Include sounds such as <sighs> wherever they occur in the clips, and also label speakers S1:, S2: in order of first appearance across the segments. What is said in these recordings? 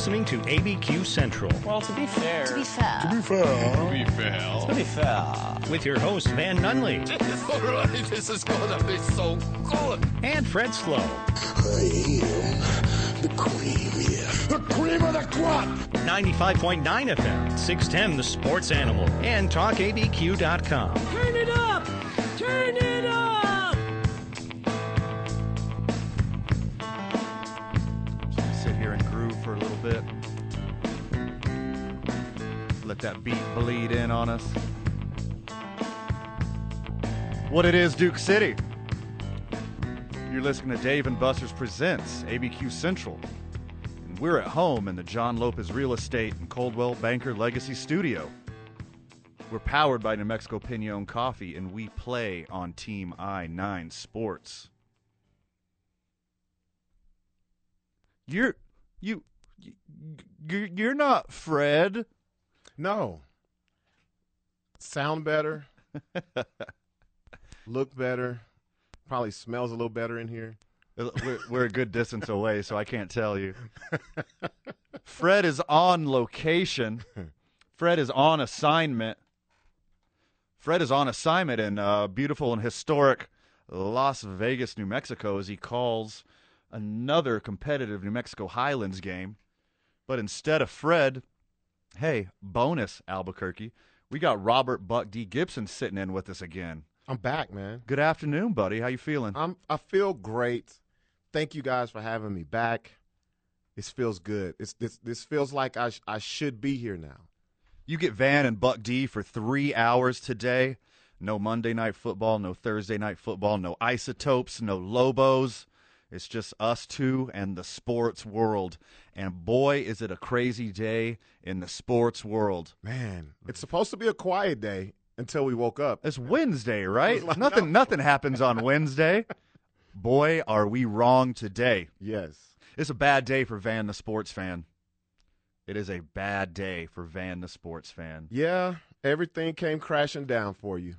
S1: listening to ABQ Central
S2: Well, to be fair,
S3: To be fair.
S4: Be fair.
S5: Be fair.
S2: to be fair,
S1: with your host Van Nunley <laughs>
S5: Alright, this is gonna be so good.
S1: and Fred Slow.
S4: I am the cream, yeah. The cream of the crop.
S1: 95.9 FM, 610 The Sports Animal, and TalkABQ.com.
S6: Turn it
S7: That beat bleed in on us. What it is, Duke City. You're listening to Dave and Buster's Presents ABQ Central. And we're at home in the John Lopez Real Estate and Coldwell Banker Legacy Studio. We're powered by New Mexico Pinon Coffee, and we play on Team I 9 Sports. You're you you you're not Fred.
S8: No. Sound better. <laughs> Look better. Probably smells a little better in here.
S7: We're, we're a good distance <laughs> away, so I can't tell you. Fred is on location. Fred is on assignment. Fred is on assignment in uh, beautiful and historic Las Vegas, New Mexico, as he calls another competitive New Mexico Highlands game. But instead of Fred, hey, bonus Albuquerque, we got Robert Buck D. Gibson sitting in with us again.
S8: I'm back, man.
S7: Good afternoon, buddy. How you feeling?
S8: I'm I feel great. Thank you guys for having me back. This feels good. It's this this feels like I sh- I should be here now.
S7: You get Van and Buck D for three hours today. No Monday night football, no Thursday night football, no isotopes, no Lobos. It's just us two and the sports world. And boy, is it a crazy day in the sports world.
S8: Man, it's supposed to be a quiet day until we woke up.
S7: It's Wednesday, right? <laughs>
S8: like,
S7: nothing
S8: no.
S7: nothing happens on Wednesday. Boy, are we wrong today.
S8: Yes.
S7: It's a bad day for Van the sports fan. It is a bad day for Van the sports fan.
S8: Yeah, everything came crashing down for you.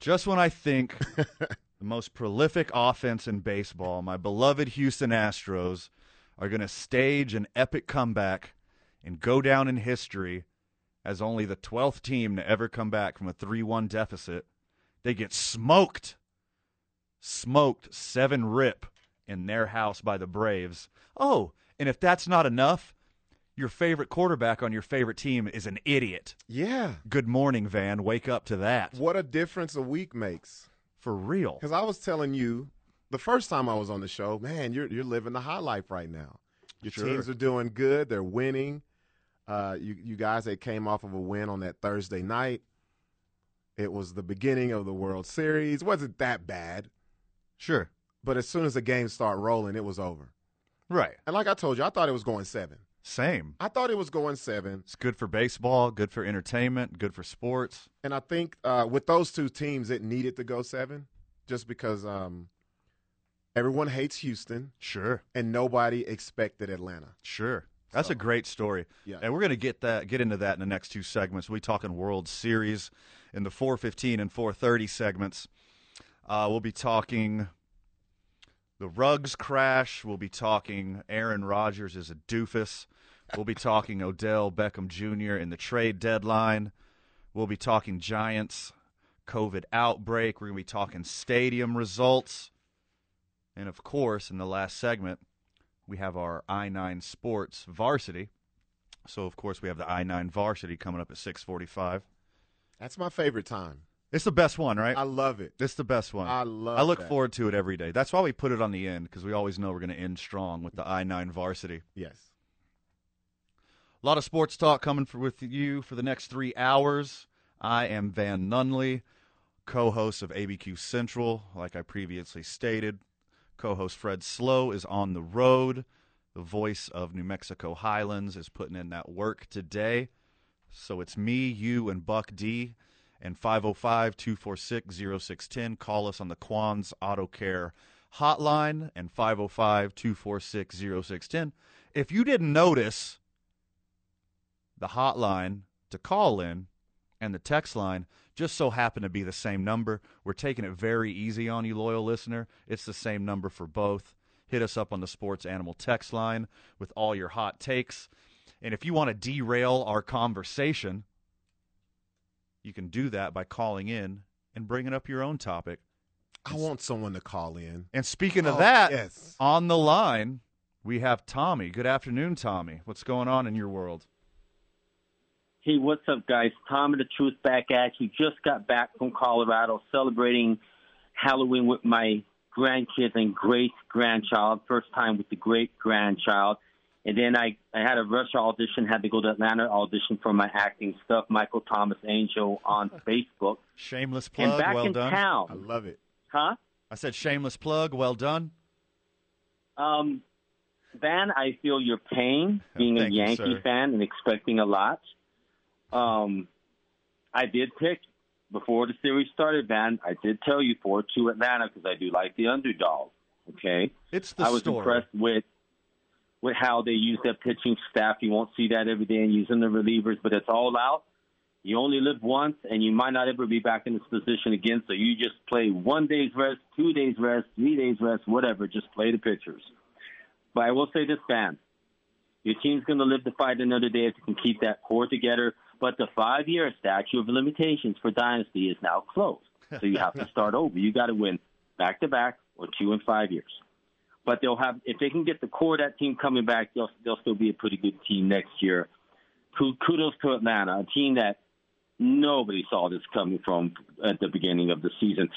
S7: Just when I think <laughs> the most prolific offense in baseball, my beloved Houston Astros, are going to stage an epic comeback and go down in history as only the 12th team to ever come back from a 3 1 deficit, they get smoked. Smoked seven rip in their house by the Braves. Oh, and if that's not enough, your favorite quarterback on your favorite team is an idiot.
S8: Yeah.
S7: Good morning, Van. Wake up to that.
S8: What a difference a week makes.
S7: For real.
S8: Because I was telling you the first time I was on the show, man, you're you're living the high life right now. Your
S7: Sure.
S8: teams are doing good. They're winning. Uh, you you guys that came off of a win on that Thursday night. It was the beginning of the World Series. wasn't that bad,
S7: Sure.
S8: but as soon as the game started rolling, it was over.
S7: Right.
S8: And like I told you, I thought it was going seven.
S7: Same.
S8: I thought it was going seven.
S7: It's good for baseball, good for entertainment, good for sports.
S8: And I think uh, with those two teams, it needed to go seven, just because um, everyone hates Houston
S7: Sure.
S8: and nobody expected Atlanta.
S7: Sure. That's a great story.
S8: Yeah.
S7: And we're going to get that get into that in the next two segments. We'll be talking World Series in the 415 and 430 segments. Uh, we'll be talking the Ruggs crash. We'll be talking Aaron Rodgers is a doofus. We'll be talking Odell Beckham Jr. in the trade deadline. We'll be talking Giants COVID outbreak. We're going to be talking stadium results. And of course, in the last segment, we have our I nine Sports Varsity. So of course we have the I nine Varsity coming up at six forty five.
S8: That's my favorite time.
S7: It's the best one, right?
S8: I love it.
S7: it's the best one.
S8: I love
S7: I look
S8: that.
S7: forward to it every day. That's why we put it on the end because we always know we're going to end strong with the I nine Varsity.
S8: Yes.
S7: A lot of sports talk coming for, with you for the next three hours. I am Van Nunley, co-host of ABQ Central, like I previously stated. Co-host Fred Slow is on the road. The voice of New Mexico Highlands is putting in that work today. So it's me, you, and Buck D. And 505 246 0610. Call us on the Quans Auto Care hotline and 505 246 0610. If you didn't notice, the hotline to call in and the text line just so happen to be the same number. We're taking it very easy on you, loyal listener. It's the same number for both. hit us up on the Sports Animal text line with all your hot takes. And if you want to derail our conversation, you can do that by calling in and bringing up your own topic.
S8: I want someone to call in.
S7: And speaking of
S8: Oh,
S7: that,
S8: yes.
S7: on the line, we have Tommy. Good afternoon, Tommy. What's going on in your world?
S2: Hey, what's up, guys? Tommy the Truth back at you. Just got back from Colorado celebrating Halloween with my grandkids and great grandchild. First time with the great grandchild. And then I, I had a rush audition, had to go to Atlanta audition for my acting stuff, Michael Thomas Angel on <laughs> Facebook.
S7: Shameless
S2: and
S7: plug.
S2: back
S7: well
S2: in
S7: done.
S8: I
S2: town,
S8: love it.
S2: huh?
S7: I said shameless plug. Well done.
S2: Um, Van, I feel your pain being a
S7: Thank you,
S2: Yankee
S7: sir.
S2: fan and expecting a lot. Um, I did pick before the series started, Van. I did tell you four two Atlanta because I do like the underdog. Okay,
S7: It's the
S2: I was
S7: story.
S2: impressed with with how they use their pitching staff. You won't see that every day and using the relievers, but it's all out. You only live once, and you might not ever be back in this position again. So you just play one day's rest, two days rest, three days rest, whatever. Just play the pitchers. But I will say this, fan. Your team's going to live to fight another day if you can keep that core together. But the five-year statute of limitations for dynasty is now closed, <laughs> so you have to start over. You got to win back-to-back or two in five years. But they'll have if they can get the core of that team coming back, they'll they'll still be a pretty good team next year. Kudos to Atlanta, a team that nobody saw this coming from at the beginning of the season.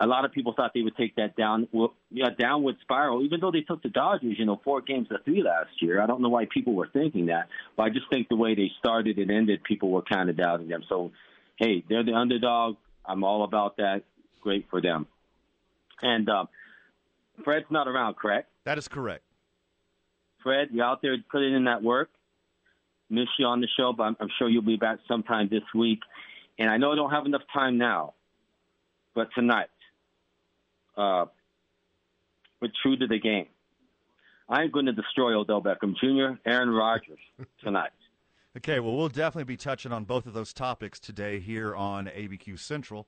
S2: A lot of people thought they would take that down, well, yeah, downward spiral. Even though they took the Dodgers, you know, four games to three last year. I don't know why people were thinking that, but I just think the way they started and ended, people were kind of doubting them. So, hey, they're the underdog. I'm all about that. Great for them. And uh, Fred's not around, correct?
S7: That is correct.
S2: Fred, you're out there putting in that work. Miss you on the show, but I'm, I'm sure you'll be back sometime this week. And I know I don't have enough time now, but tonight, uh, we're true to the game. I'm going to destroy Odell Beckham Jr., Aaron Rodgers <laughs> tonight.
S7: Okay, well, we'll definitely be touching on both of those topics today here on ABQ Central.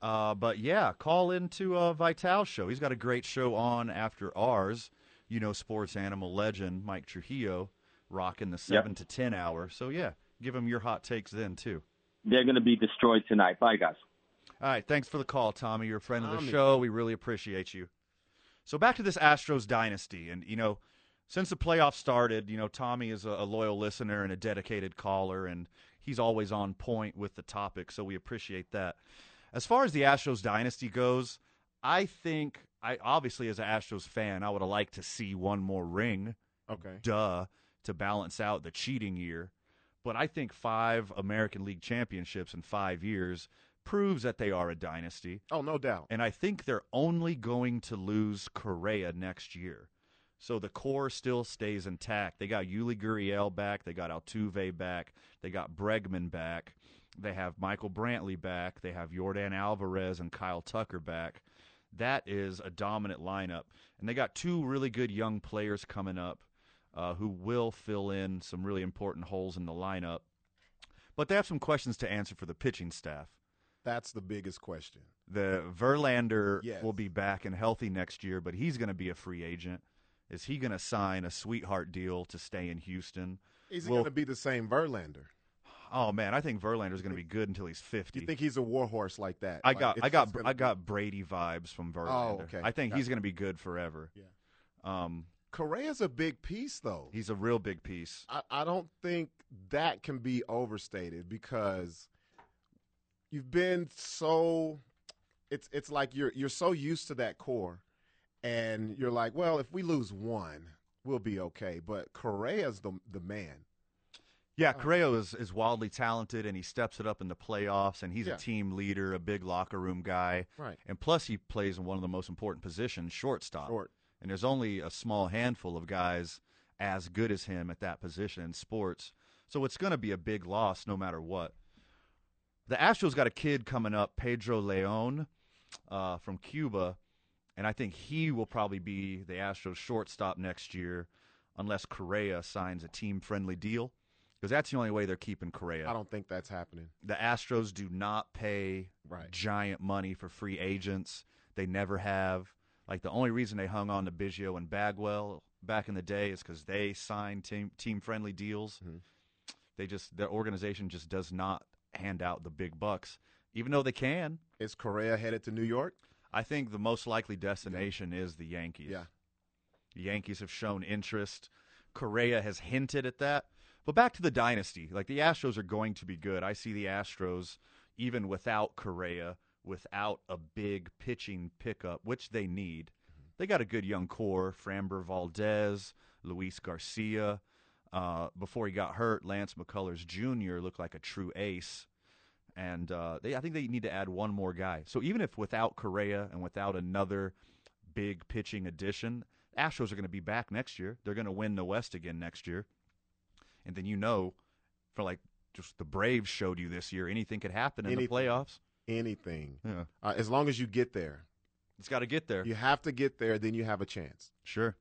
S7: Uh, but yeah, call into uh, Vital's show. He's got a great show on after ours. You know, sports animal legend Mike Trujillo rocking the 7 to 10 hour. So yeah, give him your hot takes then, too.
S2: They're going to be destroyed tonight. Bye, guys.
S7: All right, thanks for the call, Tommy. You're a friend of the show. We really appreciate you. So back to this Astros dynasty, and you know, since the playoffs started, you know, Tommy is a, a loyal listener and a dedicated caller, and he's always on point with the topic. So we appreciate that. As far as the Astros dynasty goes, I think I obviously as an Astros fan, I would have liked to see one more ring
S8: Okay.
S7: duh, to balance out the cheating year. But I think five American League championships in five years proves that they are a dynasty.
S8: Oh, no doubt.
S7: And I think they're only going to lose Correa next year. So the core still stays intact. They got Yuli Gurriel back. They got Altuve back. They got Bregman back. They have Michael Brantley back. They have Yordan Alvarez and Kyle Tucker back. That is a dominant lineup. And they got two really good young players coming up uh, who will fill in some really important holes in the lineup. But they have some questions to answer for the pitching staff.
S8: That's the biggest question.
S7: The Verlander
S8: Yes.
S7: will be back and healthy next year, but he's going to be a free agent. Is he going to sign a sweetheart deal to stay in Houston?
S8: Is he
S7: Well-
S8: going to be the same Verlander?
S7: Oh man, I think Verlander's going to be good until he's fifty.
S8: You think he's a warhorse like that?
S7: I got
S8: it's
S7: I got I got Brady vibes from Verlander.
S8: okay.
S7: I think he's
S8: Gotcha.
S7: going to be good forever.
S8: Yeah.
S7: Um,
S8: Correa's a big piece, though.
S7: he's a real big piece.
S8: I, I don't think that can be overstated because you've been so it's it's like you're you're so used to that core and you're like, well, if we lose one, we'll be okay. But Correa's the the man.
S7: Yeah, oh. Correa is, is wildly talented, and he steps it up in the playoffs, and he's
S8: Yeah.
S7: a team leader, a big locker room guy.
S8: Right.
S7: And plus, he plays in one of the most important positions, shortstop.
S8: Short.
S7: And there's only a small handful of guys as good as him at that position in sports. So it's going to be a big loss no matter what. The Astros got a kid coming up, Pedro Leon uh, from Cuba, and I think he will probably be the Astros shortstop next year unless Correa signs a team friendly deal. Because that's the only way they're keeping Correa
S8: I don't think that's happening.
S7: the Astros do not pay
S8: Right.
S7: giant money for free agents. They never have. Like the only reason they hung on to Biggio and Bagwell back in the day is because they signed team team friendly deals.
S8: Mhm.
S7: They just their organization just does not hand out the big bucks, even though they can.
S8: Is Correa headed to New York?
S7: I think the most likely destination is the Yankees.
S8: Yeah.
S7: The Yankees have shown interest. Correa has hinted at that. But back to the dynasty. Like the Astros are going to be good. I see the Astros even without Correa, without a big pitching pickup, which they need. Mm-hmm. They got a good young core, Framber Valdez, Luis Garcia. Uh, before he got hurt, Lance McCullers Jr. looked like a true ace. And uh, they, I think they need to add one more guy. So even if without Correa and without another big pitching addition, Astros are going to be back next year. They're going to win the West again next year. And then you know, for like just the Braves showed you this year, anything could happen in
S8: Anything.
S7: the playoffs.
S8: Anything.
S7: Yeah,
S8: Uh, as long as you get there.
S7: it's got to get there.
S8: You have to get there, then you have a chance.
S7: Sure.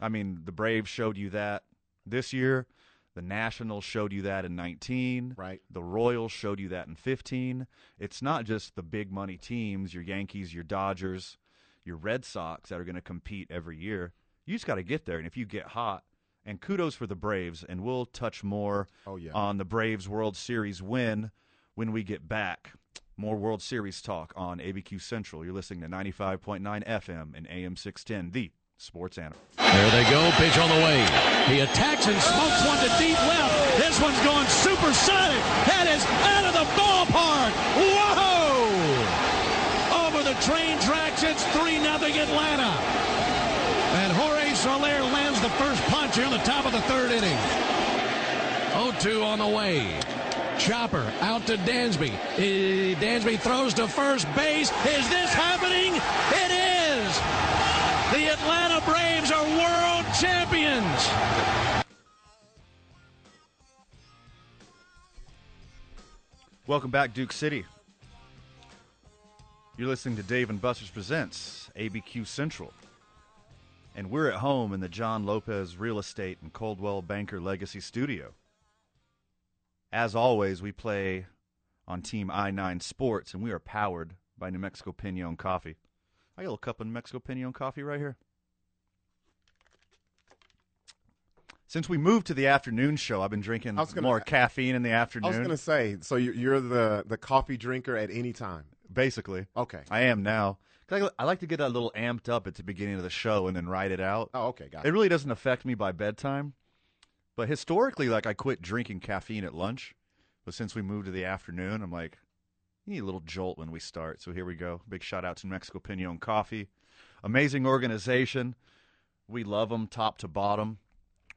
S7: I mean, the Braves showed you that this year. The Nationals showed you that in 19.
S8: Right.
S7: The Royals showed you that in 15. It's not just the big money teams, your Yankees, your Dodgers, your Red Sox that are going to compete every year. You just got to get there. And if you get hot, and kudos for the Braves, and we'll touch more
S8: Oh, yeah.
S7: on the Braves World Series win when we get back. More World Series talk on ABQ Central. You're listening to 95.9 FM and AM 610, the sports animal.
S3: There they go. Pitch on the way. He attacks and smokes one to deep left. This one's going supersonic. That is out of the ballpark. Whoa! Over the train tracks, it's 3 0 Atlanta. And Jorge Soler lands the first punch here in the top of the third inning. 0-2 on the way. Chopper out to Dansby. Dansby throws to first base. Is this happening? It is! The Atlanta Braves are world champions.
S7: Welcome back, Duke City. You're listening to Dave and Buster's Presents ABQ Central. And we're at home in the John Lopez Real Estate and Coldwell Banker Legacy Studio. As always, we play on Team I 9 Sports, and we are powered by New Mexico Pinon Coffee. I got a little cup of Mexico Pinon Coffee right here. Since we moved to the afternoon show, I've been drinking
S8: gonna-
S7: more caffeine in the afternoon.
S8: I was going to say, so you're, you're the, the coffee drinker at any time.
S7: Basically.
S8: Okay.
S7: I am now. I, I like to get a little amped up at the beginning of the show and then ride it out.
S8: Oh, okay. Got
S7: It
S8: it.
S7: really doesn't affect me by bedtime. But historically, like I quit drinking caffeine at lunch. But since we moved to the afternoon, I'm like, you need a little jolt when we start. So here we go. Big shout out to New Mexico Pinon Coffee. Amazing organization. We love them top to bottom.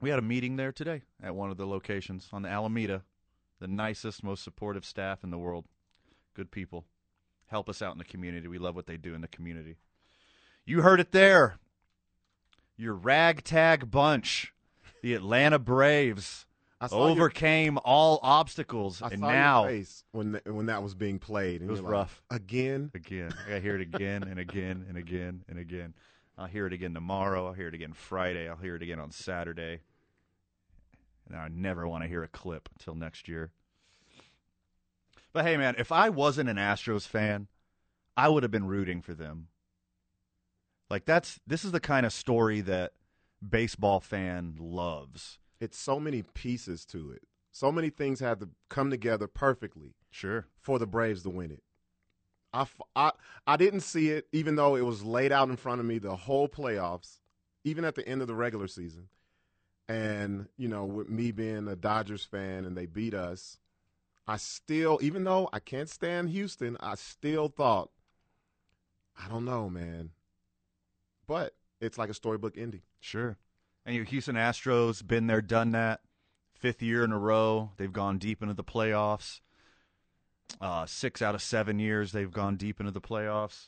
S7: We had a meeting there today at one of the locations on the Alameda. The nicest, most supportive staff in the world. Good people. Help us out in the community. We love what they do in the community. You heard it there. Your ragtag bunch, the Atlanta Braves,
S8: I saw your-
S7: overcame all obstacles,
S8: I
S7: and
S8: saw
S7: now
S8: when th- when that was being played. And
S7: It was
S8: like,
S7: rough.
S8: Again,
S7: again. I hear it again and again and again and again. I'll hear it again tomorrow. I'll hear it again Friday. I'll hear it again on Saturday. And I never want to hear a clip until next year. But hey, man, if I wasn't an Astros fan, I would have been rooting for them. Like that's this is the kind of story that baseball fan loves.
S8: It's so many pieces to it. So many things had to come together perfectly
S7: Sure.
S8: for the Braves to win it. I, I, I didn't see it, even though it was laid out in front of me the whole playoffs, even at the end of the regular season. And, you know, with me being a Dodgers fan and they beat us, I still, even though I can't stand Houston, I still thought, I don't know, man. But it's like a storybook ending.
S7: Sure. And your Houston Astros been there, done that. Fifth year in a row, they've gone deep into the playoffs. Uh, six out of seven years, they've gone deep into the playoffs.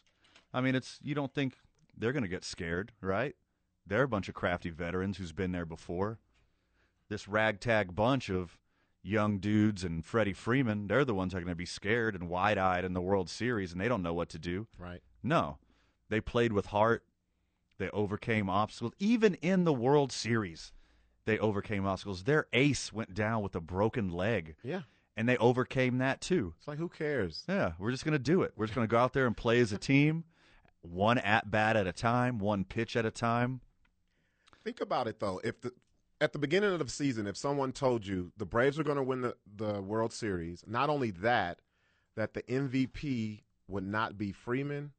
S7: I mean, it's you don't think they're going to get scared, right? They're a bunch of crafty veterans who's been there before. This ragtag bunch of young dudes and Freddie Freeman, they're the ones that are going to be scared and wide-eyed in the World Series, and they don't know what to do.
S8: Right.
S7: No, they played with heart. They overcame obstacles. Even in the World Series, they overcame obstacles. Their ace went down with a broken leg,
S8: Yeah.
S7: and they overcame that too.
S8: It's like, who cares?
S7: Yeah, we're just going to do it. We're just going to go out there and play as a team. one at bat at a time, one pitch at a time.
S8: Think about it though. If the at the beginning of the season, if someone told you the Braves are going to win the, the World Series, not only that, that the MVP would not be Freeman,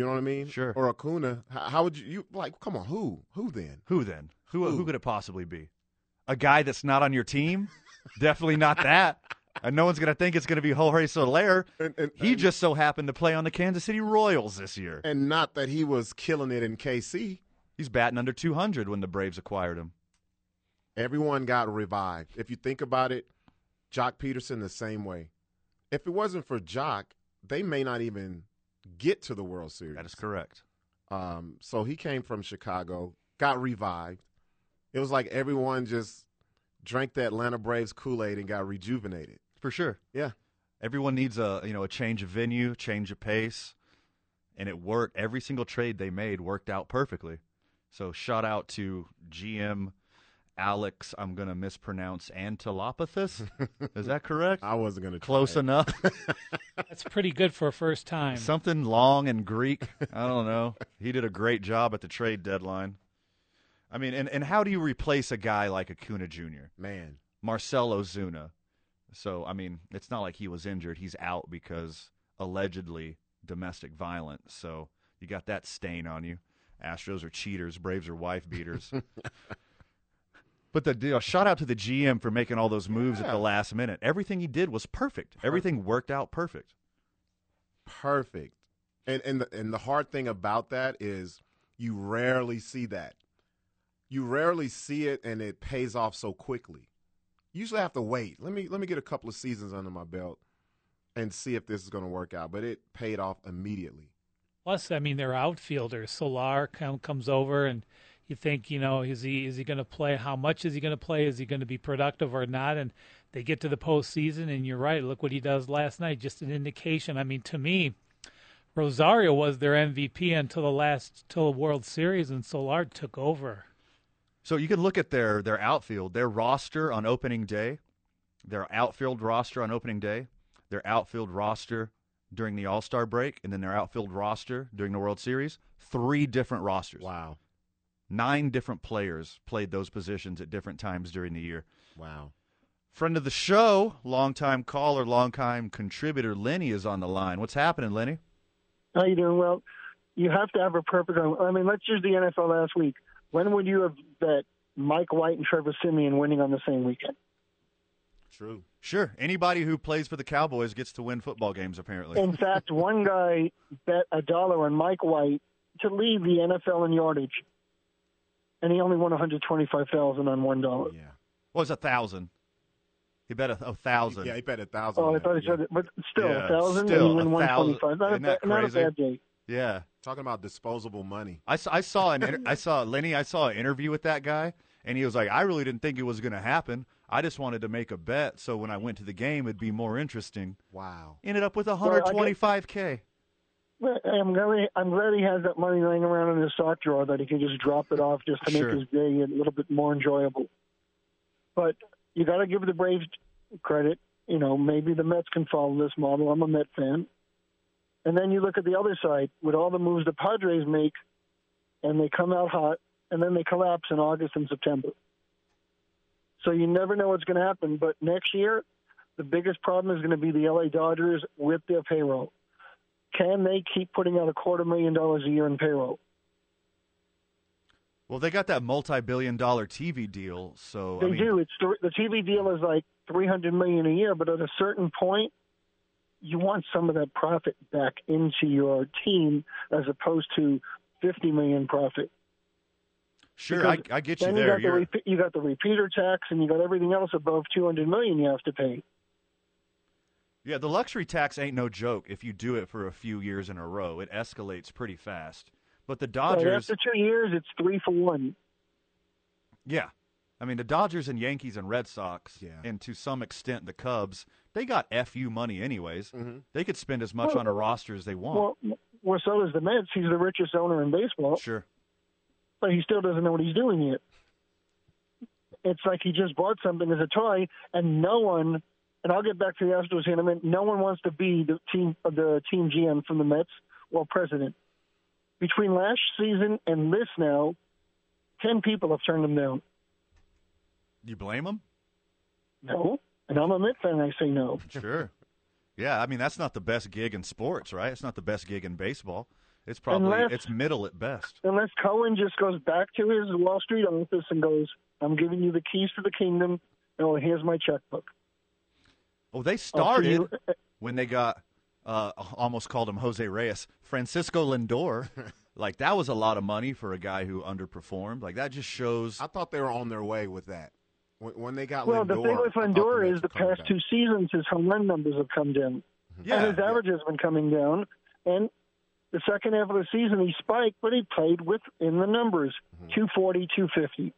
S8: you know what I mean?
S7: Sure.
S8: Or Acuna, how, how would you, you like? Come on, who? Who then?
S7: Who then? Who who,
S8: Who?
S7: could it possibly be? A guy that's not on your team? Definitely not that. <laughs> And no one's going to think it's going to be Jorge Soler.
S8: And, and,
S7: He
S8: and-
S7: just so happened to play on the Kansas City Royals this year.
S8: and not that he was killing it in KC.
S7: He's batting under 200 when the Braves acquired him.
S8: Everyone got revived. If you think about it, Joc Pederson the same way. If it wasn't for Joc, they may not even get to the World Series.
S7: That is correct.
S8: Um, so he came from Chicago, got revived. It was like everyone just drank the Atlanta Braves Kool Aid and got rejuvenated.
S7: For sure.
S8: Yeah.
S7: Everyone needs a you know a change of venue, change of pace, and it worked. Every single trade they made worked out perfectly. So shout out to GM Alex. I'm gonna mispronounce Antilopathis. Is that correct? <laughs>
S8: I wasn't going to
S7: Close enough. <laughs>
S9: That's pretty good for a first time.
S7: Something long and Greek. I don't know. He did a great job at the trade deadline. I mean, and, and how do you replace a guy like Acuna Jr.?
S8: Man,
S7: Marcell Ozuna. So, I mean, it's not like he was injured. He's out because allegedly domestic violence. So you got that stain on you. Astros are cheaters. Braves are wife beaters. <laughs> but the you know, shout out to the GM for making all those moves at the last minute. Everything he did was perfect. Everything worked out perfect.
S8: perfect. And and the, and the hard thing about that is you rarely see that. You rarely see it, and it pays off so quickly. You usually have to wait. Let me let me get a couple of seasons under my belt and see if this is going to work out. But it paid off immediately.
S9: Plus, I mean, they're outfielders. Soler come, comes over, and you think, you know, is he is he going to play? How much is he going to play? Is he going to be productive or not? And they get to the postseason, and you're right. Look what he does last night. Just an indication. I mean, to me, Rosario was their MVP until the last till the World Series, and Soler took over.
S7: So you can look at their their outfield, their roster on opening day, their outfield roster on opening day, their outfield roster during the All Star break, and then their outfield roster during the World Series. Three different rosters.
S8: Wow,
S7: Nine different players played those positions at different times during the year.
S8: wow.
S7: Friend of the show, longtime caller, longtime contributor, Lenny is on the line. What's happening, Lenny?
S10: How you doing? Well, you have to have a purpose. I mean, let's use the NFL last week. When would you have bet Mike White and Trevor Siemian winning on the same weekend?
S8: True.
S7: Sure. Anybody who plays for the Cowboys gets to win football games, apparently.
S10: In fact, one guy bet a dollar on Mike White to lead the NFL in yardage, and he only won one hundred twenty-five thousand on one dollar.
S8: Yeah.
S7: Well, it's a thousand. He bet a, a thousand.
S8: Yeah, he bet a thousand.
S10: Oh, I thought he
S8: yeah.
S10: said it, but still
S7: Yeah,
S10: a thousand,
S7: still
S10: and he
S7: a
S10: won one
S7: thousand.
S10: Not,
S7: Isn't that
S10: ba- not a
S7: crazy?
S10: bad day.
S7: yeah.
S8: Talking about disposable money.
S7: I, s- I saw an inter- <laughs> I saw Lenny. I saw an interview with that guy, and he was like, "I really didn't think it was going to happen. I just wanted to make a bet, so when I went to the game, it'd be more interesting."
S8: Wow.
S7: Ended up with
S10: I get-
S7: 125k.
S10: Well, I'm glad, I'm glad he has that money laying around in his sock drawer that he can just drop it off just to make
S7: Sure.
S10: his day a little bit more enjoyable. But you got to give the Braves credit. You know, maybe the Mets can follow this model. I'm a Met fan. And then you look at the other side with all the moves the Padres make, and they come out hot, and then they collapse in August and September. So you never know what's going to happen. But next year, the biggest problem is going to be the LA Dodgers with their payroll can they keep putting out a quarter million dollars a year in payroll?
S7: Well, they got that multi-billion-dollar TV deal, so
S10: They
S7: I mean,
S10: do. It's the, the TV deal is like three hundred million a year, but at a certain point, you want some of that profit back into your team as opposed to fifty million profit.
S7: sure, I, I get you there.
S10: you got the you got the repeater tax, and you got everything else above two hundred million you have to pay.
S7: Yeah, the luxury tax ain't no joke. If you do it for a few years in a row, it escalates pretty fast. But the
S10: But
S7: Dodgers,
S10: after two years, it's three for one.
S7: Yeah. I mean, the Dodgers and Yankees and Red Sox,
S8: Yeah.
S7: and to some extent the Cubs, they got FU money anyways.
S8: Mhm.
S7: They could spend as much
S10: Well-
S7: on a roster as they want.
S10: Well, well, so does the Mets. He's the richest owner in baseball.
S7: sure.
S10: but he still doesn't know what he's doing yet. It's like he just bought something as a toy, and no one. And I'll get back to the Astros here in a minute. No one wants to be the team, the team GM from the Mets or president. Between last season and this now, 10 people have turned him down.
S7: You blame them?
S10: No. And I'm a Met fan, I say no. <laughs>
S7: Sure. Yeah, I mean that's not the best gig in sports, right? It's not the best gig in baseball. It's probably
S10: Unless-
S7: it's middle at best.
S10: Unless Cohen just goes back to his Wall Street office and goes, I'm giving you the keys to the kingdom. Oh, here's my checkbook.
S7: Oh, they started
S10: you- <laughs>
S7: when they got uh, almost called him Jose Reyes, Francisco Lindor. <laughs> like that was a lot of money for a guy who underperformed. Like that just shows.
S8: I thought they were on their way with that. When, when they got
S10: Well,
S8: Lindor,
S10: the thing with Lindor is the past
S8: back.
S10: two seasons, his home run numbers have come down.
S7: Yeah,
S10: and his average has been coming down. And the second half of the season, he spiked, but he played within the numbers
S8: Mm-hmm.
S10: 240, 250.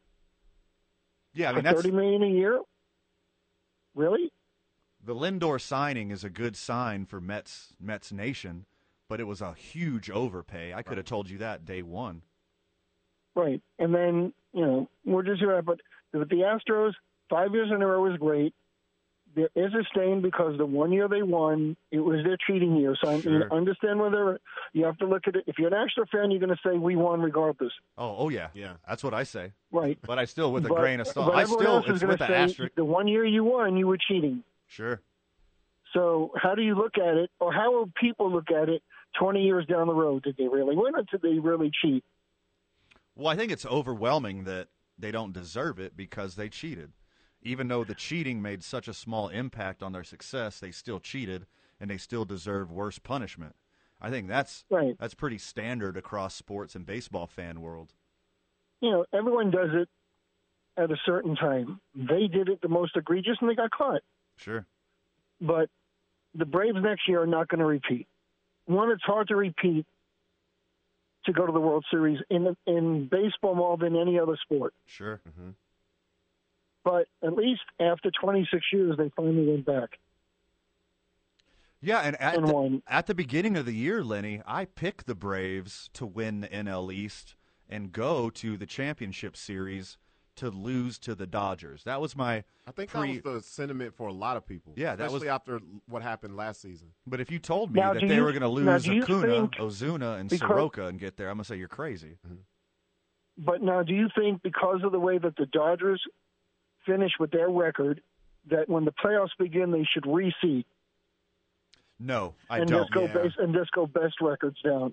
S7: Yeah, I
S10: For
S7: mean that's
S10: 30 million a year? Really?
S7: The Lindor signing is a good sign for Mets Mets Nation, but it was a huge overpay. I could have told you that day one.
S10: Right. And then, you know, we're just here, but with the Astros, five years in a row is great. There is a stain because the one year they won, it was their cheating year. So I mean,
S7: Sure.
S10: understand whether you have to look at it. If you're an Astro fan, you're going to say we won regardless.
S7: Oh, oh yeah,
S8: Yeah.
S7: That's what I say.
S10: Right.
S7: But I still, with a
S10: But-
S7: grain of salt, I still
S10: is
S7: it's
S10: gonna
S7: with the
S10: say
S7: asterisk.
S10: The one year you won, you were cheating.
S7: Sure.
S10: So how do you look at it, or how will people look at it 20 years down the road? Did they really win, or did they really cheat?
S7: Well, I think it's overwhelming that they don't deserve it because they cheated. Even though the cheating made such a small impact on their success, they still cheated and they still deserve worse punishment. I think that's
S10: Right.
S7: that's pretty standard across sports and baseball fan world.
S10: You know, everyone does it at a certain time. They did it the most egregious, and they got caught.
S7: Sure.
S10: But the Braves next year are not going to repeat. One, it's hard to repeat to go to the World Series in in baseball more than any other sport.
S7: Sure. Mm-hmm.
S10: But at least after 26 years, they finally went back.
S7: Yeah, and at
S10: And
S7: the, at the beginning of the year, Lenny, I picked the Braves to win the NL East and go to the championship series to lose to the Dodgers. That was my
S8: I think
S7: pre-
S8: that was the sentiment for a lot of people.
S7: Yeah, that was-
S8: after what happened last season.
S7: But if you told me
S10: Now,
S7: that they
S10: you-
S7: were going to lose Acuna, Ozuna, and
S10: because-
S7: Soroka and get there, I'm going to say you're crazy. Mm-hmm.
S10: But now, do you think because of the way that the Dodgers finish with their record, that when the playoffs begin, they should reseed
S7: No, I
S10: and
S7: don't.
S10: just go base and just go best records down?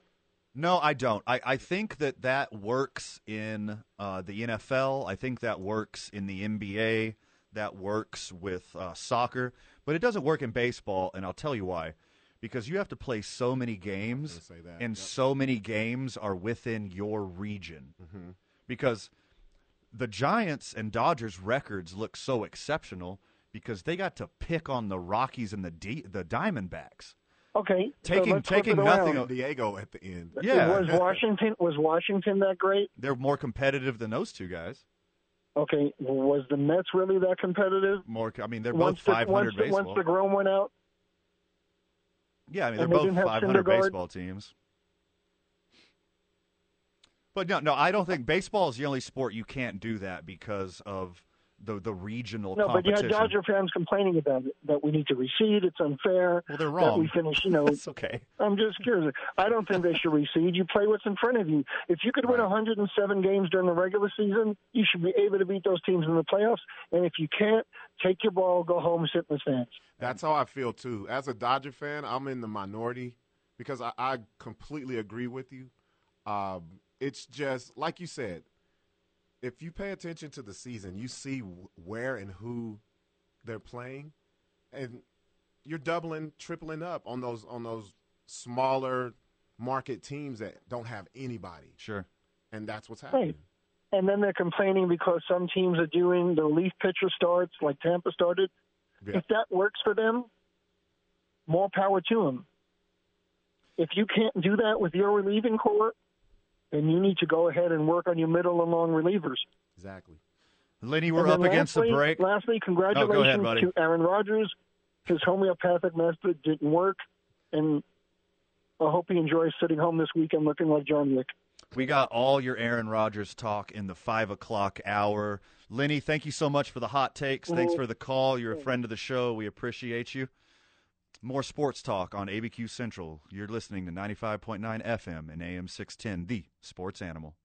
S7: No, I don't. I, I think that that works in uh, the NFL. I think that works in the NBA. That works with uh, soccer, but it doesn't work in baseball, and I'll tell you why. Because you have to play so many games,
S8: gonna say that,
S7: and
S8: yep.
S7: so many games are within your region.
S8: Mm-hmm.
S7: Because the Giants and Dodgers records look so exceptional because they got to pick on the Rockies and the D- the Diamondbacks.
S10: Okay,
S7: Taking-
S10: let's
S7: taking nothing
S10: around.
S7: of-
S8: Diego at the end.
S7: Yeah.
S10: Was Washington was Washington that great?
S7: They're more competitive than those two guys.
S10: Okay, was the Mets really that competitive?
S7: More, I mean, they're
S10: once
S7: both 500
S10: once the,
S7: baseball.
S10: once deGrom went out,
S7: yeah, I mean, they're both
S10: didn't have
S7: 500 baseball teams. But no, no, I don't think baseball is the only sport you can't do that because of the the regional
S10: no, but you had Dodger fans complaining about it that we need to reseed. It's unfair.
S7: Well, they're
S10: That
S7: wrong.
S10: we finish, you know. <laughs>
S7: It's okay.
S10: I'm just curious. I don't think they should reseed. You play what's in front of you. If you could win 107 games during the regular season, you should be able to beat those teams in the playoffs. And if you can't, take your ball, go home, sit in the stands.
S8: That's how I feel too. As a Dodger fan, I'm in the minority because I, I completely agree with you. Um, it's just like you said. If you pay attention to the season, you see where and who they're playing, and you're doubling, tripling up on those on those smaller market teams that don't have anybody,
S7: Sure.
S8: and that's what's happening.
S10: Right. And then they're complaining because some teams are doing the relief pitcher starts, like Tampa started.
S8: Yeah.
S10: If that works for them, more power to them. If you can't do that with your relieving core, then you need to go ahead and work on your middle and long relievers.
S8: Exactly.
S7: Lenny, we're up
S10: then
S7: against
S10: lastly,
S7: the break.
S10: Lastly,
S7: Oh,
S10: congratulations
S7: go ahead,
S10: to Aaron Rodgers. His homeopathic method didn't work, and I hope he enjoys sitting home this weekend looking like John Wick.
S7: We got all your Aaron Rodgers talk in the five o'clock hour. Lenny, thank you so much for the hot takes. Thanks
S10: Mhm.
S7: for the call. You're a friend of the show. We appreciate you. More sports talk on ABQ Central. You're listening to 95.9 FM and AM 610, the sports animal.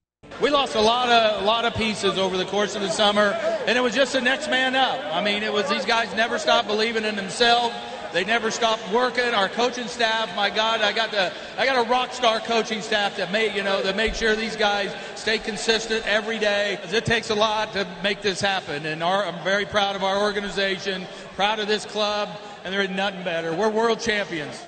S11: We lost a lot of a lot of pieces over the course of the summer, and it was just the next man up. I mean, it was these guys never stopped believing in themselves. They never stopped working. Our coaching staff, my God, I got the I got a rock star coaching staff that made you know that made sure these guys stay consistent every day. It takes a lot to make this happen, and our, I'm very proud of our organization, proud of this club, and there is nothing better. We're world champions.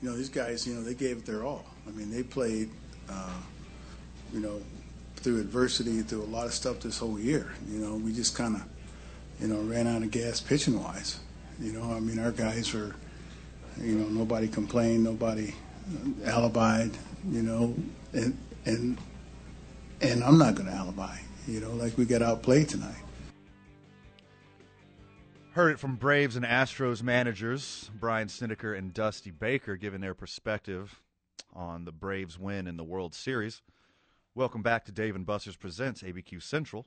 S12: you know, these guys, you know, they gave it their all. I mean, they played, uh, you know, through adversity, through a lot of stuff this whole year. You know, we just kind of, you know, ran out of gas pitching wise. You know, I mean, our guys were, you know, nobody complained, nobody alibied, you know, and and and I'm not going to alibi. You know, like we got outplayed tonight.
S7: Heard it from Braves and Astros managers Brian Snitker and Dusty Baker giving their perspective on the Braves win in the World Series. Welcome back to Dave and Buster's Presents ABQ Central.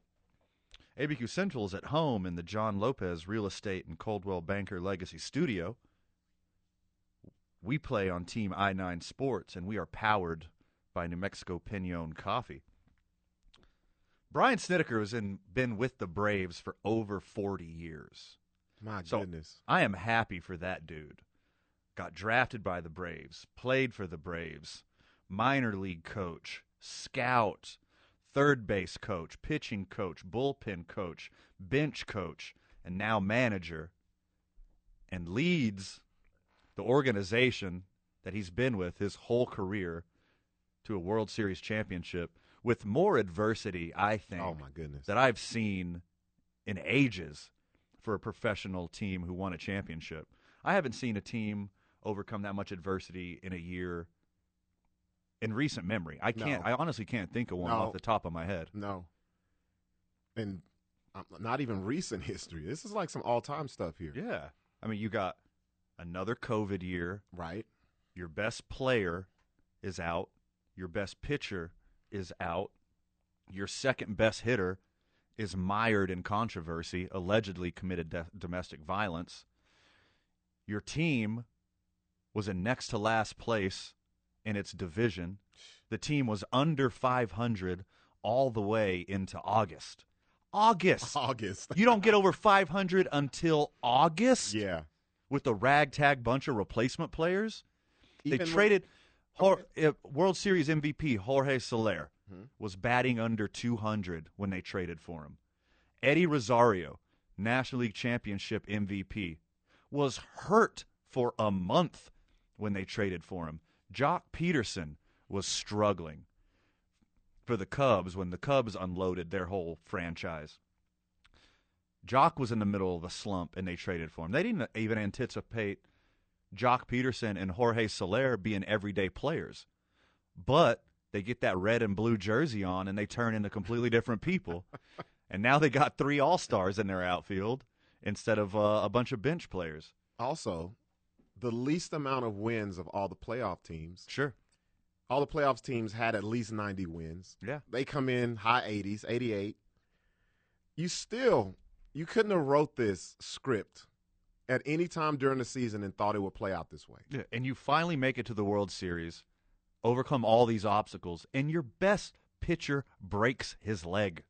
S7: ABQ Central is at home in the John Lopez Real Estate and Coldwell Banker Legacy Studio. We play on Team I 9 Sports, and we are powered by New Mexico Pinon Coffee. Brian Snitker has been with the Braves for over 40 years.
S8: My
S7: So,
S8: goodness.
S7: I am happy for that dude. Got drafted by the Braves, played for the Braves, minor league coach, scout, third base coach, pitching coach, bullpen coach, bench coach, and now manager, and leads the organization that he's been with his whole career to a World Series championship with more adversity, I oh, think,
S8: Oh my goodness.
S7: that I've seen in ages for a professional team who won a championship. I haven't seen a team overcome that much adversity in a year in recent memory. I can't.
S8: No.
S7: I honestly can't think of one
S8: No.
S7: off the top of my head.
S8: No. And um, not even recent <laughs> history. This is like some all-time stuff here.
S7: Yeah, I mean, you got another COVID year.
S8: Right.
S7: Your best player is out. Your best pitcher is out. Your second best hitter is mired in controversy, allegedly committed de- domestic violence. Your team was in next to last place in its division. The team was under 500 all the way into August. August.
S8: August.
S7: you don't get over 500 until August?
S8: Yeah.
S7: With a ragtag bunch of replacement players?
S8: Even
S7: they traded Jor- uh, World Series MVP Jorge Soler
S8: Hmm.
S7: was batting under 200 when they traded for him. Eddie Rosario, National League Championship MVP, was hurt for a month when they traded for him. Joc Pederson was struggling for the Cubs when the Cubs unloaded their whole franchise. Joc was in the middle of a slump and they traded for him. They didn't even anticipate Joc Pederson and Jorge Soler being everyday players. But they get that red and blue jersey on and they turn into completely different people. <laughs> and now they got three All Stars in their outfield instead of uh, a bunch of bench players.
S8: Also, the least amount of wins of all the playoff teams.
S7: Sure.
S8: All the playoffs teams had at least 90 wins.
S7: Yeah.
S8: They come in high 80s, 88. You still you couldn't have wrote this script at any time during the season and thought it would play out this way.
S7: Yeah, and you finally make it to the World Series, overcome all these obstacles, and your best pitcher breaks his leg.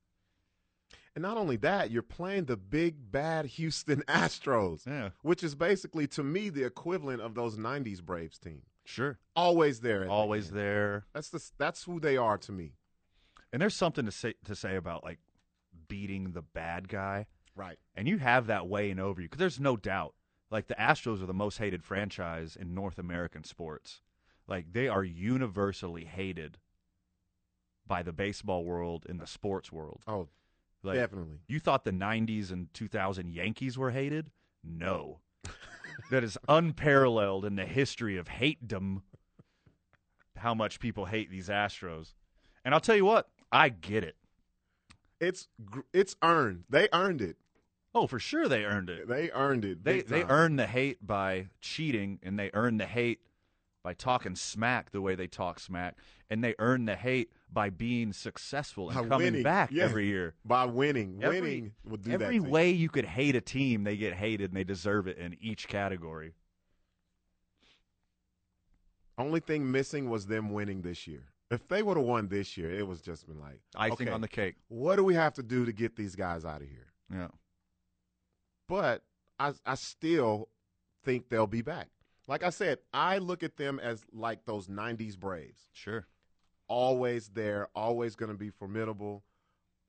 S8: And not only that, you're playing the big bad Houston <laughs> Astros,
S7: Yeah.
S8: which is basically to me the equivalent of those 90s Braves team.
S7: Sure.
S8: Always there. at the
S7: Always there.
S8: That's the that's who they are to me.
S7: And there's something to say to say about like beating the bad guy.
S8: Right.
S7: And you have that weighing over you because there's no doubt. Like the Astros are the most hated franchise in North American sports. Like they are universally hated by the baseball world and the sports world.
S8: Oh,
S7: Like,
S8: definitely.
S7: You thought the 90s and 2000 Yankees were hated? No. <laughs> that is unparalleled in the history of hatedom. How much people hate these Astros. And I'll tell you what, I get it.
S8: It's it's earned. They earned it.
S7: Oh, for sure they earned it.
S8: They earned it.
S7: They they
S8: time.
S7: earn the hate by cheating and they earned the hate by talking smack the way they talk smack, and they earn the hate by being successful and
S8: By
S7: coming
S8: winning,
S7: back
S8: yeah.
S7: every year.
S8: By winning.
S7: Every-
S8: winning will do that.
S7: Every
S8: to
S7: way you could hate a team, they get hated, and they deserve it in each category.
S8: Only thing missing was them winning this year. If they would have won this year, it was just been like
S7: Icing
S8: okay,
S7: on the cake.
S8: What do we have to do to get these guys out of here?
S7: Yeah.
S8: But I I still think they'll be back. Like I said, I look at them as like those '90s Braves.
S7: Sure.
S8: Always there, always going to be formidable.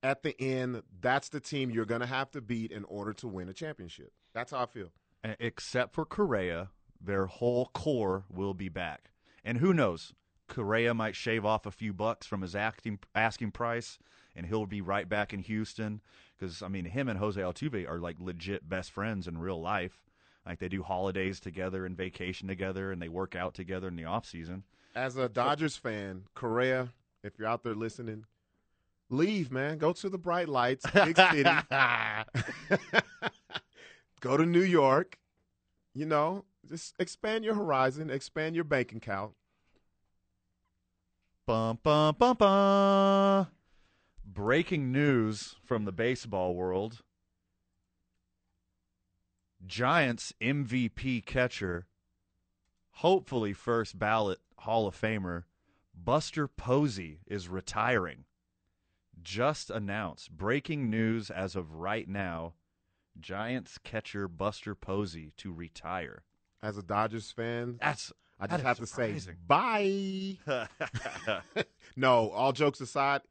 S8: At the end, that's the team you're going to have to beat in order to win a championship. That's how I feel.
S7: Except for Correa, their whole core will be back. And who knows? Correa might shave off a few bucks from his asking asking price, and he'll be right back in Houston. Because I mean, him and Jose Altuve are like legit best friends in real life. Like they do holidays together and vacation together, and they work out together in the off season.
S8: As a Dodgers fan, Correa, if you're out there listening, leave, man. Go to the bright lights, big city. <laughs> <laughs> Go to New York. You know, just expand your horizon, expand your bank account.
S7: Bum bum bum bum. Breaking news from the baseball world. Giants MVP catcher, hopefully first ballot Hall of Famer, Buster Posey is retiring. Just announced. Breaking news as of right now. Giants catcher Buster Posey to retire.
S8: As a Dodgers fan,
S7: That's
S8: I just have to say bye. <laughs> no, all jokes aside,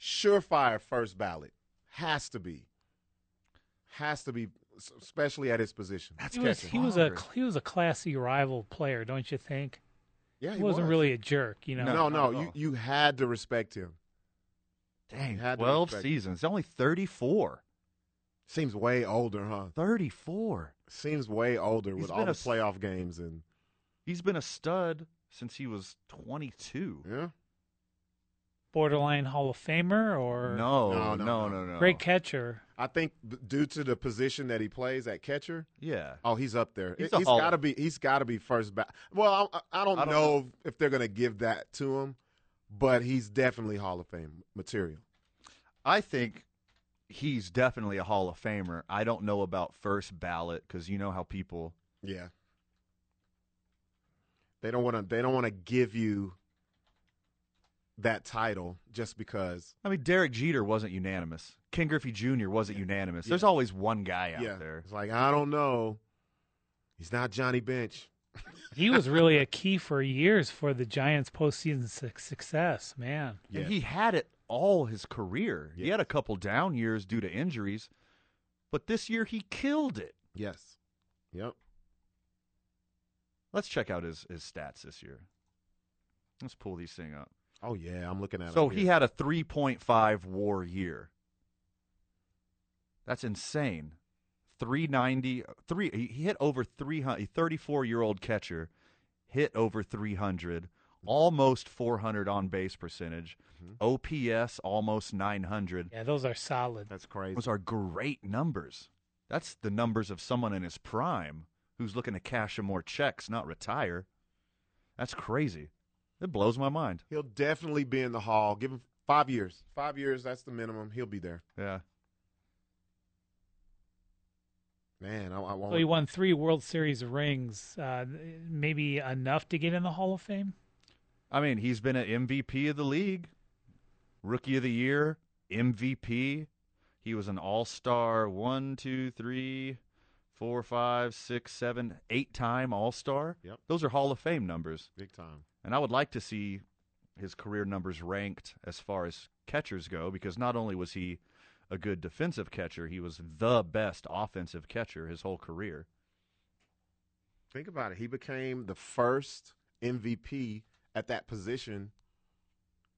S8: surefire first ballot has to be, has to be, especially at his position.
S7: That's
S9: He was, he was a he was a classy rival player, don't you think?
S8: Yeah,
S9: he, wasn't
S8: was.
S9: really a jerk, you know.
S8: No,
S7: not
S8: no, you you had to respect him.
S7: Dang,
S8: had
S7: 12
S8: respect-
S7: seasons. Only 34.
S8: Seems way older, huh?
S7: 34.
S8: Seems way older
S7: He's
S8: with all the
S7: s-
S8: playoff games and
S7: He's been a stud since he was 22.
S8: yeah.
S9: Borderline Hall of Famer or
S7: No,
S8: No,
S7: no,
S8: no,
S7: no,
S8: no.
S7: no.
S9: great catcher.
S8: I think due to the position that he plays at catcher,
S7: Yeah.
S8: oh, he's up there.
S7: He's
S8: he's got to be. He's got to be first back. Well, I, I don't
S7: I don't
S8: know if they're going to give that to him, but he's definitely Hall of Fame material.
S7: I think he's definitely a Hall of Famer. I don't know about first ballot because you know how people.
S8: Yeah. They don't want to. They don't want to give you that title just because.
S7: I mean, Derek Jeter wasn't unanimous. Ken Griffey Jr. wasn't unanimous. There's
S8: Yeah.
S7: always one guy out
S8: yeah,
S7: there.
S8: it's like I don't know. He's not Johnny Bench. <laughs>
S9: He was really a key for years for the Giants' postseason su- success. Man,
S8: Yes.
S7: And he had it all his career. He had a couple down years due to injuries, but this year he killed it.
S8: Yes. Yep.
S7: Let's check out his, his stats this year. Let's pull these thing up.
S8: Oh yeah, I'm looking at.
S7: It.
S8: So
S7: he had a 3.5 WAR year. That's insane. 390 three he he hit over 300 a 34 year old catcher hit over 300 mm-hmm. almost 400 on base percentage mm-hmm. ops almost 900
S9: yeah, those are solid.
S8: That's crazy.
S7: those are great numbers that's the numbers of someone in his prime who's looking to cash some more checks not retire that's crazy it blows my mind
S8: He'll definitely be in the hall. Give him five years. Five years. That's the minimum. He'll be there.
S7: yeah
S8: Man, I, I
S9: So he won three World Series rings. Uh, maybe enough to get in the Hall of Fame.
S7: I mean, he's been an MVP of the league, rookie of the year, MVP. He was an all star one, two, three, four, five, six, seven, eight time all star.
S8: Yep.
S7: Those are Hall of Fame numbers.
S8: Big time.
S7: And I would like to see his career numbers ranked as far as catchers go because not only was he a good defensive catcher, he was the best offensive catcher his whole career.
S8: Think about it. He became the first MVP at that position.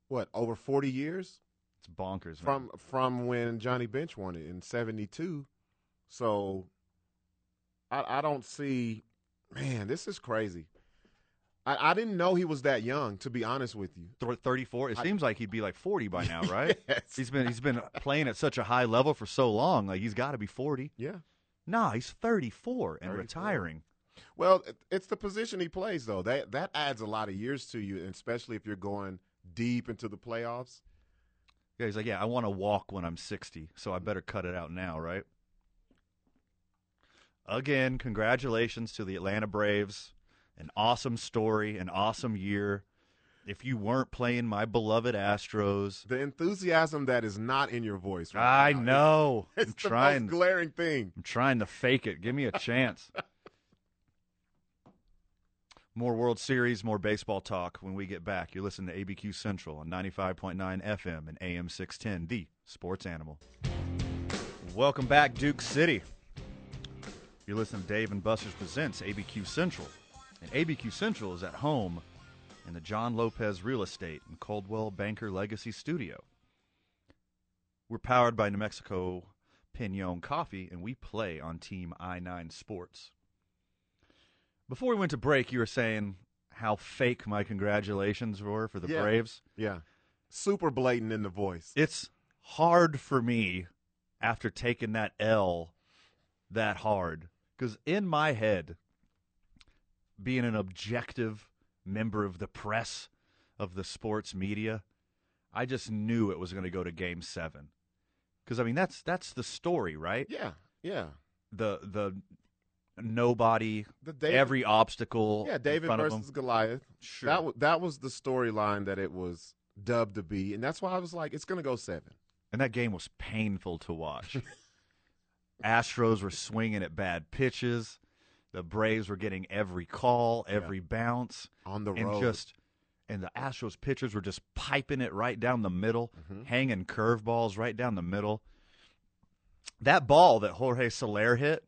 S8: What over forty years
S7: It's bonkers. man.
S8: from from when Johnny Bench won it in '72. So I, I don't see. Man, this is crazy. I, I didn't know he was that young. To be honest with you,
S7: 34. It
S8: I-
S7: seems like he'd be like 40 by now, <laughs> right?
S8: Yes.
S7: He's been he's been playing at such a high level for so long. Like he's got to be 40.
S8: Yeah.
S7: Nah, he's 34 and
S8: 34.
S7: retiring.
S8: Well, it's the position he plays though. That that adds a lot of years to you, and especially if you're going deep into the playoffs.
S7: Yeah, he's like, yeah, I want to walk when I'm 60, so I better cut it out now, right? Again, congratulations to the Atlanta Braves. An awesome story, an awesome year. If you weren't playing my beloved Astros,
S8: The enthusiasm that is not in your voice. Right
S7: I
S8: now.
S7: know. <laughs>
S8: It's
S7: I'm
S8: the
S7: trying.
S8: most glaring thing.
S7: I'm trying to fake it. Give me a chance. <laughs> more World Series, more baseball talk when we get back. You're listening to ABQ Central on 95.9 FM and AM 610, the sports animal. Welcome back, Duke City. You're listening to Dave and Buster's Presents ABQ Central. And ABQ Central is at home in the John Lopez Real Estate and Coldwell Banker Legacy Studio. We're powered by New Mexico Pinon Coffee, and we play on Team I 9 Sports. Before we went to break, you were saying how fake my congratulations were for the
S8: Yeah.
S7: Braves.
S8: Yeah, super blatant in the voice.
S7: It's hard for me after taking that L that hard because in my head, being an objective member of the press of the sports media, I just knew it was going to go to Game Seven. Because I mean, that's that's the story, right?
S8: Yeah, yeah.
S7: The the nobody,
S8: The David-
S7: every obstacle.
S8: Yeah, David versus. Goliath.
S7: Sure.
S8: That w- that was the storyline that it was dubbed to be, and that's why I was like, it's going to go seven.
S7: And that game was painful to watch. <laughs> Astros were swinging at bad pitches. The Braves were getting every call, every bounce
S8: on the
S7: and
S8: road.
S7: just and the Astros pitchers were just piping it right down the middle,
S8: Mm-hmm.
S7: hanging curveballs right down the middle. That ball that Jorge Soler hit,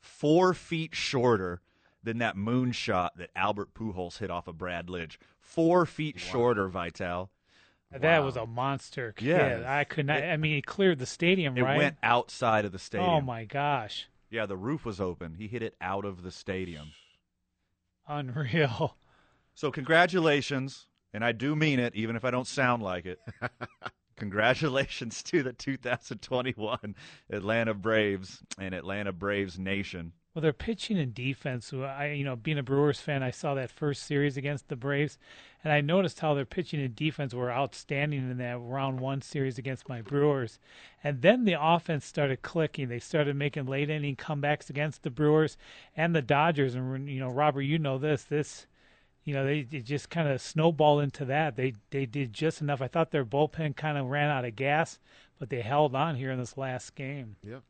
S7: four feet shorter than that moonshot that Albert Pujols hit off of Brad Lidge. Four feet shorter, Vital.
S9: That was a monster.
S7: Yeah.
S9: I could not. I mean, he cleared the stadium,
S7: It
S9: right?
S7: went outside of the stadium.
S9: Oh my gosh,
S7: Yeah, the roof was open. He hit it out of the stadium. <sighs>
S9: unreal.
S7: So congratulations, and I do mean it, even if I don't sound like it. <laughs> congratulations to the 2021 Atlanta Braves and Atlanta Braves Nation.
S9: Well, their pitching and defense. I, you know, being a Brewers fan, I saw that first series against the Braves, and I noticed how their pitching and defense were outstanding in that round one series against my Brewers. And then the offense started clicking. They started making late inning comebacks against the Brewers and the Dodgers. And you know, Robert, you know this. This, you know, they, they just kind of snowballed into that. They they did just enough. I thought their bullpen kind of ran out of gas, but they held on here in this last game.
S8: Yep.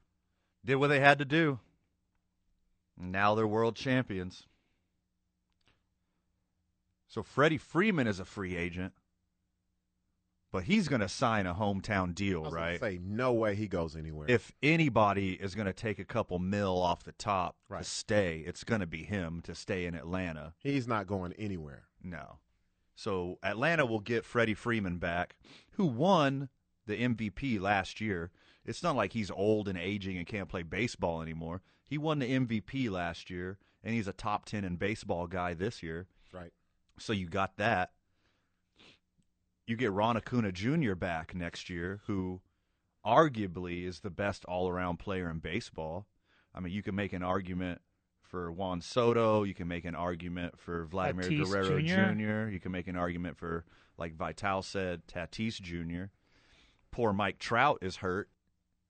S7: Did what they had to do. Now they're world champions. So Freddie Freeman is a free agent, but he's going to sign a hometown deal, right?
S8: Say no way he goes anywhere.
S7: if anybody is going to take a couple mil off the top
S8: Right.
S7: to stay, it's going to be him to stay in Atlanta.
S8: he's not going anywhere.
S7: No. So Atlanta will get Freddie Freeman back, who won the MVP last year. It's not like he's old and aging and can't play baseball anymore. He won the MVP last year, and he's a top 10 in baseball guy this year.
S8: Right.
S7: So you got that. You get Ron Acuna Jr. back next year, who arguably is the best all around player in baseball. I mean, you can make an argument for Juan Soto. You can make an argument for Vladimir
S9: Tatis
S7: Guerrero
S9: Jr..
S7: Jr. You can make an argument for, like Vital said, Tatis Jr. Poor Mike Trout is hurt.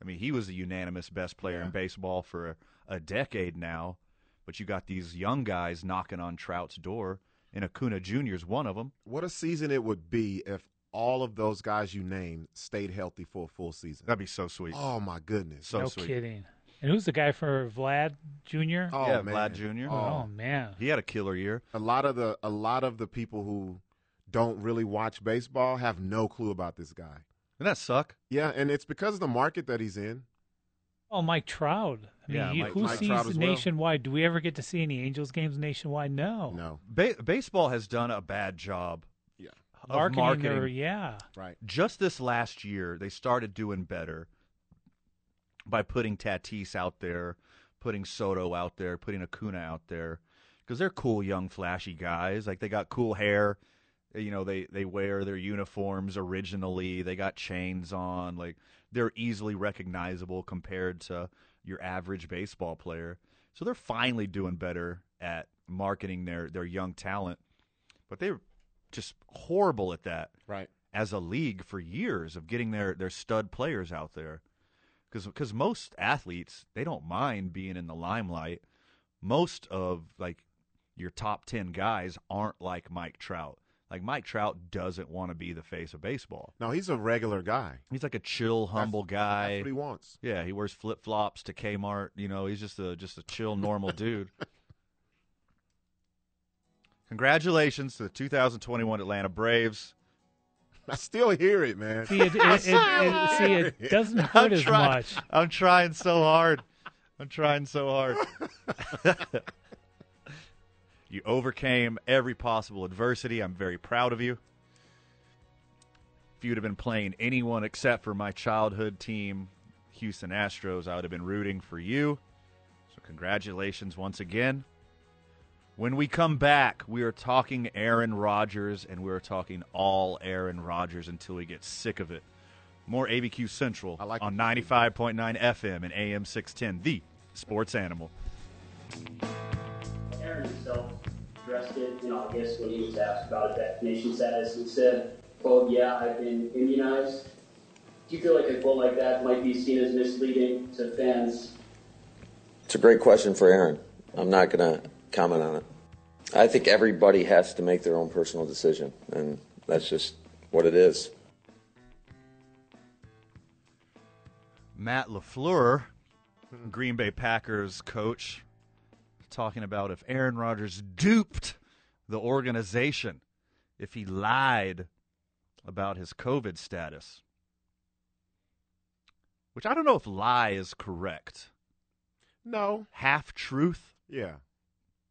S7: I mean, he was the unanimous best player in baseball for a, a decade now. But you got these young guys knocking on Trout's door, and Acuna Jr. is one of them.
S8: What a season it would be if all of those guys you named stayed healthy for a full season.
S7: That'd be so sweet.
S8: Oh my goodness.
S7: So
S9: no
S7: sweet.
S9: kidding. And who's the guy for Vlad Jr.?
S8: Oh
S7: yeah,
S8: man.
S7: Vlad Jr.
S9: Oh. oh, man.
S7: He had a killer year.
S8: A lot of the a lot of the people who don't really watch baseball have no clue about this guy.
S7: Doesn't that suck?
S8: Yeah, and it's because of the market that he's in.
S9: Oh, Mike Trout. I mean,
S7: Yeah,
S9: you-
S7: Mike-
S9: who
S8: Mike
S9: sees
S8: Trout as well.
S9: nationwide? Do we ever get to see any Angels games nationwide? No.
S8: No.
S7: Ba- baseball has done a bad job
S8: Yeah.
S7: of
S9: Marketing,
S7: marketing.
S9: their- yeah.
S8: Right.
S7: Just this last year, they started doing better by putting Tatis out there, putting Soto out there, putting Acuna out there, because they're cool, young, flashy guys. Like they got cool hair. You know, they they wear their uniforms originally. They got chains on. Like they're easily recognizable compared to your average baseball player. So they're finally doing better at marketing their their young talent. But they're just horrible at that.
S8: Right.
S7: As a league for years of getting their their stud players out there. Cuz cuz most athletes, they don't mind being in the limelight. Most of like your top 10 guys aren't like Mike Trout. Like Mike Trout doesn't want to be the face of baseball.
S8: No, he's a regular guy.
S7: He's like a chill, humble guy.
S8: That's what he wants.
S7: Yeah, he wears flip flops to Kmart. You know, he's just a just a chill, normal <laughs> dude. Congratulations to the 2021 Atlanta Braves.
S8: I still hear it, man.
S9: See, it, it, <laughs> it, it, see, it doesn't hurt
S7: I'm
S9: as
S7: trying,
S9: much.
S7: I'm trying so hard. I'm trying so hard. <laughs> you overcame every possible adversity. I'm very proud of you. If you'd have been playing anyone except for my childhood team, Houston Astros, I would have been rooting for you. So, congratulations once again. When we come back, we are talking Aaron Rodgers, and we're talking all Aaron Rodgers until we get sick of it. More ABQ Central I
S8: like
S7: on 95.9 FM and AM 610, the sports animal.
S13: Aaron himself addressed it in August when he was asked about his vaccination status and said, quote, yeah, I've been immunized. Do you feel like a quote like that might be seen as misleading to fans?
S14: It's a great question for Aaron. I'm not going to comment on it. I think everybody has to make their own personal decision, and that's just what it is.
S7: Matt LaFleur, Green Bay Packers coach, talking about if Aaron Rodgers duped the organization, if he lied about his COVID status. Which I don't know if lie is correct.
S8: No.
S7: Half truth?
S8: Yeah.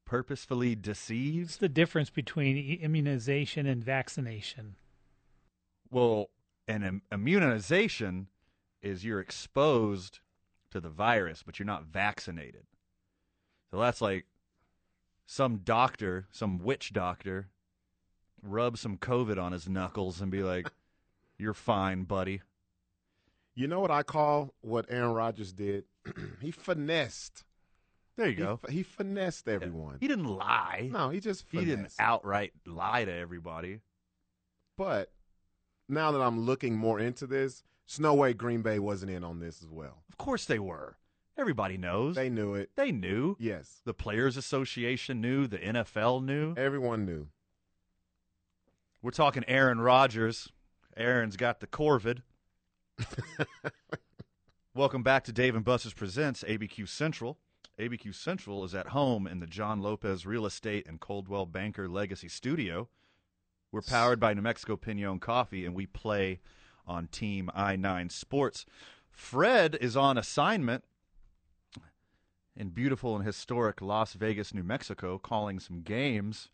S7: Purposefully deceives?
S9: What's the difference between immunization and vaccination?
S7: Well, an im- immunization is you're exposed to the virus, but you're not vaccinated. So that's like some doctor, some witch doctor, rub some COVID on his knuckles and be like, <laughs> "You're fine, buddy."
S8: You know what I call what Aaron Rodgers did? <clears throat> he finessed.
S7: There you
S8: He
S7: go.
S8: He, finessed everyone.
S7: He didn't lie.
S8: No, he just
S7: He didn't outright lie to everybody.
S8: But now that I'm looking more into this, Snow no way Green Bay wasn't in on this as well.
S7: Of course they were. Everybody knows.
S8: They knew it.
S7: They knew.
S8: Yes.
S7: The Players Association knew. The NFL knew.
S8: Everyone knew.
S7: We're talking Aaron Rodgers. Aaron's got the Corvid. <laughs> Welcome back to Dave and Buster's Presents ABQ Central. ABQ Central is at home in the John Lopez Real Estate and Coldwell Banker Legacy Studio. We're powered by New Mexico Pinon Coffee, and we play on Team I 9 Sports. Fred is on assignment in beautiful and historic Las Vegas, New Mexico, calling some games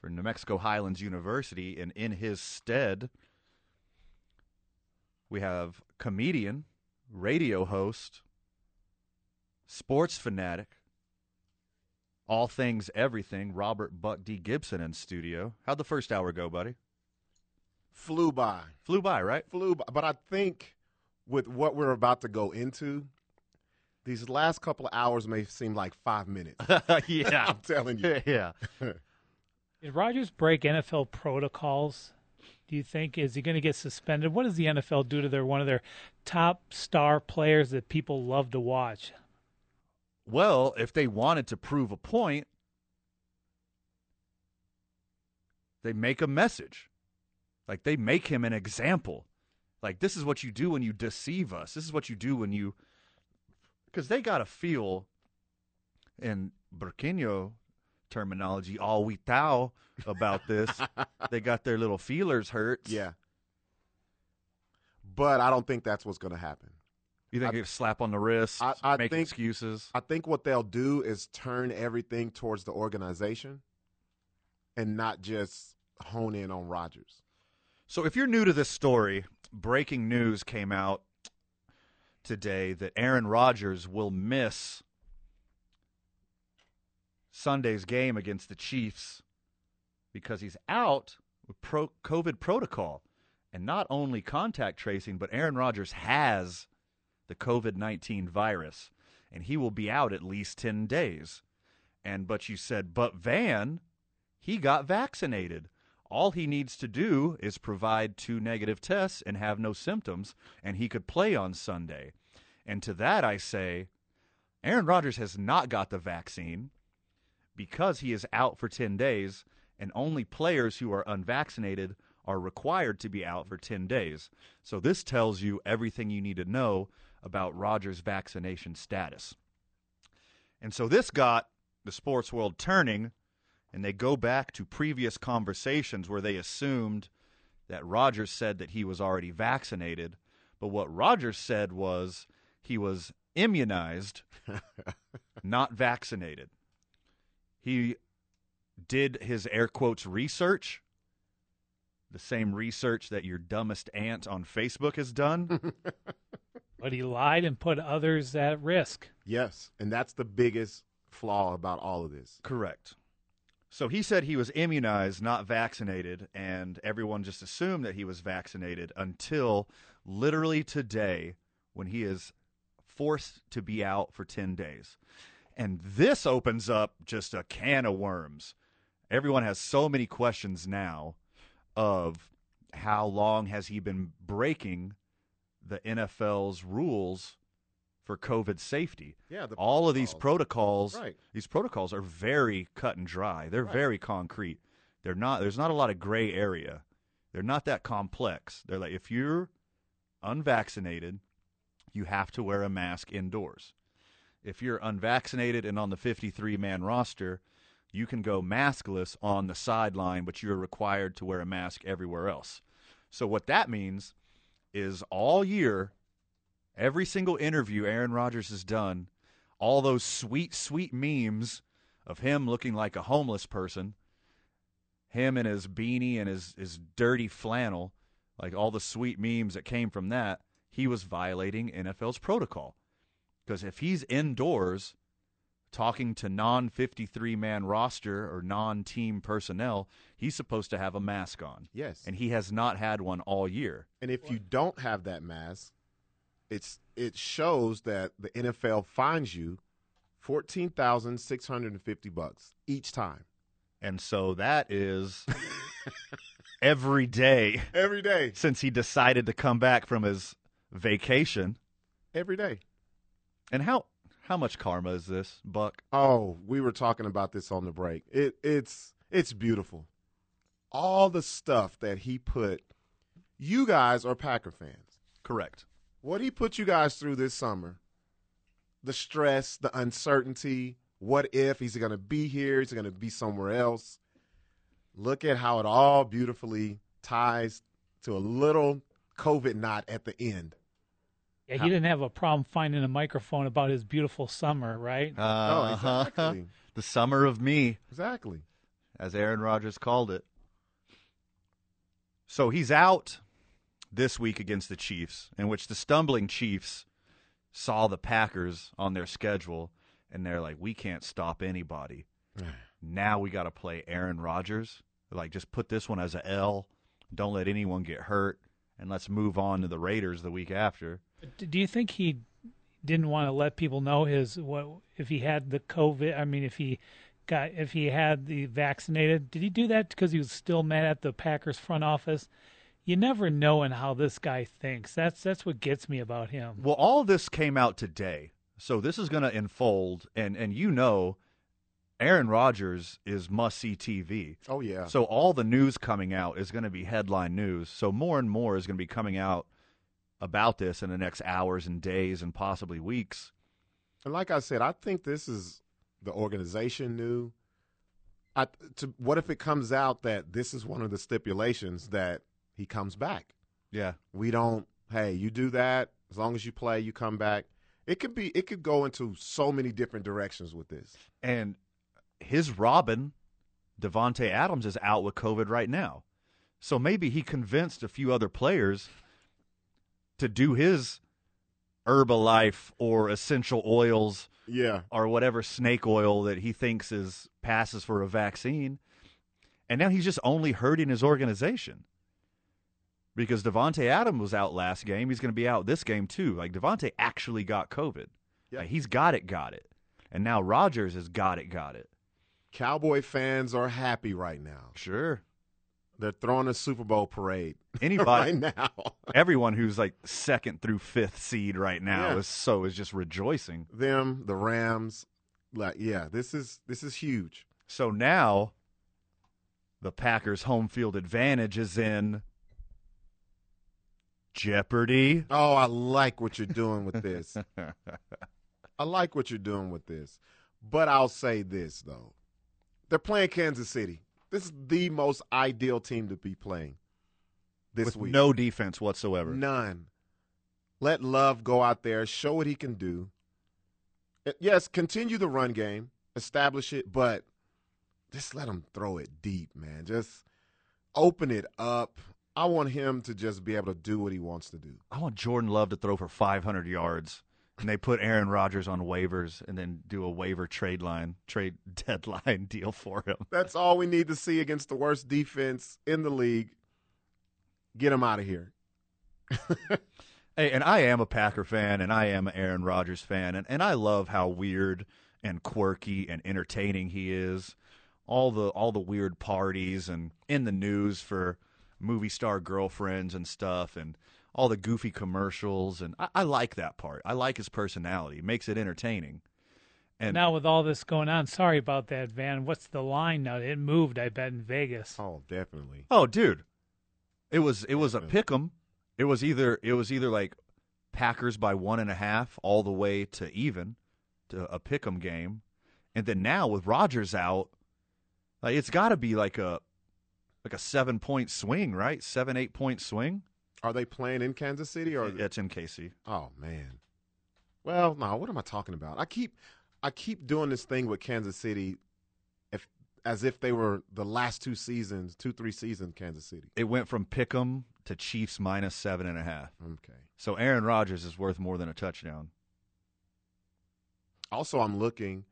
S7: for New Mexico Highlands University, and in his stead, we have comedian, radio host, sports fanatic, all things everything, Robert Buck D. Gibson in studio. How'd the first hour go, buddy?
S8: Flew by.
S7: Flew by, right?
S8: Flew by. But I think with what we're about to go into, these last couple of hours may seem like five minutes. <laughs>
S7: yeah.
S8: I'm telling you. <laughs>
S7: yeah. <laughs>
S9: Did Rodgers break NFL protocols? Do you think is he going to get suspended? What does the NFL do to their one of their top star players that people love to watch?
S7: Well, if they wanted to prove a point, they make a message. Like they make him an example. Like this is what you do when you deceive us. This is what you do when you because they got to feel in Burqueño terminology all we thou about this. <laughs> they got their little feelers hurt.
S8: Yeah. But I don't think that's what's going to happen.
S7: You think
S8: I-
S7: a slap on the wrist,
S8: I, I
S7: make
S8: think,
S7: excuses?
S8: I think what they'll do is turn everything towards the organization and not just hone in on Rodgers.
S7: So, if you're new to this story, breaking news came out today that Aaron Rodgers will miss Sunday's game against the Chiefs because he's out with pro- COVID protocol. And not only contact tracing, but Aaron Rodgers has the COVID 19 virus. and he will be out at least 10 days. And but you said, but Van, he got vaccinated. All he needs to do is provide two negative tests and have no symptoms, and he could play on Sunday. And to that I say, Aaron Rodgers has not got the vaccine because he is out for 10 days, and only players who are unvaccinated are required to be out for 10 days. So this tells you everything you need to know about Rodgers' vaccination status. And so this got the sports world turning, and they go back to previous conversations where they assumed that Rodgers said that he was already vaccinated. But what Rodgers said was he was immunized, <laughs> not vaccinated. He did his air quotes research, the same research that your dumbest aunt on Facebook has done. <laughs>
S9: But he lied and put others at risk.
S8: Yes, and that's the biggest flaw about all of this.
S7: Correct. So he said he was immunized, not vaccinated, and everyone just assumed that he was vaccinated until literally today when he is forced to be out for 10 days. And this opens up just a can of worms. Everyone has so many questions now of how long has he been breaking the NFL's rules for COVID safety.
S8: Yeah, the
S7: all of these protocols,
S8: Right.
S7: these protocols are very cut and dry. They're
S8: Right.
S7: very concrete. They're not. There's not a lot of gray area. They're not that complex. They're like if you're unvaccinated, you have to wear a mask indoors. If you're unvaccinated and on the 53 man roster, you can go maskless on the sideline, but you're required to wear a mask everywhere else. So, what that means is all year, every single interview Aaron Rodgers has done, all those sweet, sweet memes of him looking like a homeless person, him and his beanie and his, his dirty flannel, like all the sweet memes that came from that, he was violating NFL's protocol. Because if he's indoors talking to non 53 man roster or non team personnel, he's supposed to have a mask on.
S8: Yes.
S7: And he has not had one all year.
S8: And if you don't have that mask, it's it shows that the NFL fines you fourteen thousand six hundred and fifty bucks each time.
S7: And so that is <laughs> every day
S8: Every day.
S7: since he decided to come back from his vacation.
S8: Every day.
S7: And how how much karma is this, Buck?
S8: Oh, we were talking about this on the break. It it's it's beautiful. All the stuff that he put you guys are Packer fans.
S7: Correct.
S8: What he put you guys through this summer, the stress, the uncertainty, what if he's going to be here, he's going to be somewhere else. Look at how it all beautifully ties to a little COVID knot at the end.
S9: Yeah, he didn't have a problem finding a microphone about his beautiful summer, right?
S7: Uh,
S8: exactly. <laughs>
S7: the summer of me,
S8: Exactly.
S7: as Aaron Rodgers called it. So he's out this week against the Chiefs, in which the stumbling Chiefs saw the Packers on their schedule, and they're like, "We can't stop anybody." now we got to play Aaron Rodgers. Like, just put this one as a L. Don't let anyone get hurt, and let's move on to the Raiders the week after.
S9: Do you think he didn't want to let people know his what if he had the COVID? I mean, if he got if he had the vaccinated, did he do that because he was still mad at the Packers front office? You never know in how this guy thinks. That's that's what gets me about him.
S7: Well, all this came out today, so this is going to unfold, and and you know, Aaron Rodgers is must see TV.
S8: Oh yeah.
S7: So all the news coming out is going to be headline news. So more and more is going to be coming out about this in the next hours and days and possibly weeks.
S8: And like I said, I think this is the organization knew. I, to, what if it comes out that this is one of the stipulations that he comes back?
S7: Yeah.
S8: We don't. Hey, you do that as long as you play, you come back. It could be. It could go into so many different directions with this.
S7: And his Robin, Davante Adams, is out with COVID right now. So maybe he convinced a few other players to do his Herbalife or essential oils
S8: Yeah.
S7: or whatever snake oil that he thinks is passes for a vaccine. And now he's just only hurting his organization. Because Davante Adams was out last game, he's going to be out this game too. Like Davante actually got COVID. Like, he's got it, got it. And now Rodgers has got it, got it.
S8: Cowboy fans are happy right now.
S7: Sure.
S8: They're throwing a Super Bowl parade <laughs>
S7: Anybody
S8: right now. <laughs>
S7: everyone who's like second through fifth seed right now
S8: Yeah.
S7: is so is just rejoicing.
S8: Them, the Rams, like yeah, this is this is huge.
S7: So now the Packers home field advantage is in jeopardy.
S8: Oh, I like what you're doing with this. <laughs> I like what you're doing with this. But I'll say this though. They're playing Kansas City. This is the most ideal team to be playing this
S7: with
S8: week.
S7: no defense whatsoever.
S8: None. Let Love go out there, show what he can do. Yes, continue the run game, establish it, but just let him throw it deep, man. Just open it up. I want him to just be able to do what he wants to do.
S7: I want Jordan Love to throw for 500 yards, and they put Aaron Rodgers on waivers, and then do a waiver trade line, trade <laughs> deadline deal for him.
S8: That's all we need to see against the worst defense in the league. Get him out of here. <laughs>
S7: Hey, and I am a Packer fan, and I am an Aaron Rodgers fan, and, and I love how weird and quirky and entertaining he is. All the all the weird parties and in the news for movie star girlfriends and stuff, and all the goofy commercials, and I, I like that part. I like his personality; it makes it entertaining. And
S9: now with all this going on, sorry about that, Van. What's the line now? It moved, I bet, in Vegas.
S8: Oh, definitely.
S7: Oh, dude, it was it was a pick 'em. It was either it was either like Packers by one and a half all the way to even to a pick 'em game, and then now with Rodgers out, like it's got to be like a like a seven point swing, right? Seven eight point swing.
S8: Are they playing in Kansas City or
S7: It's in KC.
S8: Oh man. Well, no, what am I talking about? I keep I keep doing this thing with Kansas City if as if they were the last two seasons, two, three seasons Kansas City.
S7: It went from pick 'em to Chiefs minus seven and a half.
S8: Okay.
S7: So Aaron Rodgers is worth more than a touchdown.
S8: Also, I'm looking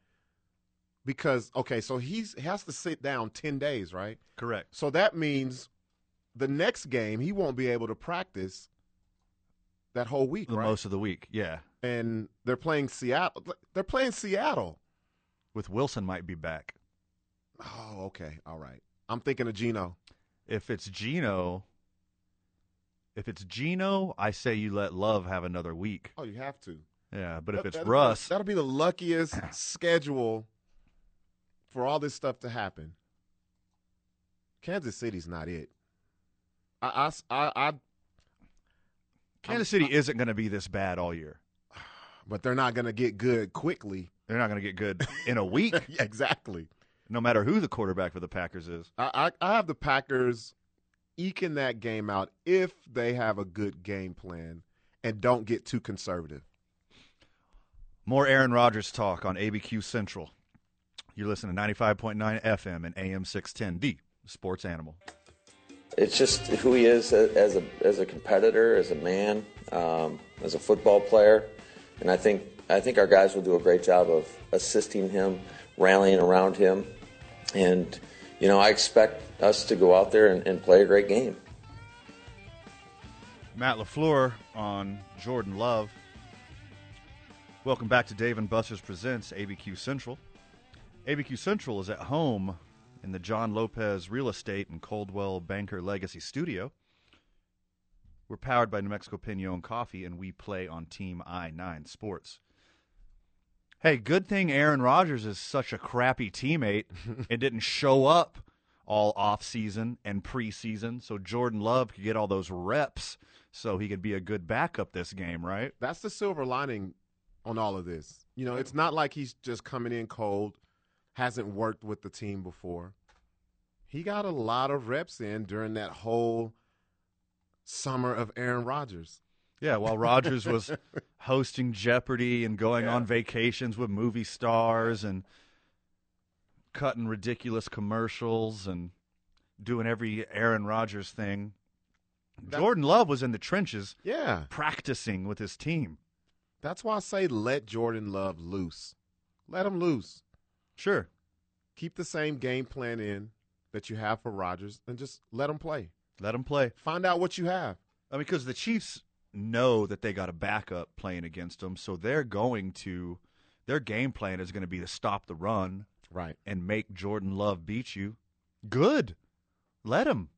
S8: because okay, so he's he has to sit down ten days, right?
S7: Correct.
S8: So that means the next game he won't be able to practice that whole week,
S7: The
S8: right?
S7: most of the week, yeah.
S8: and they're playing Seattle. They're playing Seattle.
S7: With Wilson might be back.
S8: Oh, okay, all right. I'm thinking of Geno.
S7: If it's Geno, if it's Geno, I say you let Love have another week.
S8: Oh, you have to.
S7: Yeah, but if it's
S8: that'll-
S7: Russ,
S8: that'll be the luckiest schedule for all this stuff to happen. Kansas City's not it. I, I, I, I
S7: Kansas City isn't going to be this bad all year. <sighs>
S8: but they're not going to get good quickly.
S7: They're not going to get good in a week,
S8: Yeah, <laughs> exactly.
S7: no matter who the quarterback for the Packers is.
S8: I, I, I have the Packers eking that game out if they have a good game plan and don't get too conservative.
S7: More Aaron Rodgers talk on ABQ Central. You're listening to 95.9 FM and AM 610, the sports animal.
S14: It's just who he is as a as a competitor, as a man, um, as a football player, and I think I think our guys will do a great job of assisting him, rallying around him, and you know I expect us to go out there and, and play a great game.
S7: Matt LaFleur on Jordan Love. Welcome back to Dave and Buster's Presents ABQ Central. ABQ Central is at home in the John Lopez Real Estate and Coldwell Banker Legacy Studio. We're powered by New Mexico Pinon Coffee, and we play on Team I 9 Sports. Hey, good thing Aaron Rodgers is such a crappy teammate <laughs> and didn't show up all off season and preseason, so Jordan Love could get all those reps so he could be a good backup this game, right?
S8: That's the silver lining on all of this. You know, it's not like he's just coming in cold, hasn't worked with the team before. He got a lot of reps in during that whole summer of Aaron Rodgers.
S7: Yeah, while Rodgers was <laughs> hosting Jeopardy and going on vacations with movie stars and cutting ridiculous commercials and doing every Aaron Rodgers thing. Jordan Love was in the trenches
S8: Yeah.
S7: practicing with his team.
S8: That's why I say let Jordan Love loose. Let him loose.
S7: Sure.
S8: Keep the same game plan in that you have for Rodgers and just let him play.
S7: Let him play.
S8: Find out what you have.
S7: I mean, because the Chiefs know that they got a backup playing against them, so they're going to their game plan is going to be to stop the run,
S8: right,
S7: and make Jordan Love beat you. Good, let him.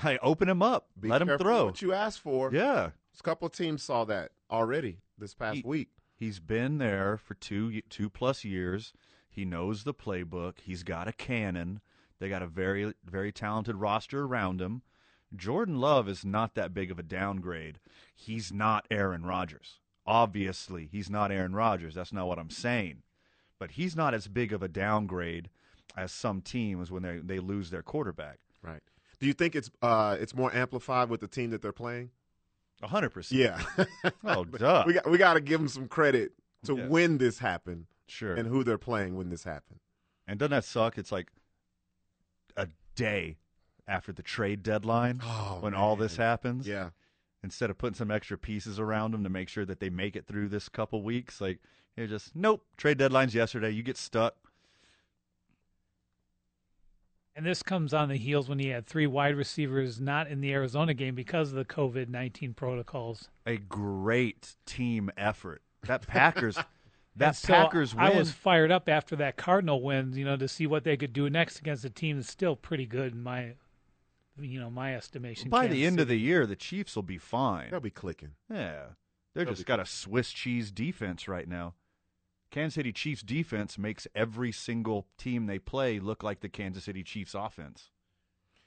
S7: Hey, open him up.
S8: Be
S7: let him throw.
S8: What you asked for.
S7: Yeah.
S8: A couple of teams saw that already this past
S7: He-
S8: week.
S7: He's been there for two two plus years. He knows the playbook. He's got a cannon. They got a very very talented roster around him. Jordan Love is not that big of a downgrade. He's not Aaron Rodgers. Obviously, he's not Aaron Rodgers. That's not what I'm saying. But he's not as big of a downgrade as some teams when they they lose their quarterback.
S8: Right. Do you think it's uh it's more amplified with the team that they're playing?
S7: A hundred percent.
S8: Yeah. <laughs>
S7: Oh, duh.
S8: We got we got to give them some credit to
S7: Yeah.
S8: when this happened.
S7: Sure.
S8: And who they're playing when this happened.
S7: And doesn't that suck? It's like a day after the trade deadline
S8: Oh,
S7: when all this happens.
S8: Yeah.
S7: Instead of putting some extra pieces around them to make sure that they make it through this couple weeks, like you're just nope. Trade deadline's yesterday. You get stuck.
S9: And this comes on the heels when he had three wide receivers not in the Arizona game because of the COVID 19 protocols.
S7: A great team effort. That Packers, <laughs> that
S9: And so
S7: Packers win.
S9: I was fired up after that Cardinal win, you know, to see what they could do next against a team that's still pretty good in my, you know, my estimation.
S7: By the
S9: Kansas
S7: end of the year, the Chiefs will be fine.
S8: They'll be clicking.
S7: Yeah, they're
S8: They'll
S7: just
S8: be
S7: got a Swiss cheese defense right now. Kansas City Chiefs defense makes every single team they play look like the Kansas City Chiefs offense.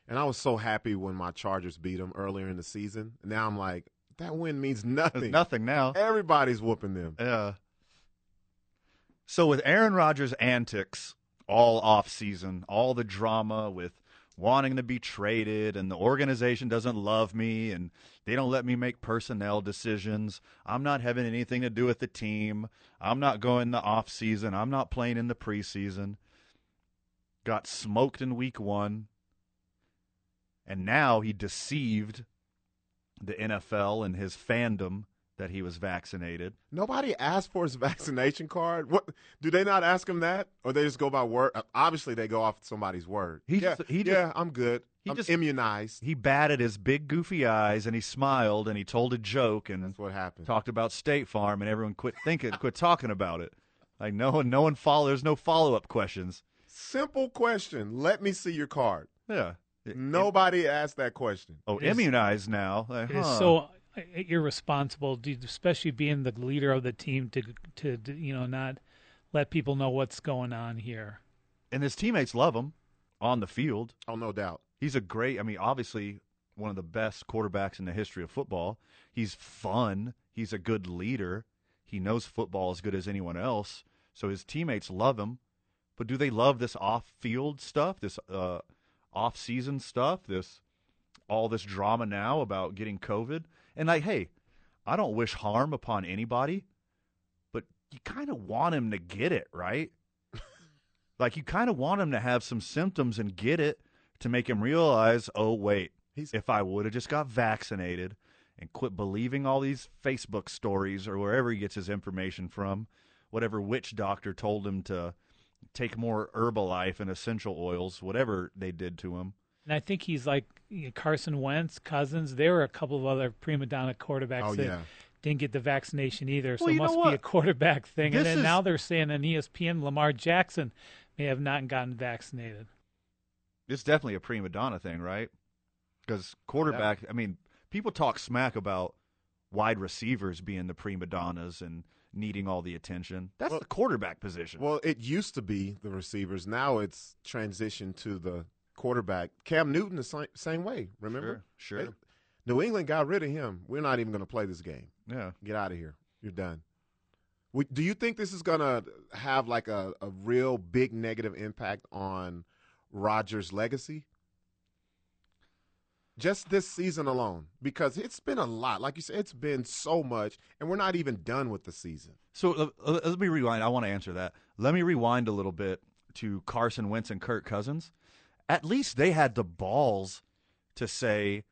S8: And I was so happy when my Chargers beat them earlier in the season. Now I'm like, that win means nothing.
S7: nothing now.
S8: Everybody's whooping them.
S7: Yeah. So with Aaron Rodgers' antics all off season, all the drama with wanting to be traded and the organization doesn't love me and they don't let me make personnel decisions. I'm not having anything to do with the team. I'm not going the off season. I'm not playing in the preseason. Got smoked in week 1. And now he deceived the NFL and his fandom that he was vaccinated.
S8: Nobody asked for his <laughs> vaccination card. What do they not ask him that, or they just go by word? Obviously, they go off somebody's word.
S7: He
S8: yeah,
S7: just- he
S8: yeah,
S7: just-
S8: I'm good.
S7: he
S8: I'm
S7: just-
S8: immunized.
S7: He batted his big goofy eyes and he smiled and he told a joke and
S8: That's what happened.
S7: talked about State Farm and everyone quit thinking, quit talking about it. Like no one, no one follow. There's no follow up questions.
S8: Simple question. Let me see your card.
S7: Yeah. It-
S8: Nobody asked that question.
S7: oh,
S9: It is-
S7: immunized now. Like,
S9: It is
S7: huh.
S9: so irresponsible, dude, especially being the leader of the team to to to, you know not let people know what's going on here.
S7: and his teammates love him on the field.
S8: Oh, no doubt.
S7: He's a great. I mean, obviously one of the best quarterbacks in the history of football. He's fun. He's a good leader. He knows football as good as anyone else. So his teammates love him. But do they love this off-field stuff? This uh, off-season stuff? This all this drama now about getting COVID? And like, hey, I don't wish harm upon anybody, but you kind of want him to get it, right? <laughs> like you kind of want him to have some symptoms and get it to make him realize, oh wait, if I would have just got vaccinated and quit believing all these Facebook stories or wherever he gets his information from, whatever witch doctor told him to take more Herbalife and essential oils, whatever they did to him.
S9: And I think he's like you know, Carson Wentz, Cousins. There were a couple of other prima donna quarterbacks
S8: Oh,
S9: that
S8: yeah.
S9: didn't get the vaccination either. So
S7: Well,
S9: it must be a quarterback thing.
S7: This
S9: and then
S7: is-
S9: now they're saying on ESPN Lamar Jackson may have not gotten vaccinated.
S7: It's definitely a prima donna thing, right? Because quarterback, I mean, people talk smack about wide receivers being the prima donnas and needing all the attention. That's the quarterback position.
S8: Well, it used to be the receivers. Now it's transitioned to the quarterback. Cam Newton the same, same way. Remember?
S7: Sure, sure.
S8: They- New England got rid of him. We're not even going to play this game.
S7: Yeah.
S8: Get out of here. You're done. We, do you think this is going to have like a, a real big negative impact on Rodgers' legacy? Just this season alone, because it's been a lot. Like you said, it's been so much, and we're not even done with the season.
S7: So uh, uh, let me rewind. I want to answer that. Let me rewind a little bit to Carson Wentz and Kirk Cousins. At least they had the balls to say,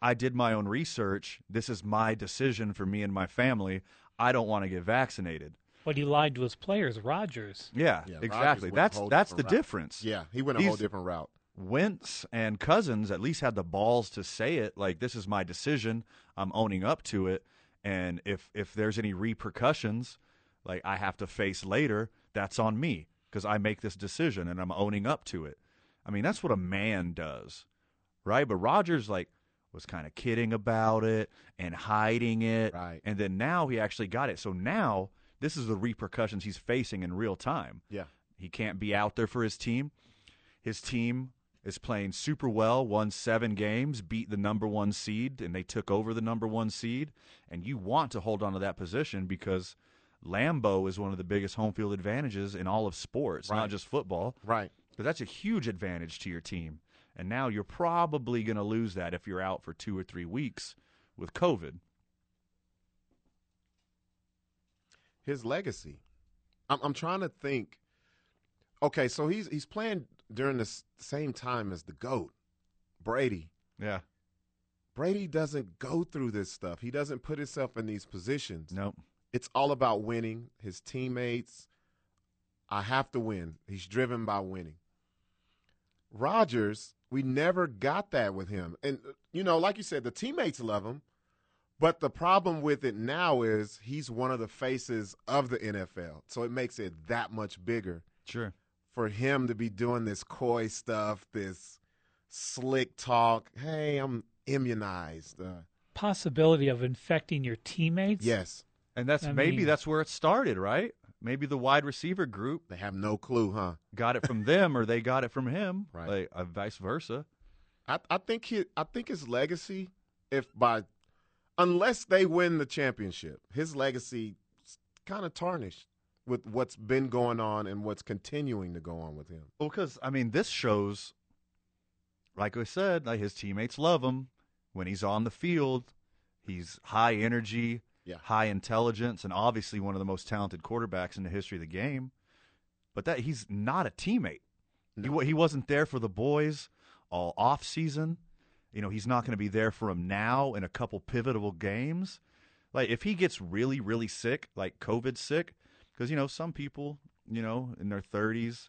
S7: I did my own research. This is my decision for me and my family. I don't want to get vaccinated.
S9: But he lied to his players, Rodgers.
S7: Yeah,
S8: Yeah,
S7: exactly.
S8: went
S7: That's that's the
S8: route.
S7: difference.
S8: Yeah, he went a whole different route.
S7: Wentz and Cousins at least had the balls to say it like this is my decision. I'm owning up to it and if if there's any repercussions like I have to face later, that's on me because I make this decision and I'm owning up to it. I mean, that's what a man does. Right? But Rodgers like was kind of kidding about it and hiding it.
S8: Right.
S7: And then now he actually got it. So now this is the repercussions he's facing in real time.
S8: Yeah.
S7: He can't be out there for his team. His team is playing super well, won seven games, beat the number one seed, and they took over the number one seed. And you want to hold on to that position because Lambeau is one of the biggest home field advantages in all of sports,
S8: Right.
S7: not just football.
S8: Right.
S7: But that's a huge advantage to your team. And now you're probably going to lose that if you're out for two or three weeks with COVID.
S8: his legacy. I'm, I'm trying to think. Okay, so he's he's playing during the same time as the goat, Brady.
S7: Yeah.
S8: Brady doesn't go through this stuff. He doesn't put himself in these positions.
S7: Nope.
S8: It's all about winning. His teammates. I have to win. He's driven by winning. Rodgers, we never got that with him. And, you know, like you said, the teammates love him. But the problem with it now is he's one of the faces of the NFL. So it makes it that much bigger.
S7: Sure.
S8: For him to be doing this coy stuff, this slick talk. Hey, I'm immunized. Uh,
S9: Possibility of infecting your teammates.
S8: yes.
S7: And that's
S9: I
S7: maybe
S9: mean-
S7: that's where it started, right? Maybe the wide receiver group
S8: They have no clue, huh?
S7: got it from them or they got it from him, <laughs>
S8: Right.
S7: like uh, vice versa.
S8: I, I think he, I think his legacy, if by, unless they win the championship, his legacy kind of tarnished with what's been going on and what's continuing to go on with him.
S7: Well, because I mean, this shows, like I said, like his teammates love him when he's on the field. He's high energy,
S8: Yeah.
S7: high intelligence, and obviously one of the most talented quarterbacks in the history of the game. But that he's not a teammate. He he wasn't there for the boys all off season. You know, he's not going to be there for him now in a couple pivotal games. Like if he gets really really sick, like COVID sick, because you know some people, you know, in their 30s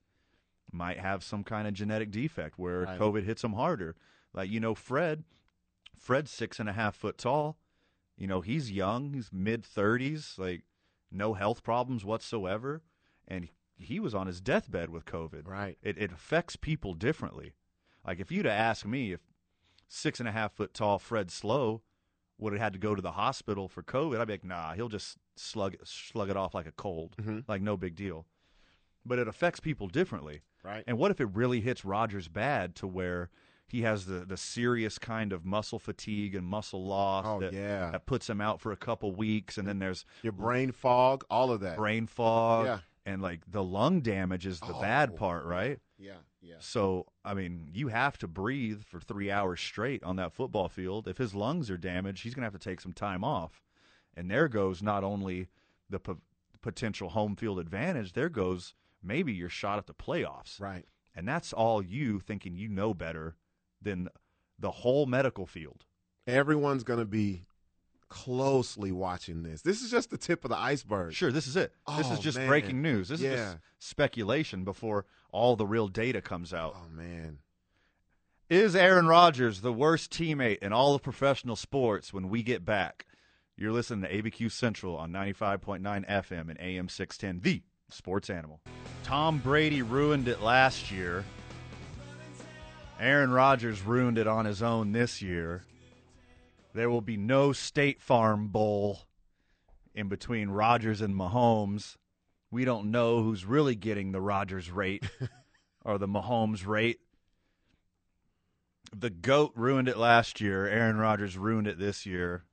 S7: might have some kind of genetic defect where
S8: Right.
S7: COVID hits them harder. Like you know, Fred, Fred's six and a half foot tall. You know, he's young. He's mid 30s. Like no health problems whatsoever, and he was on his deathbed with COVID.
S8: Right.
S7: It it affects people differently. Like if you'd have asked me if six and a half foot tall Fred Slow would have had to go to the hospital for COVID, I'd be like, nah, he'll just slug it, slug it off like a cold,
S8: Mhm.
S7: like no big deal. But it affects people differently.
S8: Right.
S7: And what if it really hits Rodgers bad to where he has the, the serious kind of muscle fatigue and muscle loss
S8: Oh,
S7: that,
S8: yeah.
S7: that puts him out for a couple weeks, and then there's
S8: Your brain fog, all of that.
S7: brain fog,
S8: Yeah.
S7: and like the lung damage is the oh, bad
S8: Oh,
S7: part, right?
S8: Yeah, yeah.
S7: So, I mean, you have to breathe for three hours straight on that football field. If his lungs are damaged, he's going to have to take some time off. And there goes not only the p- potential home field advantage, there goes maybe your shot at the playoffs.
S8: Right.
S7: And that's all you thinking you know better than the whole medical field.
S8: Everyone's going to be closely watching this. This is just the tip of the iceberg.
S7: Sure, this is it. this is
S8: Oh,
S7: just
S8: man.
S7: breaking news. This is just speculation before all the real data comes out.
S8: Oh man.
S7: Is Aaron Rodgers the worst teammate in all of professional sports when we get back? You're listening to ABQ Central on 95.9 FM and AM 610, the sports animal. Tom Brady ruined it last year. Aaron Rodgers ruined it on his own this year. There will be no State Farm Bowl in between Rodgers and Mahomes. We don't know who's really getting the Rodgers rate <laughs> or the Mahomes rate. The GOAT ruined it last year. Aaron Rodgers ruined it this year.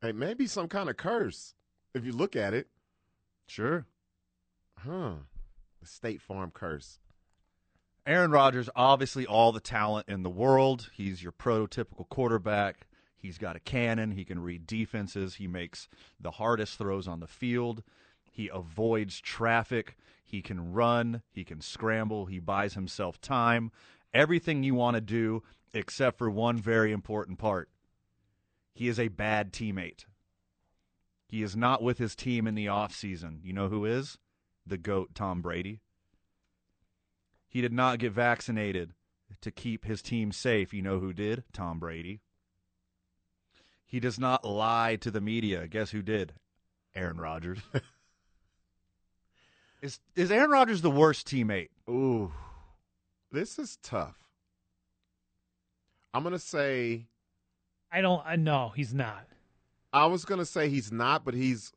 S8: Hey, maybe some kind of curse if you look at it.
S7: Sure.
S8: Huh. The State Farm curse.
S7: Aaron Rodgers, obviously all the talent in the world. He's your prototypical quarterback. He's got a cannon. He can read defenses. He makes the hardest throws on the field. He avoids traffic. He can run. He can scramble. He buys himself time. Everything you want to do, except for one very important part. He is a bad teammate. He is not with his team in the offseason. You know who is? The GOAT, Tom Brady. He did not get vaccinated. to keep his team safe. You know who did? Tom Brady. He does not lie to the media. Guess who did? Aaron Rodgers. <laughs> is is Aaron Rodgers the worst teammate?
S8: Ooh, this is tough. I'm gonna say
S9: I don't. I no, he's not.
S8: I was gonna say he's not, but he's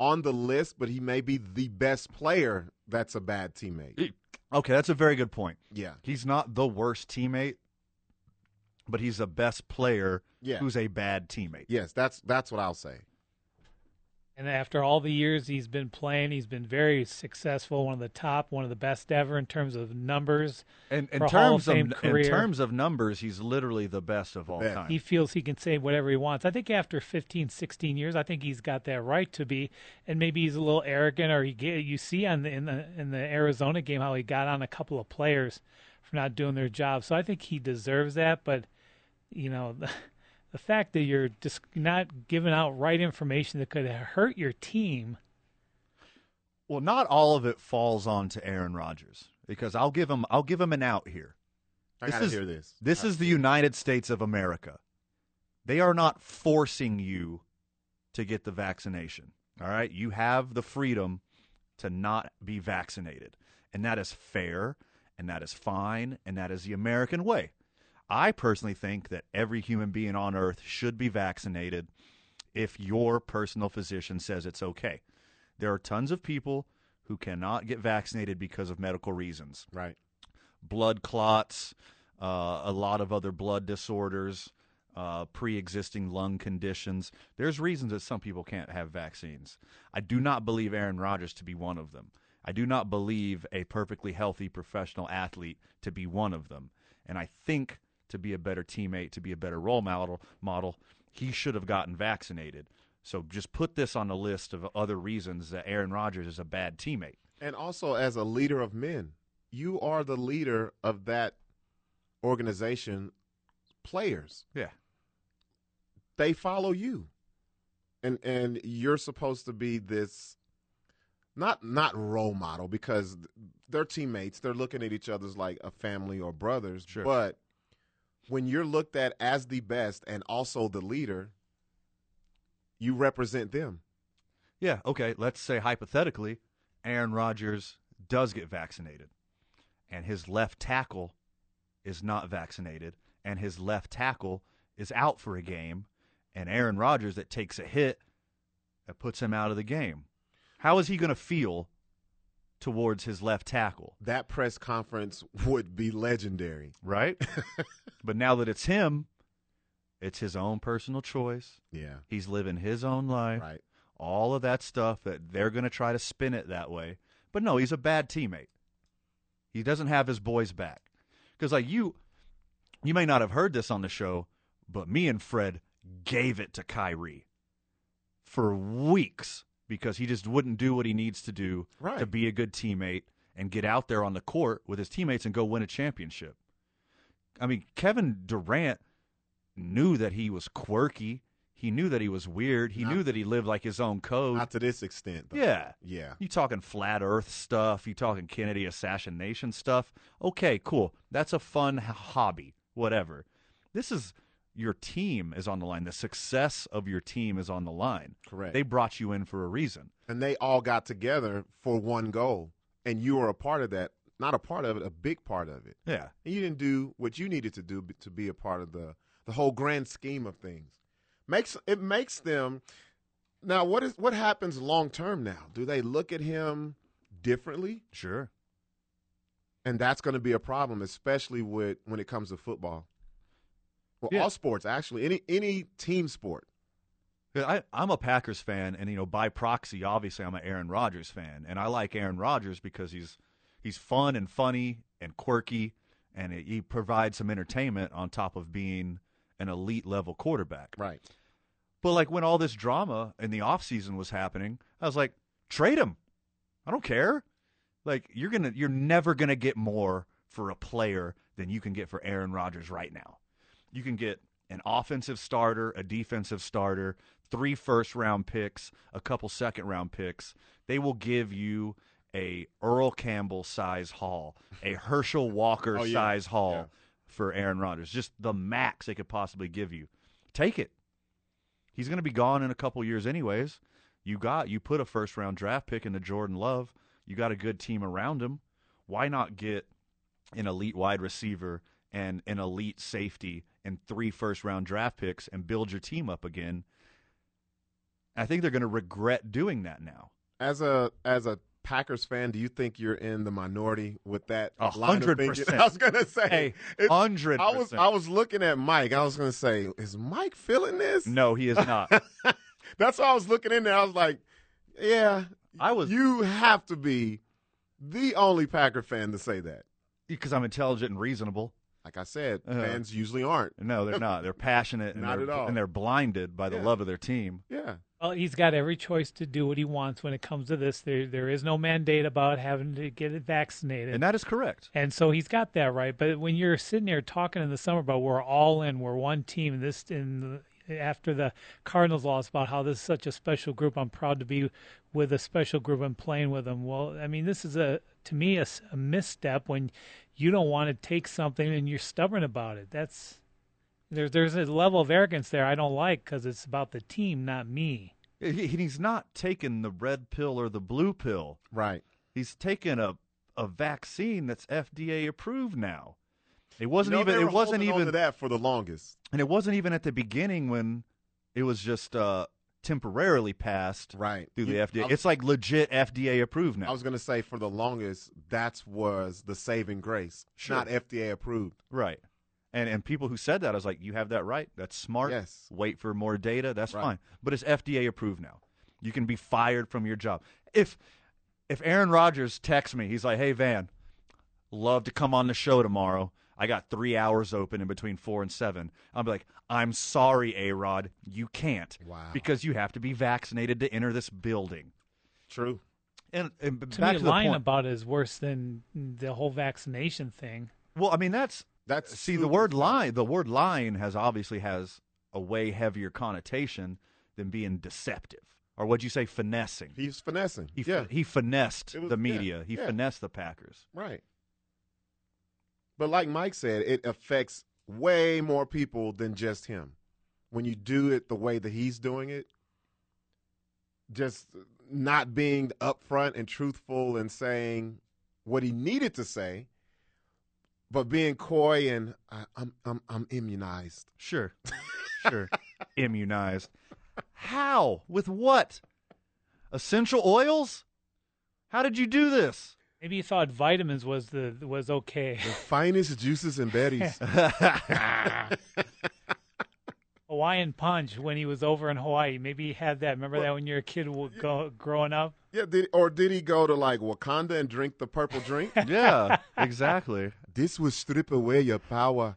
S8: on the list. But he may be the best player. That's a bad teammate.
S7: Okay, that's a very good point.
S8: Yeah.
S7: He's not the worst teammate, but he's the best player
S8: Yeah.
S7: who's a bad teammate.
S8: Yes, that's that's what I'll say.
S9: And after all the years he's been playing, he's been very successful. One of the top, one of the best ever in terms of numbers.
S7: And in
S9: for Hall of
S7: terms of,
S9: Fame
S7: in terms of numbers, he's literally the best of all time.
S9: He feels he can say whatever he wants. I think after 15, 16 years, I think he's got that right to be. And maybe he's a little arrogant, or he get, you see on the, in the in the Arizona game how he got on a couple of players for not doing their job. So I think he deserves that. But you know, <laughs> the, the fact that you're just not giving out right information that could hurt your team.
S7: Well, not all of it falls on to Aaron Rodgers because I'll give him I'll give him an out here.
S8: I gotta hear this.
S7: This is the United States of America. They are not forcing you to get the vaccination. All right? You have the freedom to not be vaccinated. And that is fair and that is fine and that is the American way. I personally think that every human being on earth should be vaccinated if your personal physician says it's okay. There are tons of people who cannot get vaccinated because of medical reasons.
S8: Right.
S7: Blood clots, uh, a lot of other blood disorders, uh, pre existing lung conditions. There's reasons that some people can't have vaccines. I do not believe Aaron Rodgers to be one of them. I do not believe a perfectly healthy professional athlete to be one of them. And I think to be a better teammate, to be a better role model, model he should have gotten vaccinated. So just put this on the list of other reasons that Aaron Rodgers is a bad teammate.
S8: And also, as a leader of men, you are the leader of that organization. Players,
S7: Yeah.
S8: they follow you, and and you're supposed to be this not not role model because they're teammates. They're looking at each other's like a family or brothers.
S7: Sure.
S8: But when you're looked at as the best and also the leader, you represent them.
S7: Yeah, okay. Let's say hypothetically, Aaron Rodgers does get vaccinated, and his left tackle is not vaccinated, and his left tackle is out for a game, and Aaron Rodgers that takes a hit that puts him out of the game. How is he going to feel towards his left tackle?
S8: That press conference would be legendary.
S7: Right? <laughs> but now that it's him, it's his own personal choice.
S8: Yeah.
S7: He's living his own life.
S8: Right.
S7: All of that stuff that they're going to try to spin it that way. But no, he's a bad teammate. He doesn't have his boys back. Because like you you may not have heard this on the show, but me and Fred gave it to Kyrie for weeks because he just wouldn't do what he needs to do
S8: Right.
S7: to be a good teammate and get out there on the court with his teammates and go win a championship. I mean, Kevin Durant knew that he was quirky. He knew that he was weird. He
S8: Not-
S7: knew that he lived like his own code.
S8: Not to this extent. Though.
S7: Yeah.
S8: Yeah.
S7: You talking flat Earth stuff? You talking Kennedy assassination stuff? Okay, cool. That's a fun h- hobby. Whatever. This is your team is on the line. The success of your team is on the line.
S8: Correct.
S7: They brought you in for a reason.
S8: and they all got together for one goal, and you were a part of that. Not a part of it, a big part of it.
S7: Yeah.
S8: And you didn't do what you needed to do to be a part of the the whole grand scheme of things. Makes it makes them now. What is what happens long term now? Do they look at him differently?
S7: Sure.
S8: And that's going to be a problem, especially with when it comes to football. Well,
S7: Yeah.
S8: all sports actually, any any team sport.
S7: I, I'm a Packers fan, and you know, by proxy, obviously, I'm an Aaron Rodgers fan, and I like Aaron Rodgers because he's he's fun and funny and quirky, and he provides some entertainment on top of being an elite level quarterback.
S8: Right.
S7: But like when all this drama in the offseason was happening, I was like, trade him. I don't care. Like you're gonna you're never gonna get more for a player than you can get for Aaron Rodgers right now. You can get an offensive starter, a defensive starter, three first round picks, a couple second round picks. They will give you a Earl Campbell size haul, a <laughs> Herschel Walker
S8: Oh, yeah.
S7: size haul for Aaron Rodgers, just the max they could possibly give you. Take it. He's going to be gone in a couple years, anyways. You got you put a first round draft pick into Jordan Love. You got a good team around him. Why not get an elite wide receiver and an elite safety and three first round draft picks and build your team up again? I think they're going to regret doing that now.
S8: As a as a Packers fan, do you think you're in the minority with that
S7: A hundred percent. <laughs>
S8: I was gonna say,
S7: Hey, hundred
S8: I was. I was looking at Mike. I was gonna say, is Mike feeling this?
S7: No, he is not. <laughs>
S8: That's why I was looking in there. I was like, yeah,
S7: I was.
S8: You have to be the only Packer fan to say that.
S7: because I'm intelligent and reasonable.
S8: Like I said,
S7: Uh,
S8: fans usually aren't.
S7: No, they're not. They're <laughs> passionate and
S8: Not
S7: they're,
S8: at all.
S7: and they're blinded by the
S8: Yeah.
S7: love of their team.
S8: Yeah.
S9: Well, he's got every choice to do what he wants when it comes to this. There, there is no mandate about having to get it vaccinated,
S7: And that is correct.
S9: And so he's got that right. But when you're sitting there talking in the summer about we're all in, we're one team, and this in after the Cardinals lost about how this is such a special group. I'm proud to be with a special group and playing with them. Well, I mean, this is a to me a misstep when you don't want to take something and you're stubborn about it. That's there's there's a level of arrogance there I don't like because it's about the team, not me.
S7: He's not taking the red pill or the blue pill.
S8: Right.
S7: He's taking a a vaccine that's FDA approved now. It wasn't
S8: You know,
S7: even. It wasn't even
S8: that for the longest.
S7: and it wasn't even at the beginning when it was just uh, temporarily passed
S8: right
S7: through the FDA.
S8: Was-
S7: it's like legit FDA approved now.
S8: I was gonna say for the longest, that was the saving grace,
S7: Sure.
S8: not FDA approved.
S7: Right. And and people who said that, I was like, you have that right. That's smart.
S8: Yes.
S7: Wait for more data. That's
S8: Right.
S7: fine. But it's FDA approved now. You can be fired from your job. If if Aaron Rodgers texts me, he's like, "Hey Van, love to come on the show tomorrow. I got three hours open in between four and seven. I'm like, I'm sorry, A Rod, you can't.
S8: Wow.
S7: Because you have to be vaccinated to enter this building.
S8: True.
S7: And, and
S9: To
S7: back
S9: me,
S7: to the
S9: lying
S7: point.
S9: about it is worse than the whole vaccination thing.
S7: Well, I mean that's
S8: that's
S7: see the word lie. The word lying has obviously has a way heavier connotation than being deceptive, or what'd you say, finessing?
S8: He's finessing.
S7: He
S8: yeah.
S7: he finessed
S8: was-
S7: the
S8: yeah,
S7: media. he
S8: yeah.
S7: finessed the Packers.
S8: Right. But like Mike said, it affects way more people than just him. When you do it the way that he's doing it, just not being upfront and truthful and saying what he needed to say, but being coy and I, I'm I'm I'm immunized.
S7: Sure, <laughs> sure, immunized. How? With what? Essential oils? How did you do this?
S9: Maybe you thought vitamins was the was okay.
S8: The finest juices and berries. <laughs> <laughs>
S9: Hawaiian punch when he was over in Hawaii. Maybe he had that. Remember that when you were a kid w- go, growing up?
S8: Yeah, did, or did he go to like Wakanda and drink the purple drink? <laughs>
S7: yeah, exactly.
S8: This will strip away your power.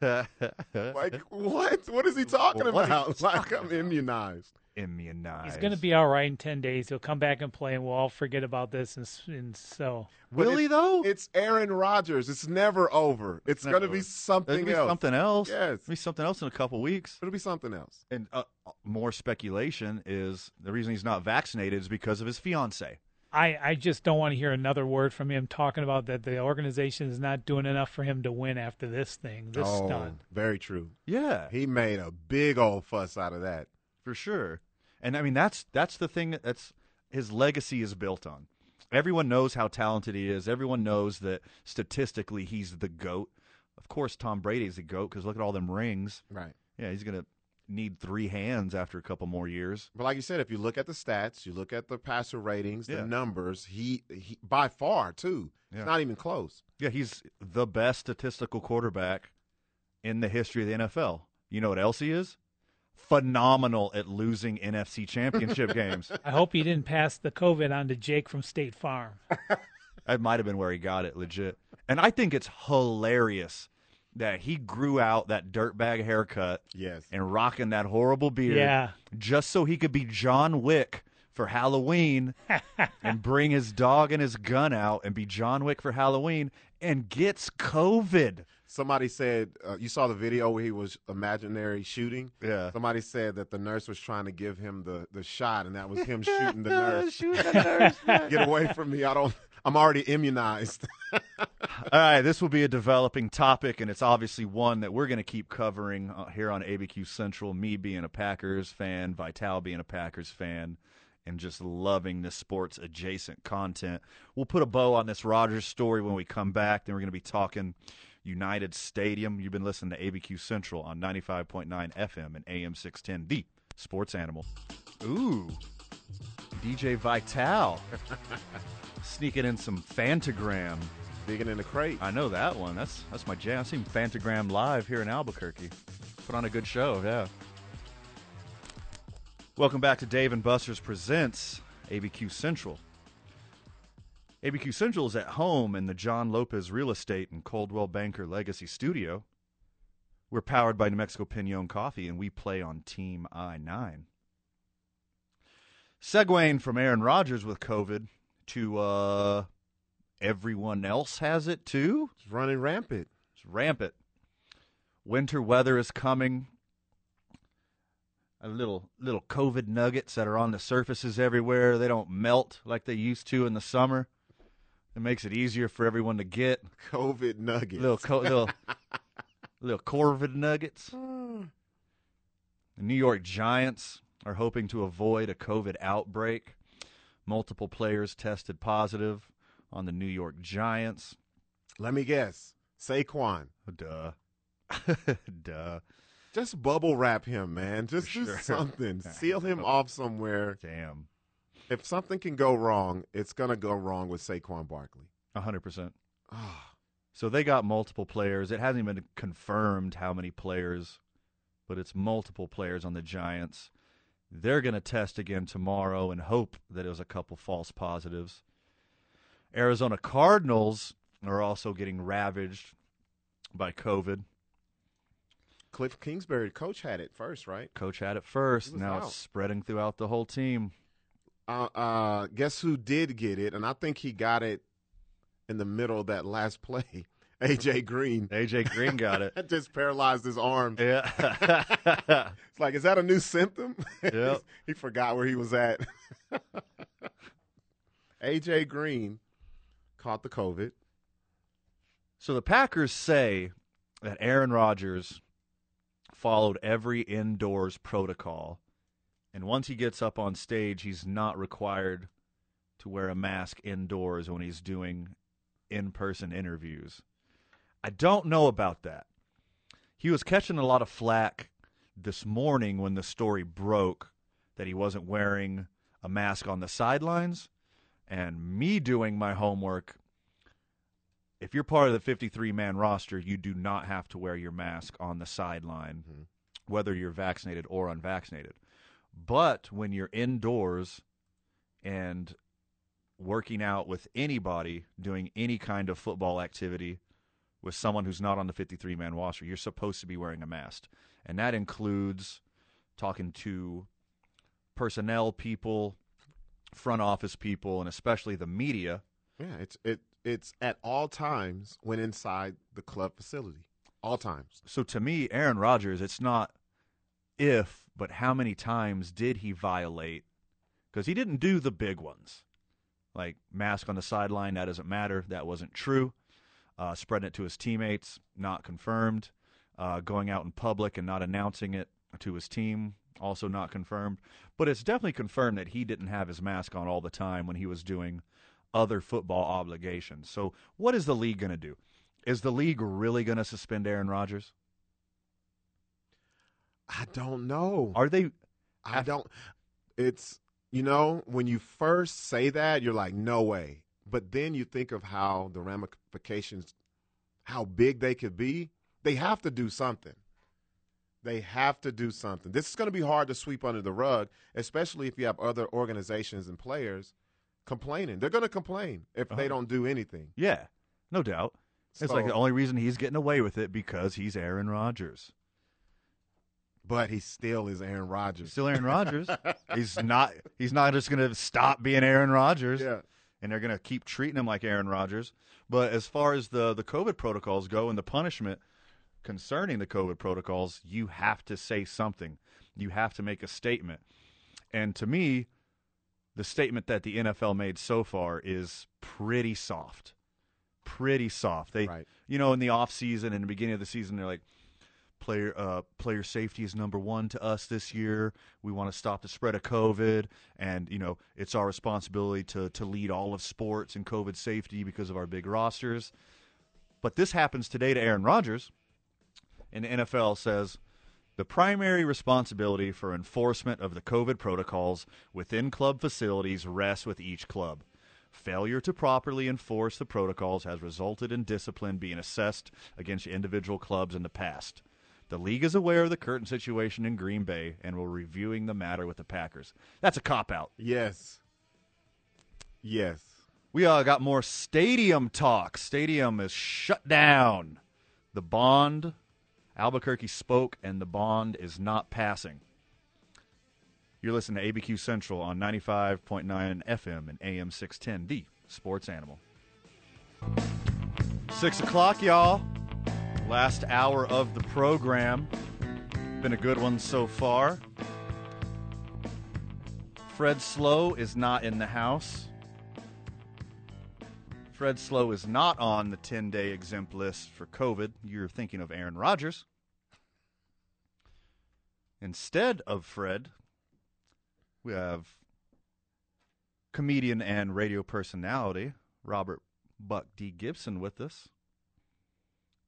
S8: like what? What is he talking
S7: Well, what is he
S8: about? like I'm immunized.
S7: Immunized.
S9: He's going to be all right in 10 days. He'll come back and play, and we'll all forget about this. And, and so.
S8: But
S7: Will he though?
S8: It's Aaron Rodgers. It's never over. It's
S7: never
S8: going to be something
S7: It'll be
S8: else.
S7: something else.
S8: Yes.
S7: It'll be something else in a couple weeks.
S8: It'll be something else.
S7: And uh, more speculation is the reason he's not vaccinated is because of his fiance.
S9: I, I just don't want to hear another word from him talking about that the organization is not doing enough for him to win after this thing, this
S8: oh,
S9: stunt.
S8: very true.
S7: Yeah,
S8: He made a big old fuss out of that.
S7: For sure. And I mean that's that's the thing that- that's his legacy is built on. Everyone knows how talented he is. Everyone knows that statistically he's the goat. Of course, Tom Brady's the goat because look at all them rings.
S8: Right.
S7: Yeah, he's gonna need three hands after a couple more years.
S8: But like you said, if you look at the stats, you look at the passer ratings,
S7: Yeah.
S8: the numbers, he, he by far too.
S7: Yeah.
S8: It's not even close.
S7: Yeah, he's the best statistical quarterback in the history of the NFL. You know what else he is? Phenomenal at losing NFC championship <laughs> games.
S9: I hope he didn't pass the COVID on to Jake from State Farm. <laughs>
S7: That might have been where he got it, legit. And I think it's hilarious that he grew out that dirtbag haircut
S8: Yes.
S7: and rocking that horrible beard
S9: Yeah.
S7: just so he could be John Wick for Halloween <laughs> and bring his dog and his gun out and be John Wick for Halloween and gets COVID.
S8: Somebody said uh, you saw the video where he was imaginary shooting.
S7: Yeah.
S8: Somebody said that the nurse was trying to give him the, the shot, and that was him <laughs> shooting the <laughs> nurse.
S7: Shooting the nurse. <laughs>
S8: Get away from me! I don't. I'm already immunized.
S7: All right, this will be a developing topic, and it's obviously one that we're going to keep covering uh, here on ABQ Central. Me being a Packers fan, Vital being a Packers fan, and just loving this sports adjacent content. We'll put a bow on this Rodgers story when we come back. Then we're going to be talking United Stadium. You've been listening to ABQ Central on 95.9 FM and AM 610, the sports animal. Ooh, DJ Vital. <laughs> Sneaking in some Fantagram.
S8: Digging in the crate.
S7: I know that one. That's that's my jam. I've seen Fantagram live here in Albuquerque. Put on a good show, yeah. Welcome back to Dave and Buster's Presents ABQ Central. ABQ Central is at home in the John Lopez Real Estate and Coldwell Banker Legacy Studio. We're powered by New Mexico Pinon Coffee, and we play on Team I 9. Segueing from Aaron Rodgers with COVID to uh, everyone else has it too.
S8: It's running rampant.
S7: It's rampant. Winter weather is coming. A little little COVID nuggets that are on the surfaces everywhere. They don't melt like they used to in the summer. It makes it easier for everyone to get
S8: COVID nuggets.
S7: little co- little <laughs> little COVID nuggets. The New York Giants are hoping to avoid a COVID outbreak. Multiple players tested positive on the New York Giants.
S8: Let me guess. Saquon.
S7: Duh. <laughs> Duh.
S8: Just bubble wrap him, man. Just
S7: For
S8: do
S7: sure.
S8: something. <laughs> Seal him off somewhere.
S7: Damn.
S8: If something can go wrong, it's gonna go wrong with Saquon Barkley.
S7: A hundred percent.
S8: Ah,
S7: So they got multiple players. It hasn't even been confirmed how many players, but it's multiple players on the Giants. They're going to test again tomorrow and hope that it was a couple false positives. Arizona Cardinals are also getting ravaged by COVID.
S8: Cliff Kingsbury, coach had it first, right?
S7: Coach had it first. Now
S8: out.
S7: it's spreading throughout the whole team.
S8: Uh, uh, guess who did get it? And I think he got it in the middle of that last play. <laughs> AJ Green.
S7: AJ Green got it. <laughs>
S8: That just paralyzed his arm.
S7: Yeah. <laughs>
S8: it's like, is that a new symptom?
S7: Yep.
S8: he forgot where he was at. AJ Green caught the COVID.
S7: So the Packers say that Aaron Rodgers followed every indoors protocol, and once he gets up on stage, he's not required to wear a mask indoors when he's doing in person interviews. I don't know about that. He was catching a lot of flack this morning when the story broke that he wasn't wearing a mask on the sidelines. And me doing my homework, if you're part of the 53 man roster, you do not have to wear your mask on the sideline, mm-hmm. whether you're vaccinated or unvaccinated. But when you're indoors and working out with anybody, doing any kind of football activity with someone who's not on the 53 man roster, you're supposed to be wearing a mask. And that includes talking to personnel people, front office people, and especially the media.
S8: Yeah, it's it it's at all times when inside the club facility. All times.
S7: So to me, Aaron Rodgers, it's not if, but how many times did he violate? Because he didn't do the big ones, like mask on the sideline. That doesn't matter. That wasn't true. Uh, spreading it to his teammates, not confirmed. Uh, going out in public and not announcing it to his team, also not confirmed. But it's definitely confirmed that he didn't have his mask on all the time when he was doing other football obligations. So, what is the league going to do? Is the league really going to suspend Aaron Rodgers?
S8: I don't know.
S7: Are they?
S8: I don't. It's you know when you first say that you're like no way, but then you think of how the ramifications, how big they could be. They have to do something. They have to do something. This is going to be hard to sweep under the rug, especially if you have other organizations and players complaining. They're going to complain if they
S7: Uh-huh.
S8: don't do anything.
S7: Yeah, no doubt. It's like the only reason he's getting away with it because he's Aaron Rodgers.
S8: But he still is Aaron Rodgers.
S7: Still Aaron Rodgers. <laughs> he's not. He's not just going to stop being Aaron Rodgers.
S8: Yeah.
S7: And they're going to keep treating him like Aaron Rodgers. But as far as the the COVID protocols go and the punishment concerning the COVID protocols, you have to say something. You have to make a statement. And to me, the statement that the NFL made so far is pretty soft. pretty soft. They,
S8: Right.
S7: you know, in the off season and the beginning of the season, they're like, player uh, player safety is number one to us this year. We want to stop the spread of COVID, and you know, it's our responsibility to to lead all of sports and COVID safety because of our big rosters. But this happens today to Aaron Rodgers, and the NFL says. The primary responsibility for enforcement of the COVID protocols within club facilities rests with each club. Failure to properly enforce the protocols has resulted in discipline being assessed against individual clubs in the past. The league is aware of the current situation in Green Bay and will reviewing the matter with the Packers. That's a cop out.
S8: Yes. Yes.
S7: We uh, got more stadium talk. Stadium is shut down. The bond, Albuquerque spoke, and the bond is not passing. You're listening to ABQ Central on 95.9 FM and AM 610, the sports animal. Six o'clock, y'all. Last hour of the program. Been a good one so far. Fred Slow is not in the house. Fred Slow is not on the 10 day exempt list for COVID. You're thinking of Aaron Rodgers. Instead of Fred, we have comedian and radio personality Robert Buck D. Gibson with us,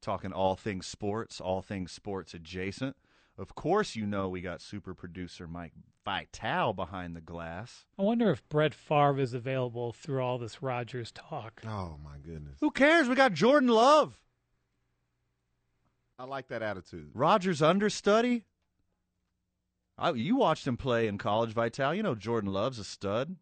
S7: talking all things sports, all things sports adjacent. Of course, you know we got super producer Mike Vital behind the glass.
S9: I wonder if Brett Favre is available through all this Rodgers talk.
S8: Oh my goodness.
S7: Who cares? We got Jordan Love.
S8: I like that attitude.
S7: Rodgers understudy. I, you watched him play in college, Vital. You know Jordan Love's a stud.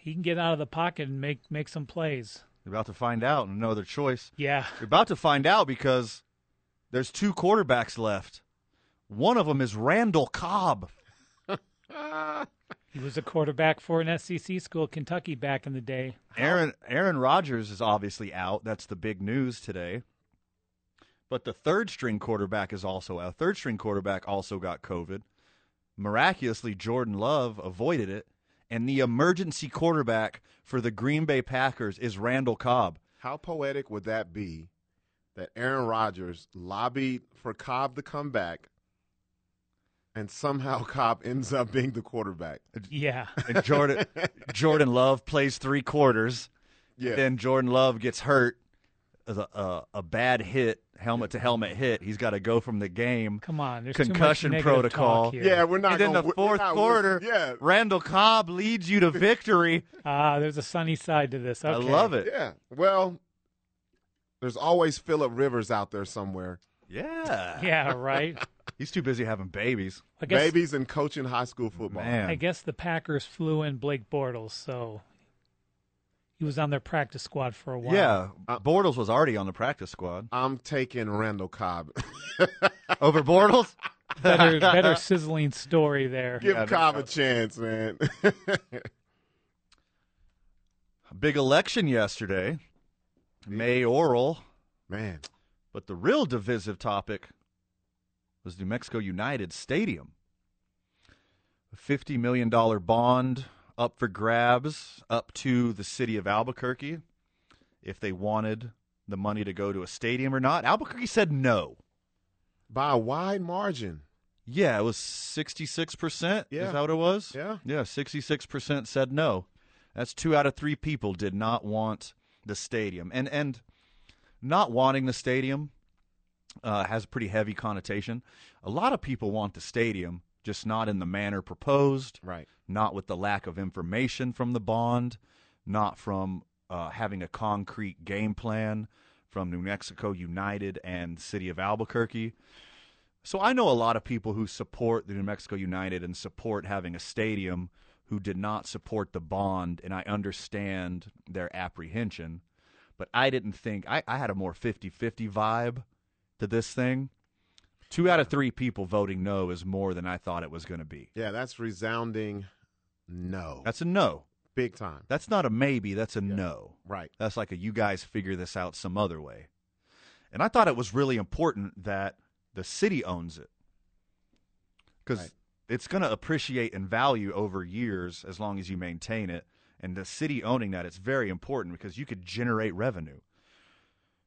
S9: He can get out of the pocket and make make some plays.
S7: You're about to find out and no other choice.
S9: Yeah.
S7: You're about to find out because there's two quarterbacks left. One of them is Randall Cobb. <laughs>
S9: He was a quarterback for an SEC school, Kentucky, back in the day.
S7: Aaron Aaron Rodgers is obviously out. That's the big news today. But the third string quarterback is also out. Third string quarterback also got COVID. Miraculously, Jordan Love avoided it. And the emergency quarterback for the Green Bay Packers is Randall Cobb.
S8: How poetic would that be that Aaron Rodgers lobbied for Cobb to come back and somehow <laughs> Cobb ends up being the quarterback?
S9: Yeah.
S7: And Jordan <laughs> Jordan Love plays three quarters.
S8: Yeah.
S7: Then Jordan Love gets hurt. A, a, a bad hit, helmet to helmet hit. He's got to go from the game.
S9: Come on, there's too much
S7: concussion protocol.
S9: talk here.
S8: Yeah, we're not
S7: And then
S8: gonna-
S7: the fourth
S8: not-
S7: quarter,
S8: yeah.
S7: Randall Cobb leads you to <laughs> victory.
S9: Ah, there's a sunny side to this. Okay.
S7: I love it.
S8: Yeah. Well, there's always Philip Rivers out there somewhere.
S7: Yeah.
S9: Yeah, <laughs> right.
S7: He's too busy having babies.
S9: Guess
S8: Babies and coaching high school football.
S7: Man.
S9: I guess the Packers flew in Blake Bortles, so he was on their practice squad for a while.
S7: Yeah. Uh, Bortles was already on the practice squad.
S8: I'm taking Randall Cobb. <laughs>
S7: Over Bortles? <laughs>
S9: Better, better <laughs> sizzling story there.
S8: Give
S7: Yeah,
S8: Cobb a chance, man.
S7: Big election yesterday. Mayoral.
S8: man.
S7: But the real divisive topic was New Mexico United Stadium. A $50 million bond up for grabs up to the city of Albuquerque if they wanted the money to go to a stadium or not. Albuquerque said no.
S8: By a wide margin.
S7: Yeah, it was 66%.
S8: Yeah.
S7: Is that what it was?
S8: Yeah.
S7: Yeah, 66% said no. That's two out of three people did not want the stadium. And and not wanting the stadium uh, has a pretty heavy connotation. A lot of people want the stadium, just not in the manner proposed,
S8: Right.
S7: not with the lack of information from the bond, not from uh, having a concrete game plan from New Mexico United and City of Albuquerque. So I know a lot of people who support the New Mexico United and support having a stadium who did not support the bond, and I understand their apprehension. But I didn't think I, I had a more 50-50 vibe to this thing. Two out of three people voting no is more than I thought it was going to be.
S8: Yeah, that's resounding no.
S7: That's a no.
S8: big time.
S7: That's not a maybe. That's a no.
S8: Right.
S7: That's like a you guys figure this out some other way. And I thought it was really important that the city owns it because
S8: Right.
S7: it's going to appreciate in value over years as long as you maintain it. And the city owning that, it's very important because you could generate revenue.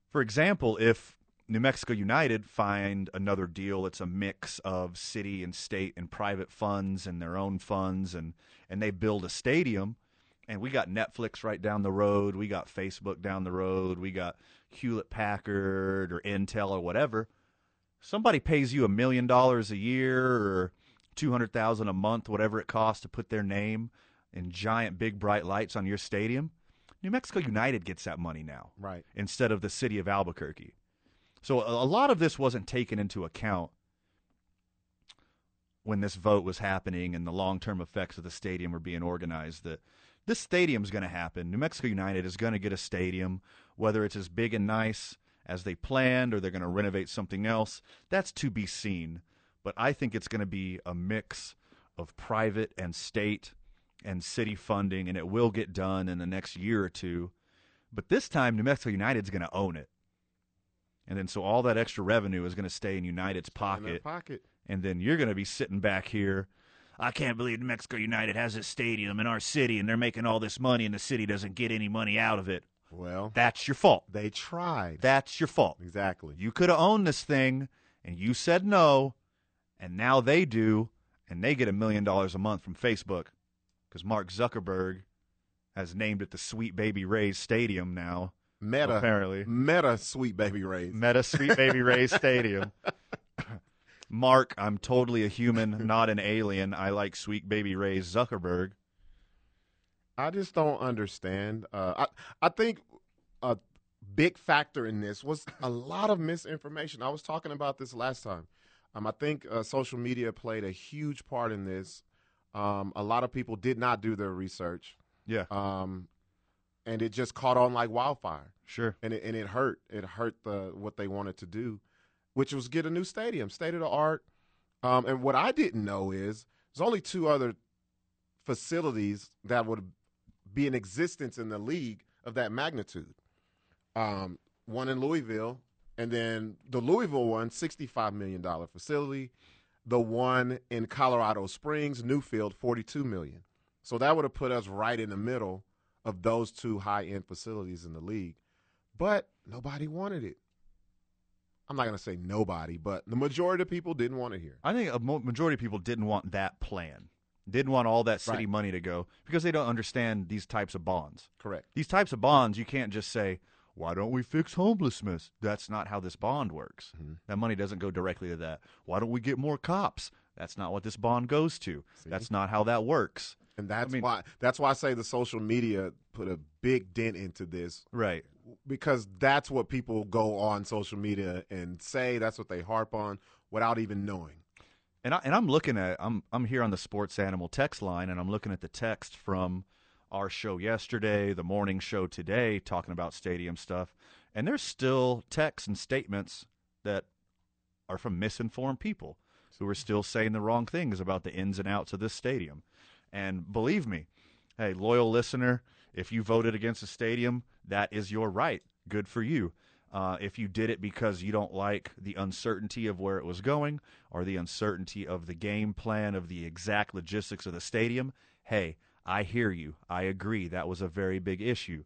S7: For example, if New Mexico United find another deal it's a mix of city and state and private funds and their own funds and and they build a stadium and we got Netflix right down the road, we got Facebook down the road, we got Hewlett Packard or Intel or whatever. Somebody pays you a million dollars a year or 200,000 a month whatever it costs to put their name in giant big bright lights on your stadium. New Mexico United gets that money now.
S8: Right.
S7: Instead of the city of Albuquerque. So a, lot of this wasn't taken into account when this vote was happening and the long-term effects of the stadium were being organized that this stadium's going to happen. New Mexico United is going to get a stadium whether it's as big and nice as they planned or they're going to renovate something else. That's to be seen. But I think it's going to be a mix of private and state and city funding and it will get done in the next year or two. But this time New Mexico United's going to own it. And then so all that extra revenue is going to stay in United's pocket.
S8: pocket.
S7: And then you're going to be sitting back here. I can't believe Mexico United has a stadium in our city and they're making all this money and the city doesn't get any money out of it.
S8: Well,
S7: that's your fault.
S8: They tried.
S7: That's your fault.
S8: Exactly.
S7: You could have owned this thing and you said no, and now they do, and they get a million dollars a month from Facebook because Mark Zuckerberg has named it the Sweet Baby Rays Stadium now.
S8: Meta
S7: apparently.
S8: Meta Sweet Baby Rays.
S7: Meta Sweet Baby Rays <laughs> Stadium. Mark, I'm totally a human, not an alien. I like Sweet Baby Rays Zuckerberg.
S8: I just don't understand. Uh, I I think a big factor in this was a lot of misinformation. I was talking about this last time. Um, I think uh, social media played a huge part in this. Um, a lot of people did not do their research.
S7: Yeah.
S8: Um, and it just caught on like wildfire.
S7: Sure.
S8: And it, and it hurt. It hurt the what they wanted to do, which was get a new stadium, state of the art. Um, and what I didn't know is there's only two other facilities that would be in existence in the league of that magnitude. Um, one in Louisville, and then the Louisville one, $65 million facility. The one in Colorado Springs, Newfield, 42 million. So that would have put us right in the middle of those two high end facilities in the league. But nobody wanted it. I'm not going to say nobody, but the majority of people didn't want it here.
S7: I think a majority of people didn't want that plan. Didn't want all that city
S8: Right.
S7: money to go because they don't understand these types of bonds.
S8: Correct.
S7: These types of bonds, you can't just say, why don't we fix homelessness? That's not how this bond works.
S8: Mm-hmm.
S7: That money doesn't go directly to that. Why don't we get more cops? That's not what this bond goes to. That's not how that works.
S8: And that's why that's why I say the social media put a big dent into this.
S7: Right.
S8: Because that's what people go on social media and say, that's what they harp on without even knowing.
S7: And I, and I'm looking at I'm I'm here on the Sports Animal text line, and I'm looking at the text from our show yesterday, the morning show today, talking about stadium stuff, and there's still texts and statements that are from misinformed people who are still saying the wrong things about the ins and outs of this stadium. And believe me, hey, loyal listener, if you voted against the stadium, that is your right. Good for you. Uh, if you did it because you don't like the uncertainty of where it was going or the uncertainty of the game plan of the exact logistics of the stadium, hey, I hear you. I agree. That was a very big issue.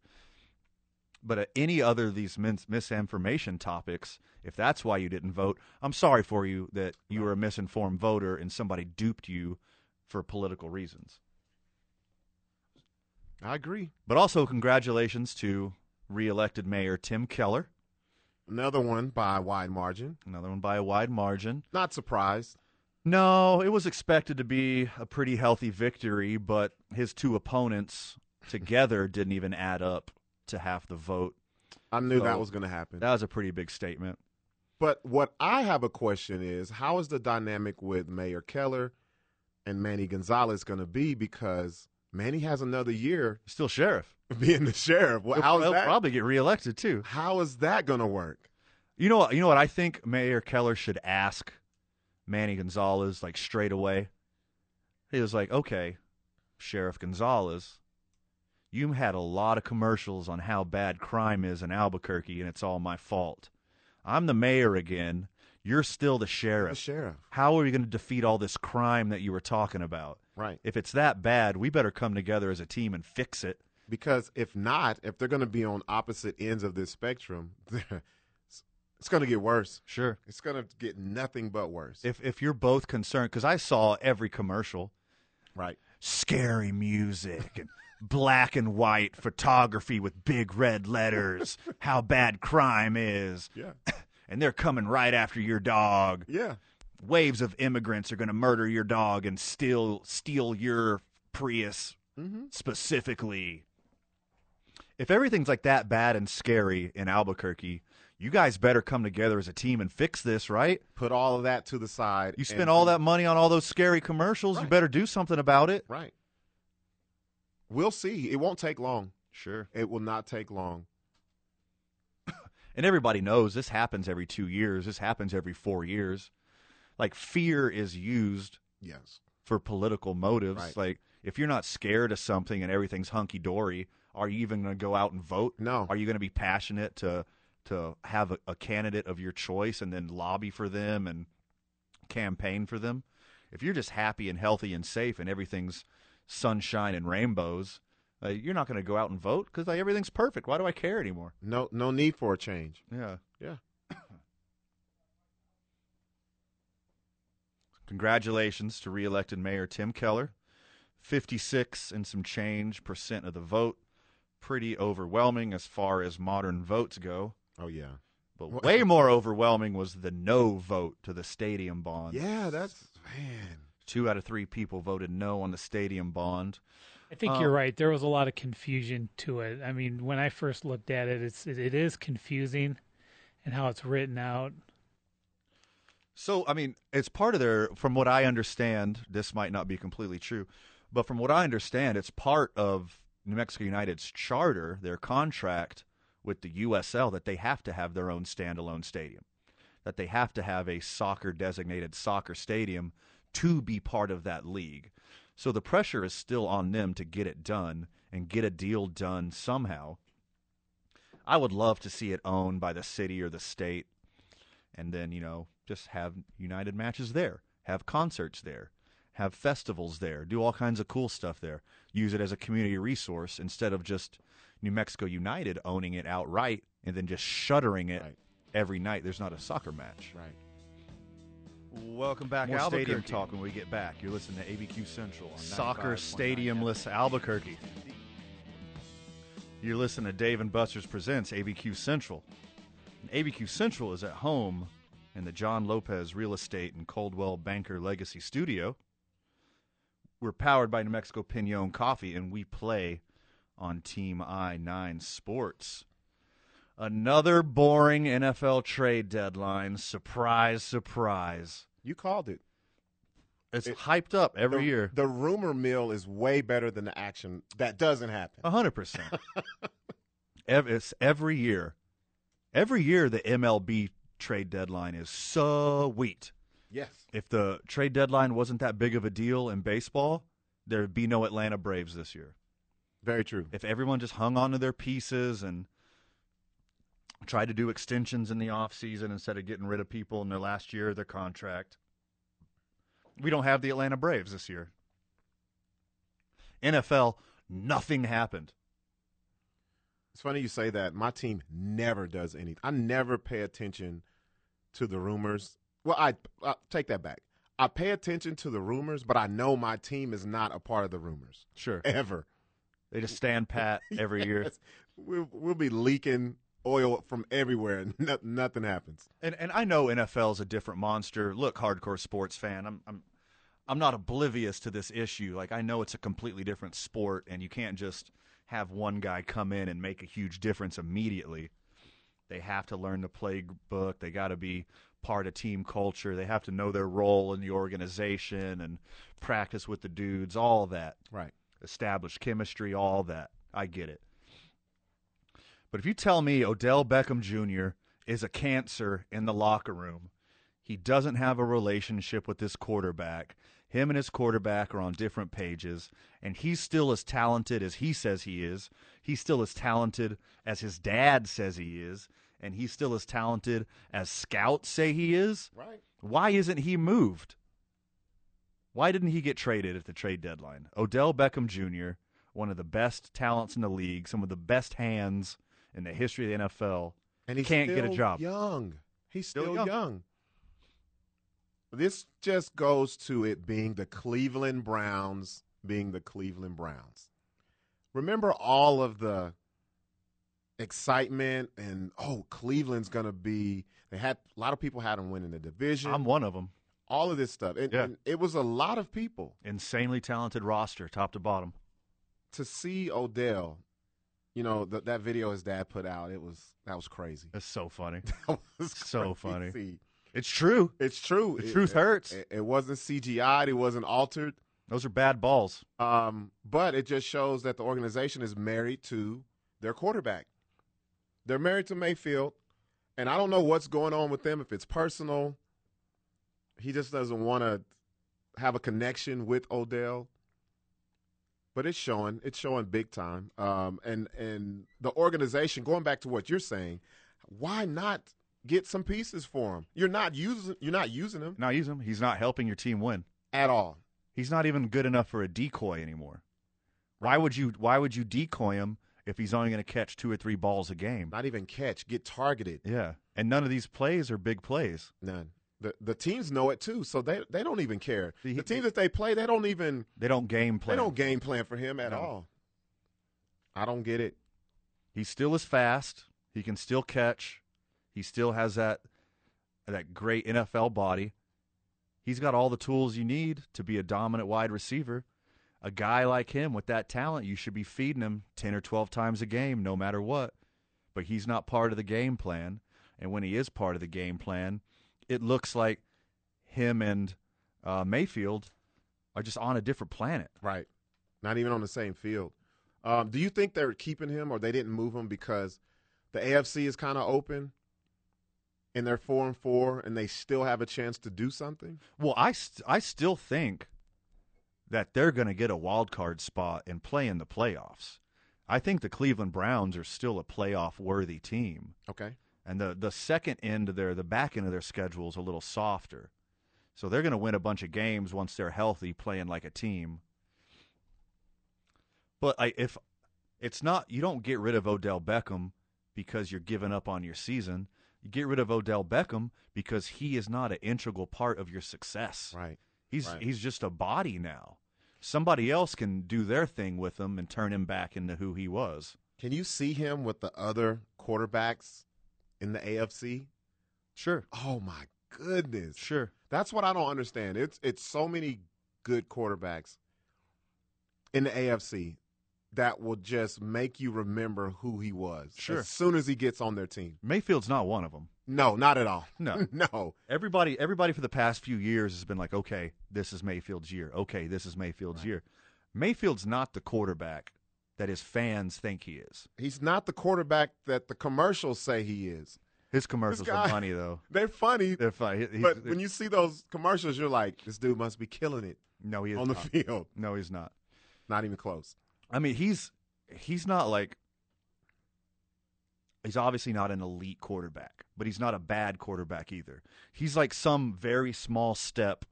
S7: But uh, any other of these mis- misinformation topics, if that's why you didn't vote, I'm sorry for you that you were a misinformed voter and somebody duped you for political reasons.
S8: I agree.
S7: But also, congratulations to reelected Mayor Tim Keller.
S8: Another one by a wide margin.
S7: Another one by a wide margin.
S8: Not surprised.
S7: No, it was expected to be a pretty healthy victory, but his two opponents together <laughs> didn't even add up to half the vote.
S8: I knew
S7: So
S8: that was going to happen.
S7: That was a pretty big statement.
S8: But what I have a question is how is the dynamic with Mayor Keller and Manny Gonzalez going to be? Because Manny has another year
S7: still sheriff, <laughs>
S8: being the sheriff. Well, how is
S7: he'll
S8: that?
S7: probably get reelected too.
S8: How is that going to work?
S7: You know, what- you know what I think Mayor Keller should ask Manny Gonzalez like straight away. He was like, "Okay, Sheriff Gonzalez, you had a lot of commercials on how bad crime is in Albuquerque, and it's all my fault. I'm the mayor again. You're still the sheriff.
S8: The sheriff.
S7: How are we going to defeat all this crime that you were talking about?
S8: Right.
S7: If it's that bad, we better come together as a team and fix it.
S8: Because if not, if they're going to be on opposite ends of this spectrum, <laughs> it's going to get worse.
S7: Sure.
S8: It's going to get nothing but worse.
S7: If if you're both concerned, because I saw every commercial,
S8: right?
S7: Scary music and black and white photography with big red letters. <laughs> how bad crime is.
S8: Yeah. <laughs>
S7: and they're coming right after your dog.
S8: Yeah.
S7: Waves of immigrants are going to murder your dog and steal steal your Prius
S8: mm-hmm.
S7: specifically. If everything's like that bad and scary in Albuquerque, you guys better come together as a team and fix this, right?
S8: Put all of that to the side.
S7: You spend all that money on all those scary commercials.
S8: Right.
S7: You better do something about it.
S8: Right. We'll see. It won't take long.
S7: Sure.
S8: It will not take long.
S7: And everybody knows this happens every two years. This happens every four years. Like fear is used.
S8: Yes.
S7: For political motives.
S8: Right.
S7: Like if you're not scared of something and everything's hunky dory, are you even going to go out and vote?
S8: No.
S7: Are you going to be passionate to to have a, a candidate of your choice and then lobby for them and campaign for them? If you're just happy and healthy and safe and everything's sunshine and rainbows, uh, you're not going to go out and vote because like, everything's perfect. Why do I care anymore?
S8: No, no need for a change.
S7: Yeah,
S8: yeah. <coughs>
S7: Congratulations to reelected Mayor Tim Keller. 56 and some change percent of the vote. Pretty overwhelming as far as modern votes go.
S8: Oh, yeah.
S7: But way more overwhelming was the no vote to the stadium bond.
S8: Yeah, that's, man.
S7: Two out of three people voted no on the stadium bond.
S9: I think
S7: Um,
S9: you're right. There was a lot of confusion to it. I mean, when I first looked at it, it's it, it is confusing, and how it's written out.
S7: So, I mean, it's part of their, from what I understand, this might not be completely true, but from what I understand, it's part of New Mexico United's charter, their contract with the USL, that they have to have their own standalone stadium, that they have to have a soccer designated soccer stadium to be part of that league. So the pressure is still on them to get it done and get a deal done somehow. I would love to see it owned by the city or the state and then, you know, just have United matches there, have concerts there, have festivals there, do all kinds of cool stuff there. Use it as a community resource instead of just New Mexico United owning it outright and then just shuttering it
S8: right.
S7: every night. There's not a soccer match.
S8: Right.
S7: Welcome back,
S8: More
S7: Albuquerque.
S8: stadium
S7: talk when we get back. You're listening to ABQ Central on
S8: $95.9
S7: Soccer Stadiumless Albuquerque. You're listening to Dave and Buster's presents ABQ Central. And ABQ Central is at home in the John Lopez Real Estate and Coldwell Banker Legacy Studio. We're powered by New Mexico Pinon Coffee, and we play on Team I 9 Sports. Another boring NFL trade deadline. Surprise, surprise.
S8: You called it.
S7: It's hyped up every
S8: the,
S7: year.
S8: The rumor mill is way better than the action that doesn't happen.
S7: A hundred percent. <laughs> Every, it's every year. Every year, the MLB trade deadline is so sweet.
S8: Yes.
S7: If the trade deadline wasn't that big of a deal in baseball, there'd be no Atlanta Braves this year.
S8: Very true.
S7: If everyone just hung on to their pieces and tried to do extensions in the offseason instead of getting rid of people in their last year of their contract, we don't have the Atlanta Braves this year. NFL, nothing happened.
S8: It's funny you say that. My team never does anything. I never pay attention to the rumors. Well, I, I take that back. I pay attention to the rumors, but I know my team is not a part of the rumors.
S7: Sure.
S8: Ever.
S7: They just stand pat every year. <laughs>
S8: We'll, we'll be leaking oil from everywhere and <laughs> no, nothing happens.
S7: And and I know NFL's a different monster. Look, hardcore sports fan, I'm I'm I'm not oblivious to this issue. Like I know it's a completely different sport and you can't just have one guy come in and make a huge difference immediately. They have to learn the playbook. They got to be part of team culture. They have to know their role in the organization and practice with the dudes, all that.
S8: Right.
S7: Establish chemistry, all that. I get it. But if you tell me Odell Beckham Jr. is a cancer in the locker room, he doesn't have a relationship with this quarterback. Him and his quarterback are on different pages, and he's still as talented as he says he is. He's still as talented as his dad says he is, and he's still as talented as scouts say he is,
S8: Right.
S7: why isn't he moved? Why didn't he get traded at the trade deadline? Odell Beckham Jr., one of the best talents in the league, some of the best hands in the history of the NFL,
S8: and he
S7: can't get a job.
S8: Young, he's
S7: Still
S8: still,
S7: young.
S8: young. This just goes to it being the Cleveland Browns, being the Cleveland Browns. Remember all of the excitement and oh, Cleveland's gonna be. They had a lot of people had them winning the division.
S7: I'm one of them.
S8: all of this stuff, and,
S7: Yeah.
S8: and it was a lot of people
S7: Insanely talented roster, top to bottom.
S8: to see Odell. You know th- that video his dad put out. It was that was crazy.
S7: It's so funny. <laughs>
S8: That was
S7: So funny. It's true.
S8: It's true.
S7: The
S8: It-
S7: truth
S8: it-
S7: hurts.
S8: It, it wasn't CGI'd. It wasn't altered.
S7: Those are bad balls.
S8: Um, but it just shows that the organization is married to their quarterback. They're married to Mayfield, and I don't know what's going on with them. If it's personal, he just doesn't want to have a connection with Odell. But it's showing. It's showing big time. Um, and and the organization, going back to what you're saying, why not get some pieces for him? You're not using. You're not using him
S7: Not use him. He's not helping your team win.
S8: at all.
S7: He's not even good enough for a decoy anymore. Why would you why would you decoy him if he's only going to catch two or three balls a game?
S8: Not even catch. Get targeted.
S7: Yeah. And none of these plays are big plays.
S8: None. The the teams know it too, so they they don't even care.
S7: The-
S8: The teams that they play, they don't even
S7: They don't game plan.
S8: they don't game plan for him at
S7: No.
S8: all. I don't get it.
S7: He still is fast. He can still catch. He still has that that great NFL body. He's got all the tools you need to be a dominant wide receiver. A guy like him with that talent, you should be feeding him 10 or 12 times a game no matter what. But he's not part of the game plan. And when he is part of the game plan, it looks like him and uh, Mayfield are just on a different planet.
S8: Right. Not even on the same field. Um, do you think they're keeping him or they didn't move him because the AFC is kind of open and they're four and four and they still have a chance to do something?
S7: Well, I, st- I still think that they're going to get a wild card spot and play in the playoffs. I think the Cleveland Browns are still a playoff worthy team.
S8: Okay.
S7: And the, the second end of their the back end of their schedule is a little softer. So they're going to win a bunch of games once they're healthy playing like a team. But I, if it's not you don't get rid of Odell Beckham because you're giving up on your season. You get rid of Odell Beckham because he is not an integral part of your success.
S8: Right.
S7: He's
S8: Right.
S7: he's just a body now. Somebody else can do their thing with him and turn him back into who he was.
S8: Can you see him with the other quarterbacks in the AFC?
S7: Sure.
S8: Oh my goodness.
S7: Sure.
S8: That's what I don't understand. It's it's so many good quarterbacks in the AFC that will just make you remember who he was
S7: Sure.
S8: as soon as he gets on their team.
S7: Mayfield's not one of them.
S8: No, not at all.
S7: No. <laughs>
S8: no.
S7: Everybody everybody for the past few years has been like, okay, this is Mayfield's year. Okay, this is Mayfield's year. Mayfield's not the quarterback that his fans think he is.
S8: He's not the quarterback that the commercials say he is.
S7: His commercials
S8: guy-
S7: are funny though. <laughs>
S8: They're funny,
S7: They're funny. He's-
S8: but when you see those commercials, you're like, this dude must be killing it
S7: no, he is
S8: on the field.
S7: No, he's not.
S8: Not even close.
S7: I mean, he's he's not like he's obviously not an elite quarterback, but he's not a bad quarterback either. He's like some very small step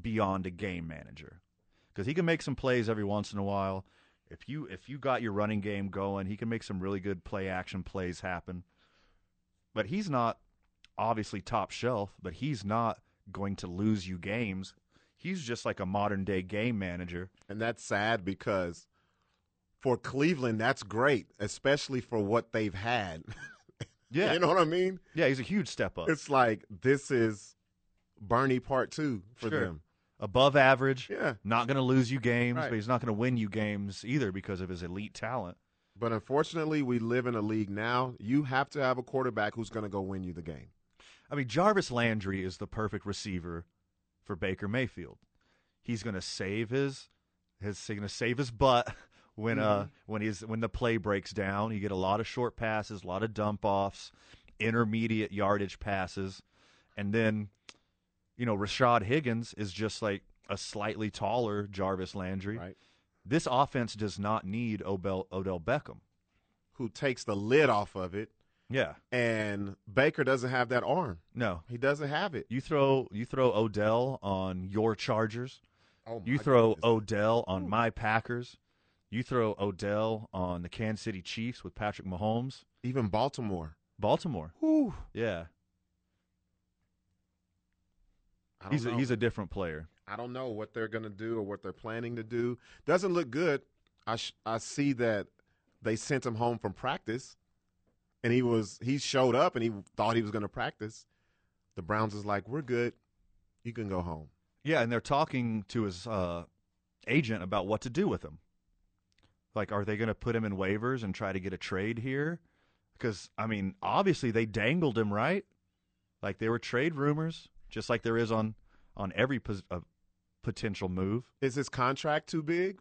S7: beyond a game manager because he can make some plays every once in a while. If you if you got your running game going, he can make some really good play action plays happen. But he's not obviously top shelf, but he's not going to lose you games. He's just like a modern day game manager.
S8: And that's sad because for Cleveland, that's great, especially for what they've had. <laughs>
S7: Yeah.
S8: you know what I mean?
S7: Yeah, he's a huge step up.
S8: It's like this is Bernie part two for
S7: Sure.
S8: them.
S7: Above average.
S8: Yeah.
S7: Not going to lose you games,
S8: Right.
S7: but he's not going to win you games either because of his elite talent.
S8: But unfortunately, we live in a league now. You have to have a quarterback who's going to go win you the game.
S7: I mean, Jarvis Landry is the perfect receiver for Baker Mayfield. He's going to save his his he's going to save his butt <laughs> when uh
S8: Mhm.
S7: when he's when the play breaks down. You get a lot of short passes, a lot of dump offs, intermediate yardage passes, and then you know Rashad Higgins is just like a slightly taller Jarvis Landry.
S8: Right.
S7: This offense does not need Odell, Odell Beckham.
S8: Who takes the lid off of it
S7: Yeah.
S8: And Baker doesn't have that arm.
S7: No.
S8: He doesn't have it.
S7: You throw you throw Odell on your Chargers.
S8: Oh,
S7: you throw
S8: goodness.
S7: Odell on my Packers. You throw Odell on the Kansas City Chiefs with Patrick Mahomes.
S8: Even Baltimore.
S7: Baltimore.
S8: Whew.
S7: Yeah. He's a, he's a different player.
S8: I don't know what they're going to do or what they're planning to do. Doesn't look good. I sh- I see that they sent him home from practice, and he was he showed up and he thought he was going to practice. The Browns is like, we're good. You can go home.
S7: Yeah, and they're talking to his uh, agent about what to do with him. Like, are they going to put him in waivers and try to get a trade here? Because I mean, obviously they dangled him, right? Like there were trade rumors, just like there is on on every pos- uh, potential move.
S8: Is his contract too big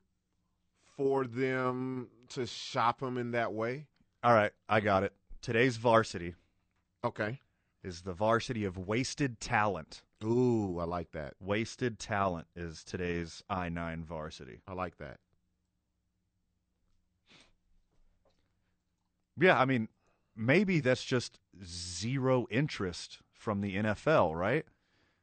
S8: for them to shop him in that way?
S7: All right, I got it. Today's varsity
S8: Okay.
S7: is the varsity of wasted talent.
S8: Ooh, I like that.
S7: Wasted talent is today's I nine varsity.
S8: I like that.
S7: Yeah, I mean, maybe that's just zero interest from the NFL, right?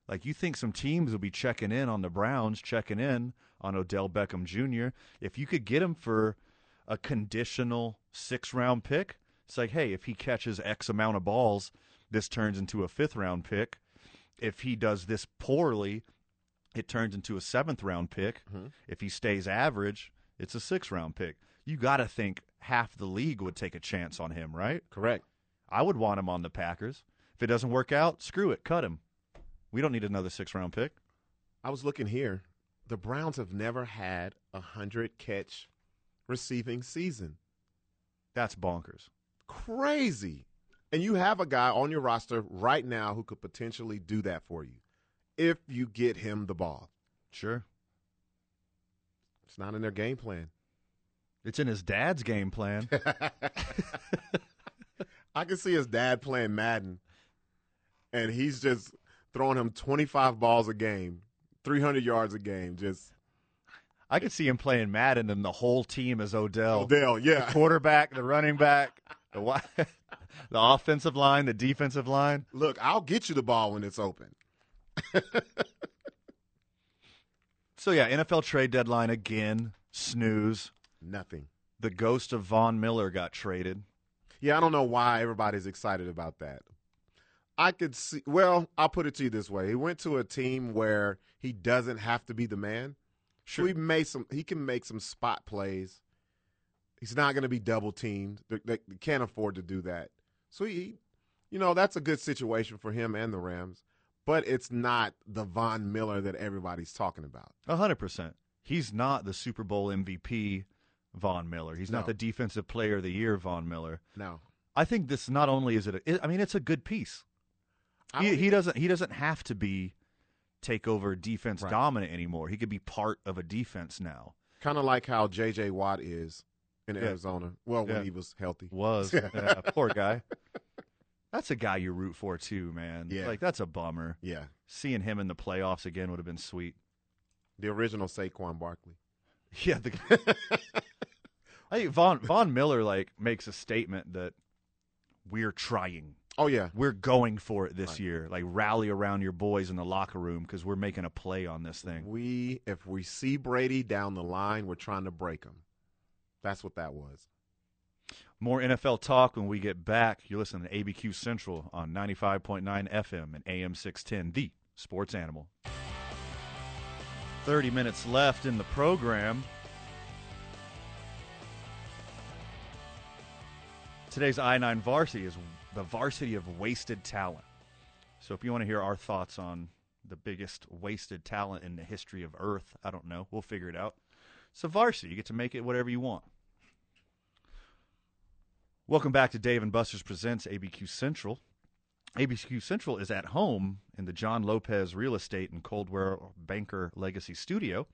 S7: Like, you think some teams will be checking in on the Browns, checking in on Odell Beckham Jr. If you could get him for a conditional six round pick, it's like, hey, if he catches X amount of balls, this turns into a fifth round pick. If he does this poorly, it turns into a seventh round pick. Mm-hmm. If he stays average, it's a six round pick. You got to think half the league would take a chance on him, right?
S8: Correct.
S7: I would want him on the Packers. If it doesn't work out, screw it, cut him. We don't need another six round pick.
S8: I was looking here. The Browns have never had a hundred catch receiving season.
S7: That's bonkers.
S8: Crazy. And you have a guy on your roster right now who could potentially do that for you if you get him the ball.
S7: Sure.
S8: It's not in their game plan.
S7: It's in his dad's game plan. <laughs>
S8: I can see his dad playing Madden, and he's just throwing him 25 balls a game, 300 yards a game. Just
S7: I could see him playing Madden and then the whole team is Odell.
S8: Odell, yeah.
S7: The quarterback, the running back, the <laughs> the offensive line, the defensive line.
S8: look, I'll get you the ball when it's open. <laughs>
S7: So yeah, NFL trade deadline again. Snooze.
S8: Nothing.
S7: The ghost of Von Miller got traded.
S8: Yeah, I don't know why everybody's excited about that. I could see. Well, I'll put it to you this way: he went to a team where he doesn't have to be the man.
S7: Sure.
S8: So he made some. He can make some spot plays. He's not going to be double teamed. They, they can't afford to do that. So he, you know, that's a good situation for him and the Rams. But it's not the Von Miller that everybody's talking about.
S7: A hundred percent. He's not the Super Bowl MVP Von Miller. He's
S8: No.
S7: not the Defensive Player of the Year Von Miller.
S8: No,
S7: I think this not only is it. A, I mean, it's a good piece.
S8: I
S7: He, he doesn't. He doesn't have to be take over defense
S8: Right.
S7: dominant anymore. He could be part of a defense now.
S8: kind of like how J.J. Watt is in
S7: Yeah.
S8: Arizona. Well, when
S7: Yeah.
S8: he was healthy,
S7: Was <laughs> yeah, poor guy. That's a guy you root for too, man.
S8: Yeah.
S7: like that's a bummer.
S8: Yeah,
S7: Seeing him in the playoffs again would have been sweet.
S8: the original Saquon Barkley. <laughs>
S7: Yeah, the, <laughs> I think Von Von Miller like makes a statement that we're trying.
S8: Oh yeah,
S7: We're going for it this
S8: Right.
S7: year. Like rally around your boys in the locker room because we're making a play on this thing.
S8: We, if we see Brady down the line, we're trying to break him. That's what that was.
S7: More NFL talk when we get back. You're listening to ABQ Central on 95.9 FM and AM 610, the sports animal. 30 minutes left in the program. Today's I 9 varsity is the varsity of wasted talent. So if you want to hear our thoughts on the biggest wasted talent in the history of Earth, I don't know. We'll figure it out. So varsity, you get to make it whatever you want. Welcome back to Dave and Buster's Presents ABQ Central. ABQ Central is at home in the John Lopez Real Estate and Coldwell Banker Legacy Studio.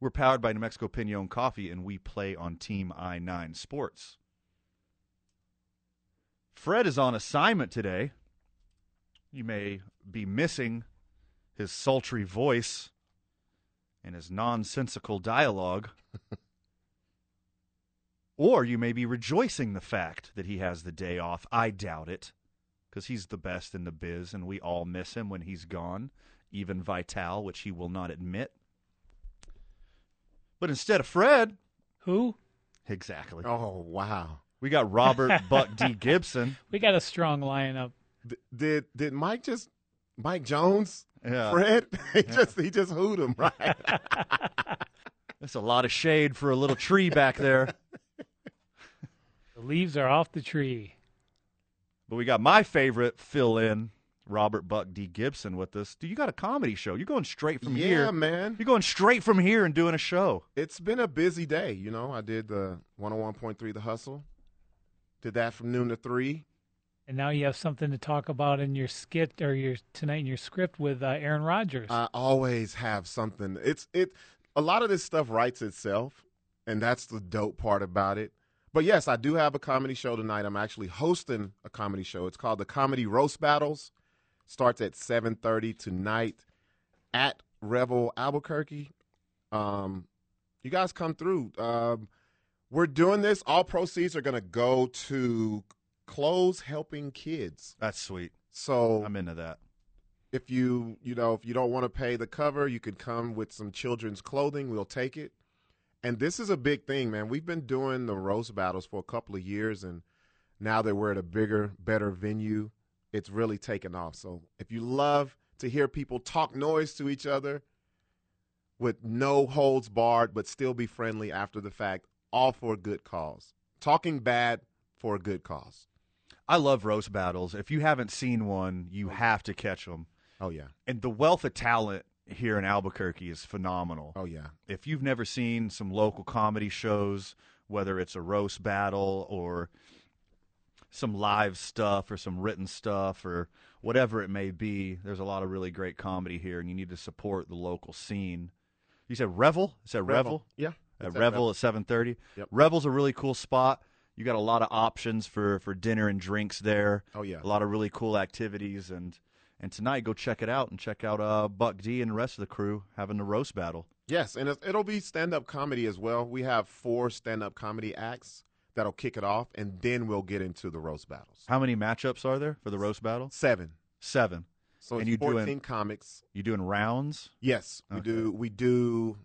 S7: We're powered by New Mexico Pinon Coffee, and we play on Team I 9 Sports. Fred is on assignment today. You may be missing his sultry voice and his nonsensical dialogue. <laughs> Or you may be rejoicing the fact that he has the day off. I doubt it, because he's the best in the biz, and we all miss him when he's gone, even Vital, which he will not admit. But instead of Fred,
S9: who?
S7: Exactly.
S8: Oh wow.
S7: We got Robert <laughs> Buck D. Gipson.
S9: We got a strong lineup.
S8: D- did did Mike just Mike Jones?
S7: Yeah.
S8: Fred? <laughs> he
S7: Yeah.
S8: just he just hooed him, right? <laughs>
S7: That's a lot of shade for a little tree back there.
S9: The leaves are off the tree.
S7: But we got my favorite fill in, Robert Buck D. Gipson, with us. Dude, you got a comedy show. You're going straight from
S8: yeah,
S7: here.
S8: Yeah, man.
S7: You're going straight from here and doing a show.
S8: It's been a busy day, you know. I did the 101.3 The Hustle. Did that from noon to 3.
S9: And now you have something to talk about in your skit or your tonight in your script with uh, Aaron Rodgers.
S8: I always have something. It's it a lot of this stuff writes itself, and that's the dope part about it. But yes, I do have a comedy show tonight. I'm actually hosting a comedy show. It's called the Comedy Roast Battles. Starts at 7:30 tonight at Revel Albuquerque. Um, you guys come through. Um, we're doing this. All proceeds are going to go to clothes helping kids.
S7: That's sweet.
S8: So
S7: I'm into that.
S8: if you you know if you don't want to pay the cover you could come with some children's clothing we'll take it and this is a big thing man we've been doing the roast battles for a couple of years and now that we're at a bigger better venue it's really taken off so if you love to hear people talk noise to each other with no holds barred but still be friendly after the fact all for a good cause talking bad for a good cause
S7: I love roast battles. If you haven't seen one, you oh, have to catch them.
S8: oh yeah
S7: And the wealth of talent here in Albuquerque is phenomenal.
S8: oh yeah
S7: If you've never seen some local comedy shows, whether it's a roast battle or some live stuff or some written stuff or whatever it may be, there's a lot of really great comedy here, and you need to support the local scene. You said Revel? Is that Revel?
S8: yeah
S7: At Revel at seven thirty.
S8: Yep.
S7: Revel's a really cool spot. You got a lot of options for for dinner and drinks there.
S8: Oh, yeah.
S7: a lot of really cool activities and and tonight go check it out and check out uh Buck D and the rest of the crew having the roast battle.
S8: Yes, and it- it'll be stand up comedy as well. We have four stand up comedy acts that'll kick it off, and then we'll get into the roast battles.
S7: How many matchups are there for the roast battle?
S8: Seven.
S7: Seven.
S8: So
S7: and you
S8: 14
S7: doing
S8: comics.
S7: you doing rounds?
S8: Yes, we
S7: Okay.
S8: do. We do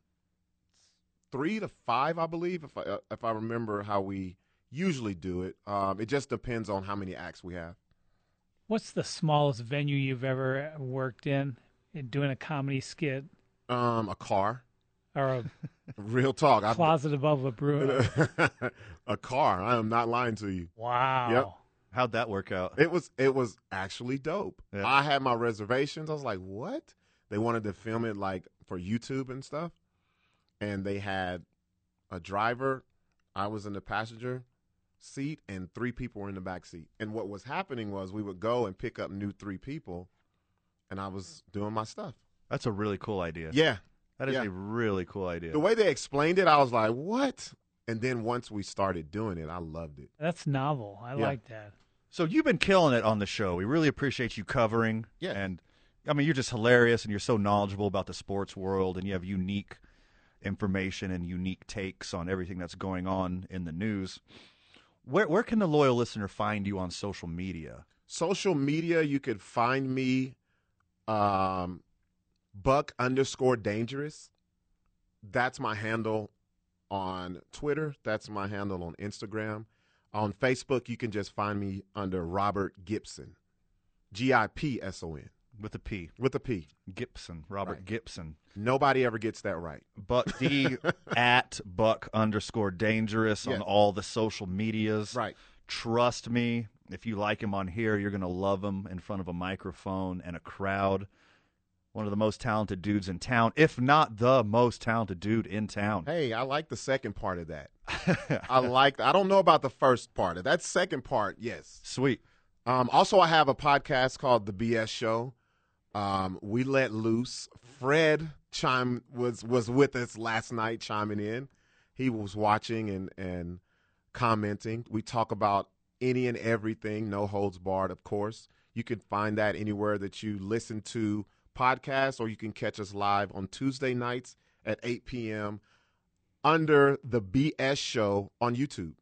S8: three to five, I believe, if I uh, if I remember how we usually do it. Um, it just depends on how many acts we have.
S9: What's the smallest venue you've ever worked in, in doing a comedy skit
S8: Um, a car.
S9: or a <laughs>
S8: Real talk. I've-
S9: closet above a brew? <laughs>
S8: a car. I am not lying to you.
S9: Wow.
S8: Yep.
S7: How'd that work out?
S8: It was it was actually dope.
S7: Yeah.
S8: I had my reservations. I was like, "What?" They wanted to film it like for YouTube and stuff, and they had a driver. I was in the passenger seat, and three people were in the back seat. And what was happening was we would go and pick up new three people, and I was doing my stuff.
S7: That's a really cool idea.
S8: Yeah,
S7: That is
S8: yeah.
S7: a really cool idea.
S8: the way they explained it, I was like, "What?" And then once we started doing it, I loved it.
S9: That's novel. I
S8: Yeah.
S9: like that.
S7: So you've been killing it on the show. We really appreciate you covering.
S8: Yeah.
S7: And I mean, you're just hilarious and you're so knowledgeable about the sports world and you have unique information and unique takes on everything that's going on in the news. Where where can the loyal listener find you on social media?
S8: social media you could find me um buck underscore dangerous. That's my handle on twitter. That's my handle on instagram. On facebook you can just find me under robert gipson. G-i-p-s-o-n
S7: With a P.
S8: with a p
S7: Gipson. Robert
S8: Right.
S7: Gipson.
S8: nobody ever gets that right
S7: Buck D <laughs> at Buck underscore dangerous
S8: Yes.
S7: on all the social medias.
S8: right
S7: Trust me, if you like him on here, you're going to love him in front of a microphone and a crowd. One of the most talented dudes in town, if not the most talented dude in town.
S8: hey i like the second part of that <laughs> i like i don't know about the first part of that second part yes
S7: Sweet.
S8: Um, also, I have a podcast called The BS Show. Um, we let loose. Fred chime was was with us last night, chiming in. He was watching and and commenting. We talk about any and everything, no holds barred, of course. You can find that anywhere that you listen to podcasts, or you can catch us live on Tuesday nights at 8 p.m. under the BS Show on YouTube.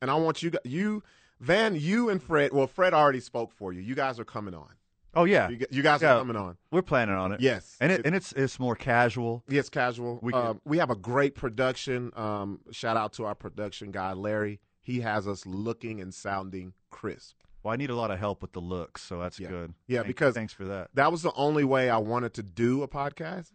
S8: and I want you, you, Van, you and Fred. Well, Fred already spoke for you. You guys are coming on.
S7: Oh yeah,
S8: You, you guys
S7: Yeah,
S8: are coming on.
S7: We're planning on it.
S8: Yes.
S7: and it,
S8: It-
S7: and it's it's more casual.
S8: Yes, casual.
S7: We can-
S8: we have a great production. Um, shout out to our production guy, Larry. He has us looking and sounding crisp.
S7: Well, I need a lot of help with the looks, so that's
S8: Yeah.
S7: good.
S8: Yeah,
S7: Thank-
S8: because
S7: thanks for that.
S8: That was the only way I wanted to do a podcast.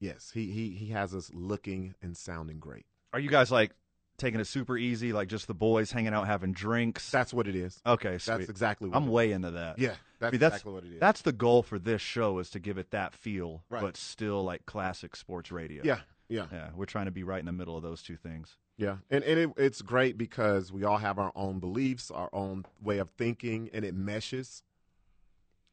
S8: Yes, he he he has us looking and sounding great.
S7: Are you guys like taking it super easy, like just the boys hanging out having drinks?
S8: That's what it is.
S7: Okay, sweet.
S8: That's exactly what
S7: I'm
S8: it
S7: way into that.
S8: Yeah, that's
S7: I mean, that's
S8: exactly what it is.
S7: That's the goal for this show is to give it that feel,
S8: Right.
S7: but still like classic sports radio.
S8: Yeah, yeah.
S7: yeah. We're trying to be right in the middle of those two things.
S8: Yeah, and and it, it's great because we all have our own beliefs, our own way of thinking, and it meshes.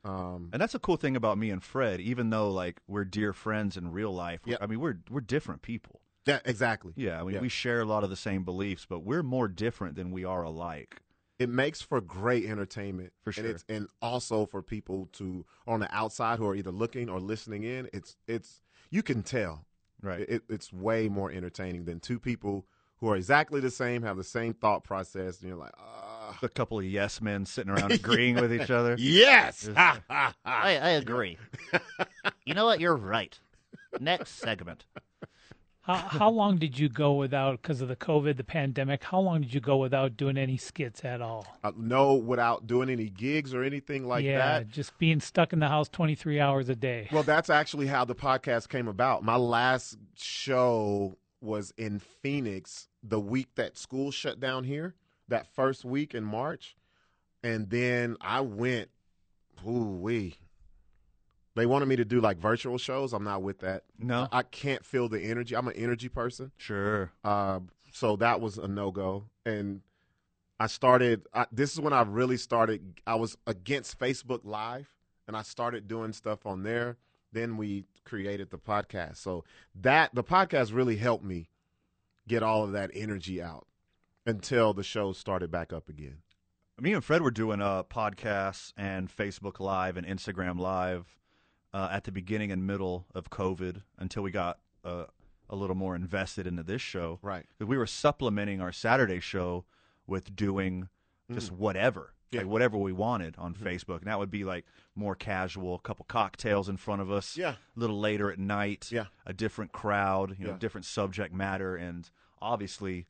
S8: Um,
S7: And that's a cool thing about me and Fred. Even though like we're dear friends in real life,
S8: Yeah.
S7: I mean we're we're different people.
S8: Yeah, exactly.
S7: Yeah, I mean
S8: Yeah.
S7: we share a lot of the same beliefs, but we're more different than we are alike.
S8: It makes for great entertainment
S7: For
S8: and
S7: sure.
S8: it's and also for people to on the outside who are either looking or listening in. It's it's you can tell.
S7: Right.
S8: It, it's way more entertaining than two people who are exactly the same, have the same thought process, and you're like, ah,
S7: A couple of yes men sitting around <laughs> agreeing with each other.
S8: yes.
S15: I, I agree. you know what? You're right. Next segment.
S9: How, how long did you go without, because of the COVID, the pandemic, how long did you go without doing any skits at all?
S8: Uh, no, without doing any gigs or anything like
S9: yeah,
S8: that.
S9: Yeah, just being stuck in the house 23 hours a day.
S8: Well, that's actually how the podcast came about. My last show was in Phoenix the week that school shut down here, that first week in March. And then I went, ooh wee. They wanted me to do like virtual shows. I'm not with that.
S7: No.
S8: I can't feel the energy. I'm an energy person.
S7: Sure.
S8: Uh, so that was a no go. And I started, I, this is when I really started. I was against Facebook Live and I started doing stuff on there. Then we created the podcast. So that, the podcast really helped me get all of that energy out until the show started back up again.
S7: Me and Fred were doing a podcast and Facebook Live and Instagram Live uh, at the beginning and middle of COVID until we got uh, a little more invested into this show.
S8: Right.
S7: Because We were supplementing our Saturday show with doing just
S8: Mm.
S7: whatever,
S8: Yeah.
S7: like whatever we wanted on Facebook, and that would be like more casual, a couple cocktails in front of us,
S8: Yeah.
S7: a little later at night,
S8: Yeah.
S7: a different crowd, you know,
S8: Yeah.
S7: different subject matter, and obviously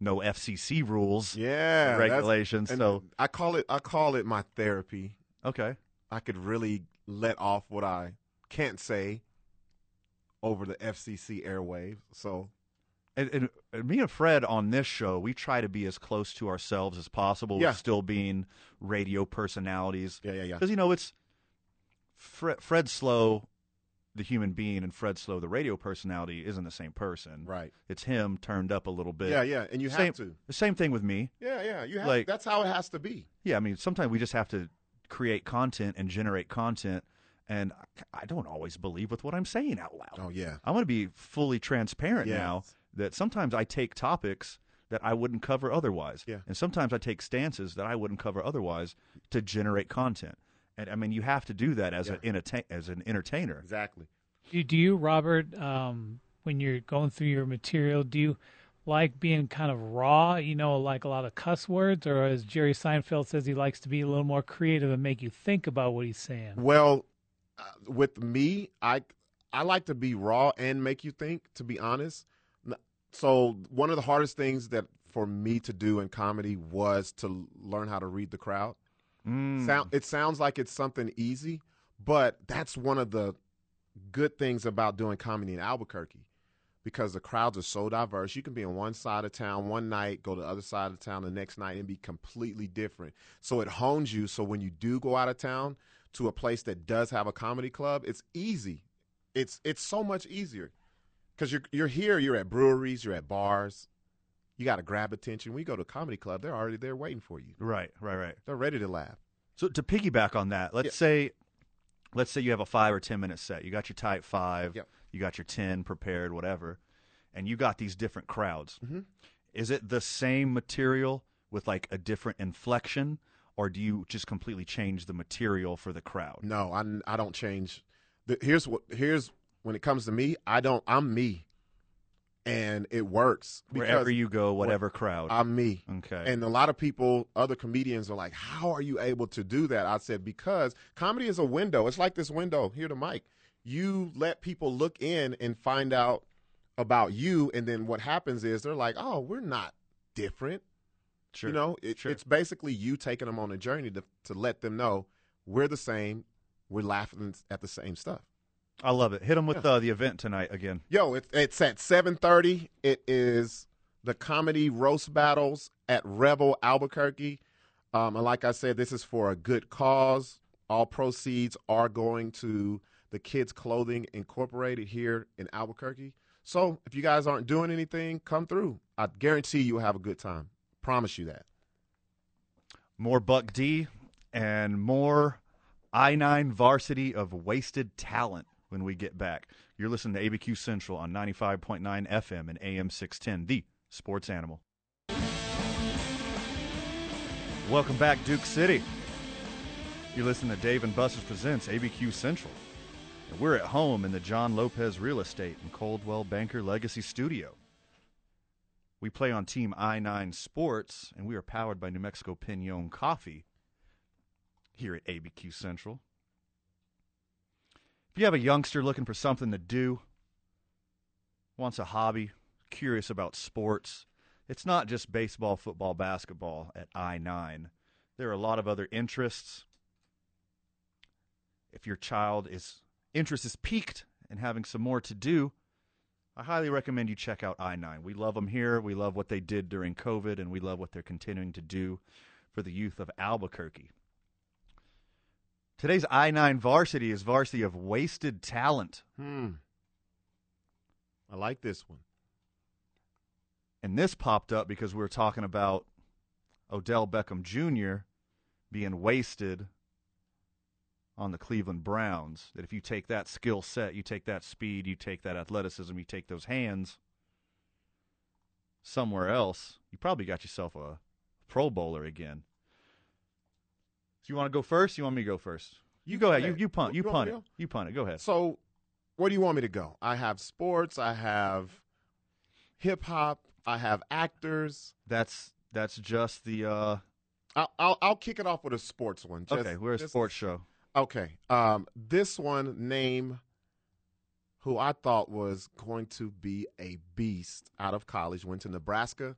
S7: no FCC rules,
S8: Yeah.
S7: regulations.
S8: and
S7: So
S8: I call it, I call it my therapy.
S7: okay,
S8: I could really let off what I can't say over the FCC airwaves. So
S7: and, and, and me and Fred on this show, we try to be as close to ourselves as possible,
S8: Yeah.
S7: still being radio personalities.
S8: yeah, yeah, yeah.
S7: Because you know it's Fred, Fred Slow, the human being, and Fred Slow, the radio personality, isn't the same person.
S8: Right.
S7: It's him turned up a little bit.
S8: Yeah, yeah, and you
S7: same,
S8: have to.
S7: The same thing with me.
S8: Yeah, yeah. You have
S7: Like-
S8: that's how it has to be.
S7: Yeah, I mean, sometimes we just have to create content and generate content, and I- I don't always believe with what I'm saying out loud.
S8: Oh yeah.
S7: I want to be fully transparent
S8: Yes.
S7: now that sometimes I take topics that I wouldn't cover otherwise.
S8: Yeah.
S7: And sometimes I take stances that I wouldn't cover otherwise to generate content. And I mean, you have to do that as an entertain as an entertainer.
S8: Exactly.
S9: Do, do you, Robert, um, when you're going through your material, do you like being kind of raw, you know, like a lot of cuss words, or as Jerry Seinfeld says, he likes to be a little more creative and make you think about what he's saying?
S8: Well, uh, with me, I I like to be raw and make you think. To be honest, so one of the hardest things that for me to do in comedy was to learn how to read the crowd.
S7: Mm.
S8: Sound, it sounds like it's something easy, but that's one of the good things about doing comedy in Albuquerque because the crowds are so diverse. You can be on one side of town one night, go to the other side of town the next night, and be completely different. So it hones you. So when you do go out of town to a place that does have a comedy club, it's easy. It's it's so much easier because you're you're here. You're at breweries. You're at bars. You got to grab attention. When you go to a comedy club, they're already there waiting for you.
S7: Right, right, right.
S8: They're ready to laugh.
S7: So to piggyback on that, let's
S8: Yeah.
S7: say let's say you have a five or ten minute set. You got your type five,
S8: Yep.
S7: You got your ten prepared, whatever, and you got these different crowds.
S8: Mhm.
S7: Is it the same material with like a different inflection, or do you just completely change the material for the crowd?
S8: No, I, I don't change. The, here's what here's when it comes to me, I don't. I'm me, and it works.
S7: Wherever you go, whatever crowd.
S8: I'm me.
S7: Okay.
S8: And a lot of people, other comedians are like, How are you able to do that? I said, Because comedy is a window. It's like this window here to Mike. You let people look in and find out about you. And then what happens is they're like, Oh, we're not different.
S7: Sure.
S8: You know, it, it's basically you taking them on a journey to, to let them know we're the same. We're laughing at the same stuff.
S7: I love it. Hit them with uh, the event tonight again.
S8: Yo, it, it's at 7:30. It is the comedy roast battles at Revel Albuquerque. Um, and like I said, this is for a good cause. All proceeds are going to the Kids Clothing Incorporated here in Albuquerque. So if you guys aren't doing anything, come through. I guarantee you'll have a good time. Promise you that.
S7: More Buck D and more I 9 varsity of wasted talent when we get back. You're listening to ABQ Central on 95.9 FM and AM 610, the sports animal. Welcome back, Duke City. You're listening to Dave and Buster's Presents ABQ Central. And we're at home in the John Lopez Real Estate and Coldwell Banker Legacy Studio. We play on Team I 9 Sports, and we are powered by New Mexico Pinon Coffee here at ABQ Central. If you have a youngster looking for something to do, wants a hobby, curious about sports, it's not just baseball, football, basketball at I 9. There are a lot of other interests. If your child is interest is peaked and having some more to do, I highly recommend you check out I 9. We love them here. We love what they did during COVID, and we love what they're continuing to do for the youth of Albuquerque. Today's I 9 varsity is varsity of wasted talent.
S8: Hmm. I like this one.
S7: And this popped up because we were talking about Odell Beckham Jr. being wasted on the Cleveland Browns. That if you take that skill set, you take that speed, you take that athleticism, you take those hands somewhere else, you probably got yourself a Pro Bowler again. So you want to go first? You want me to go first? You go ahead. You you punt. You,
S8: You
S7: punt it.
S8: go?
S7: You punt it. Go ahead.
S8: So, where do you want me to go? I have sports. I have hip hop. I have actors.
S7: That's that's just the. uh
S8: I'll, I'll I'll kick it off with a sports one. Just-
S7: Okay, we're a sports show.
S8: Okay. Um, this one name who I thought was going to be a beast out of college went to Nebraska.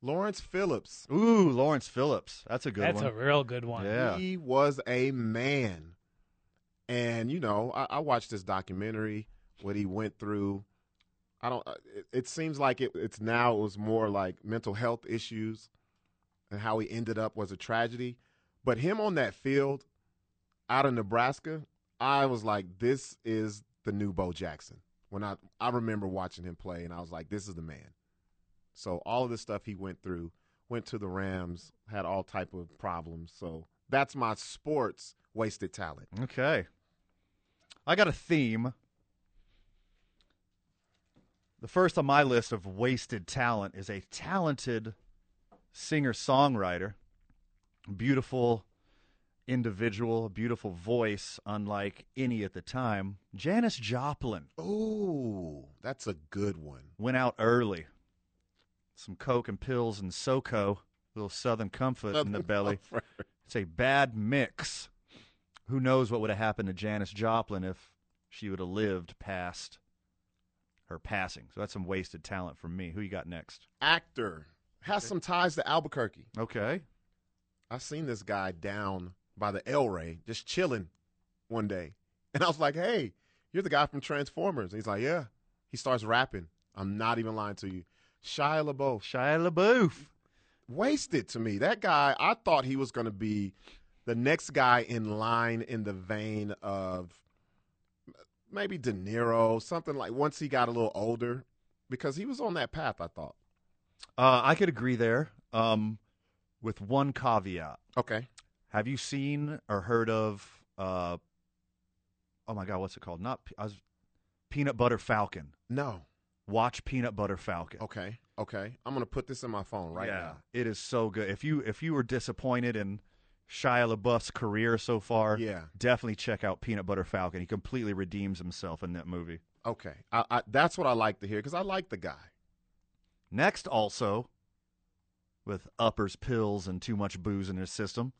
S8: Lawrence Phillips.
S7: Ooh, Lawrence Phillips. That's a good
S9: That's
S7: one.
S9: a real good one.
S7: Yeah.
S8: He was a man. And, you know, I, I watched this documentary, what he went through. I don't, uh, it, it seems like it, it's now, it was more like mental health issues and how he ended up was a tragedy. But him on that field out of Nebraska, I was like, this is the new Bo Jackson. When I, I remember watching him play and I was like, this is the man. So all of the stuff he went through, went to the Rams, had all type of problems. So that's my sports wasted talent.
S7: Okay. I got a theme. The first on my list of wasted talent is a talented singer songwriter, beautiful individual, a beautiful voice, unlike any at the time. Janis Joplin
S8: Oh, that's a good one.
S7: went out early. Some coke and pills and SoCo, little Southern comfort in the belly. It's a bad mix. Who knows what would have happened to Janis Joplin if she would have lived past her passing? So that's some wasted talent from me. Who you got next?
S8: Actor has some ties to Albuquerque.
S7: Okay.
S8: I've seen this guy down by the El Rey just chilling one day, <laughs> and I was like, "Hey, you're the guy from Transformers." And he's like, "Yeah." He starts rapping. I'm not even lying to you. Shia LaBeouf.
S7: Shia LaBeouf.
S8: Wasted to me. That guy, I thought he was going to be the next guy in line in the vein of maybe De Niro, something like once he got a little older, because he was on that path, I thought.
S7: Uh, I could agree there um, with one caveat.
S8: Okay.
S7: Have you seen or heard of, uh, oh my God, what's it called? Not I was, Peanut Butter Falcon.
S8: No.
S7: Watch Peanut Butter Falcon.
S8: Okay. Okay. I'm going to put this in my phone right
S7: yeah,
S8: now.
S7: it is so good. If you if you were disappointed in Shia LaBeouf's career so far,
S8: Yeah.
S7: definitely check out Peanut Butter Falcon. He completely redeems himself in that movie.
S8: Okay. I, I, that's what I like to hear because I like the guy.
S7: Next, also, with uppers, pills, and too much booze in his system,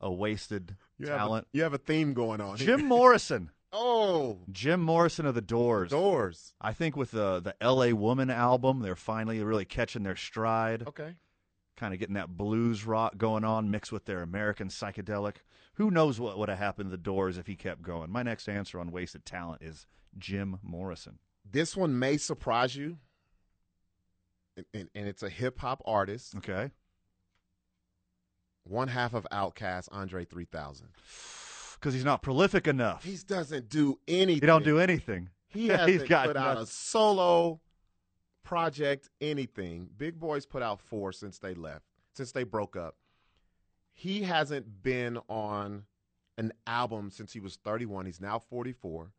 S7: a wasted
S8: You have a-
S7: talent.
S8: you have a theme going on. here.
S7: Jim Morrison. <laughs>
S8: Oh,
S7: Jim Morrison of the Doors.
S8: Doors.
S7: I think with the the L.A. Woman album, they're finally really catching their stride.
S8: Okay.
S7: Kind of getting that blues rock going on, mixed with their American psychedelic. Who knows what would have happened to the Doors if he kept going? My next answer on wasted talent is Jim Morrison.
S8: This one may surprise you, and, and, and it's a hip hop artist.
S7: Okay.
S8: One half of Outkast, Andre 3000.
S7: Because <sighs> he's not prolific enough.
S8: He doesn't do anything.
S7: He don't do anything.
S8: He <laughs> hasn't
S7: got
S8: put out a solo project, anything. Big Boi's put out four since they left, since they broke up. He hasn't been on an album since he was 31. He's now 44.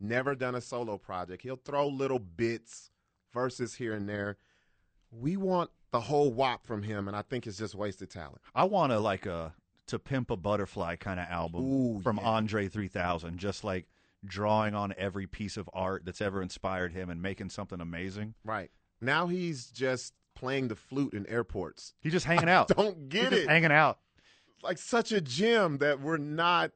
S8: Never done a solo project. He'll throw little bits, verses here and there. We want the whole wop from him, and I think it's just wasted talent.
S7: I want to like a to pimp a butterfly kind of album
S8: Ooh,
S7: from
S8: yeah.
S7: Andre 3000, just like drawing on every piece of art that's ever inspired him and making something amazing.
S8: Right. Now he's just playing the flute in airports.
S7: He's just hanging <laughs> out.
S8: Don't get
S7: He's
S8: it.
S7: hanging out.
S8: like such a gem that we're not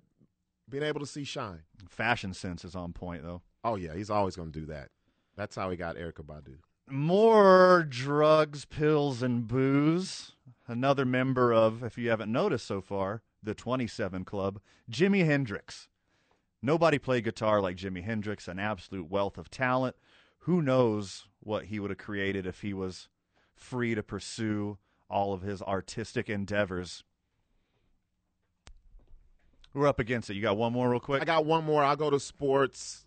S8: being able to see shine.
S7: Fashion sense is on point though.
S8: Oh yeah, he's always going to do that. That's how he got Erykah Badu.
S7: More drugs, pills, and booze. Another member of, if you haven't noticed so far, the 27 Club, Jimi Hendrix. Nobody played guitar like Jimi Hendrix, an absolute wealth of talent. Who knows what he would have created if he was free to pursue all of his artistic endeavors. We're up against it. You got one more real quick?
S8: I got one more. I'll go to sports.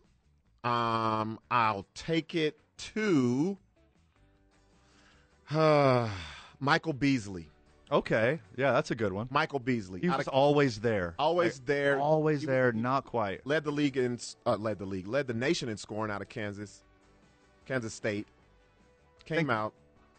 S8: Um, I'll take it to <sighs> Michael Beasley.
S7: Okay. Yeah, that's a good one.
S8: Michael Beasley.
S7: He
S8: Out
S7: was
S8: of-
S7: always there.
S8: always there.
S7: Always
S8: He-
S7: there, not quite.
S8: led the league in uh, led the league, led the nation in scoring out of Kansas, Kansas State. Came
S7: Thank-
S8: out,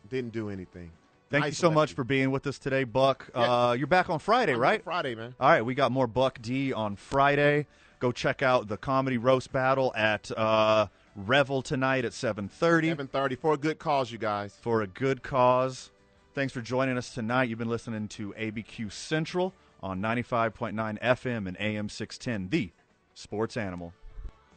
S8: didn't do anything.
S7: Thank you so much for being with us today, Buck.
S8: Yeah.
S7: Uh, you're back on Friday,
S8: I'm
S7: right?
S8: on Friday, man.
S7: All right, we got more Buck D on Friday. Go check out the comedy roast battle at uh, Revel tonight at 7:30
S8: Seven thirty for a good cause, you guys.
S7: for a good cause. Thanks for joining us tonight. You've been listening to ABQ Central on 95.9 FM and AM 610, the Sports Animal.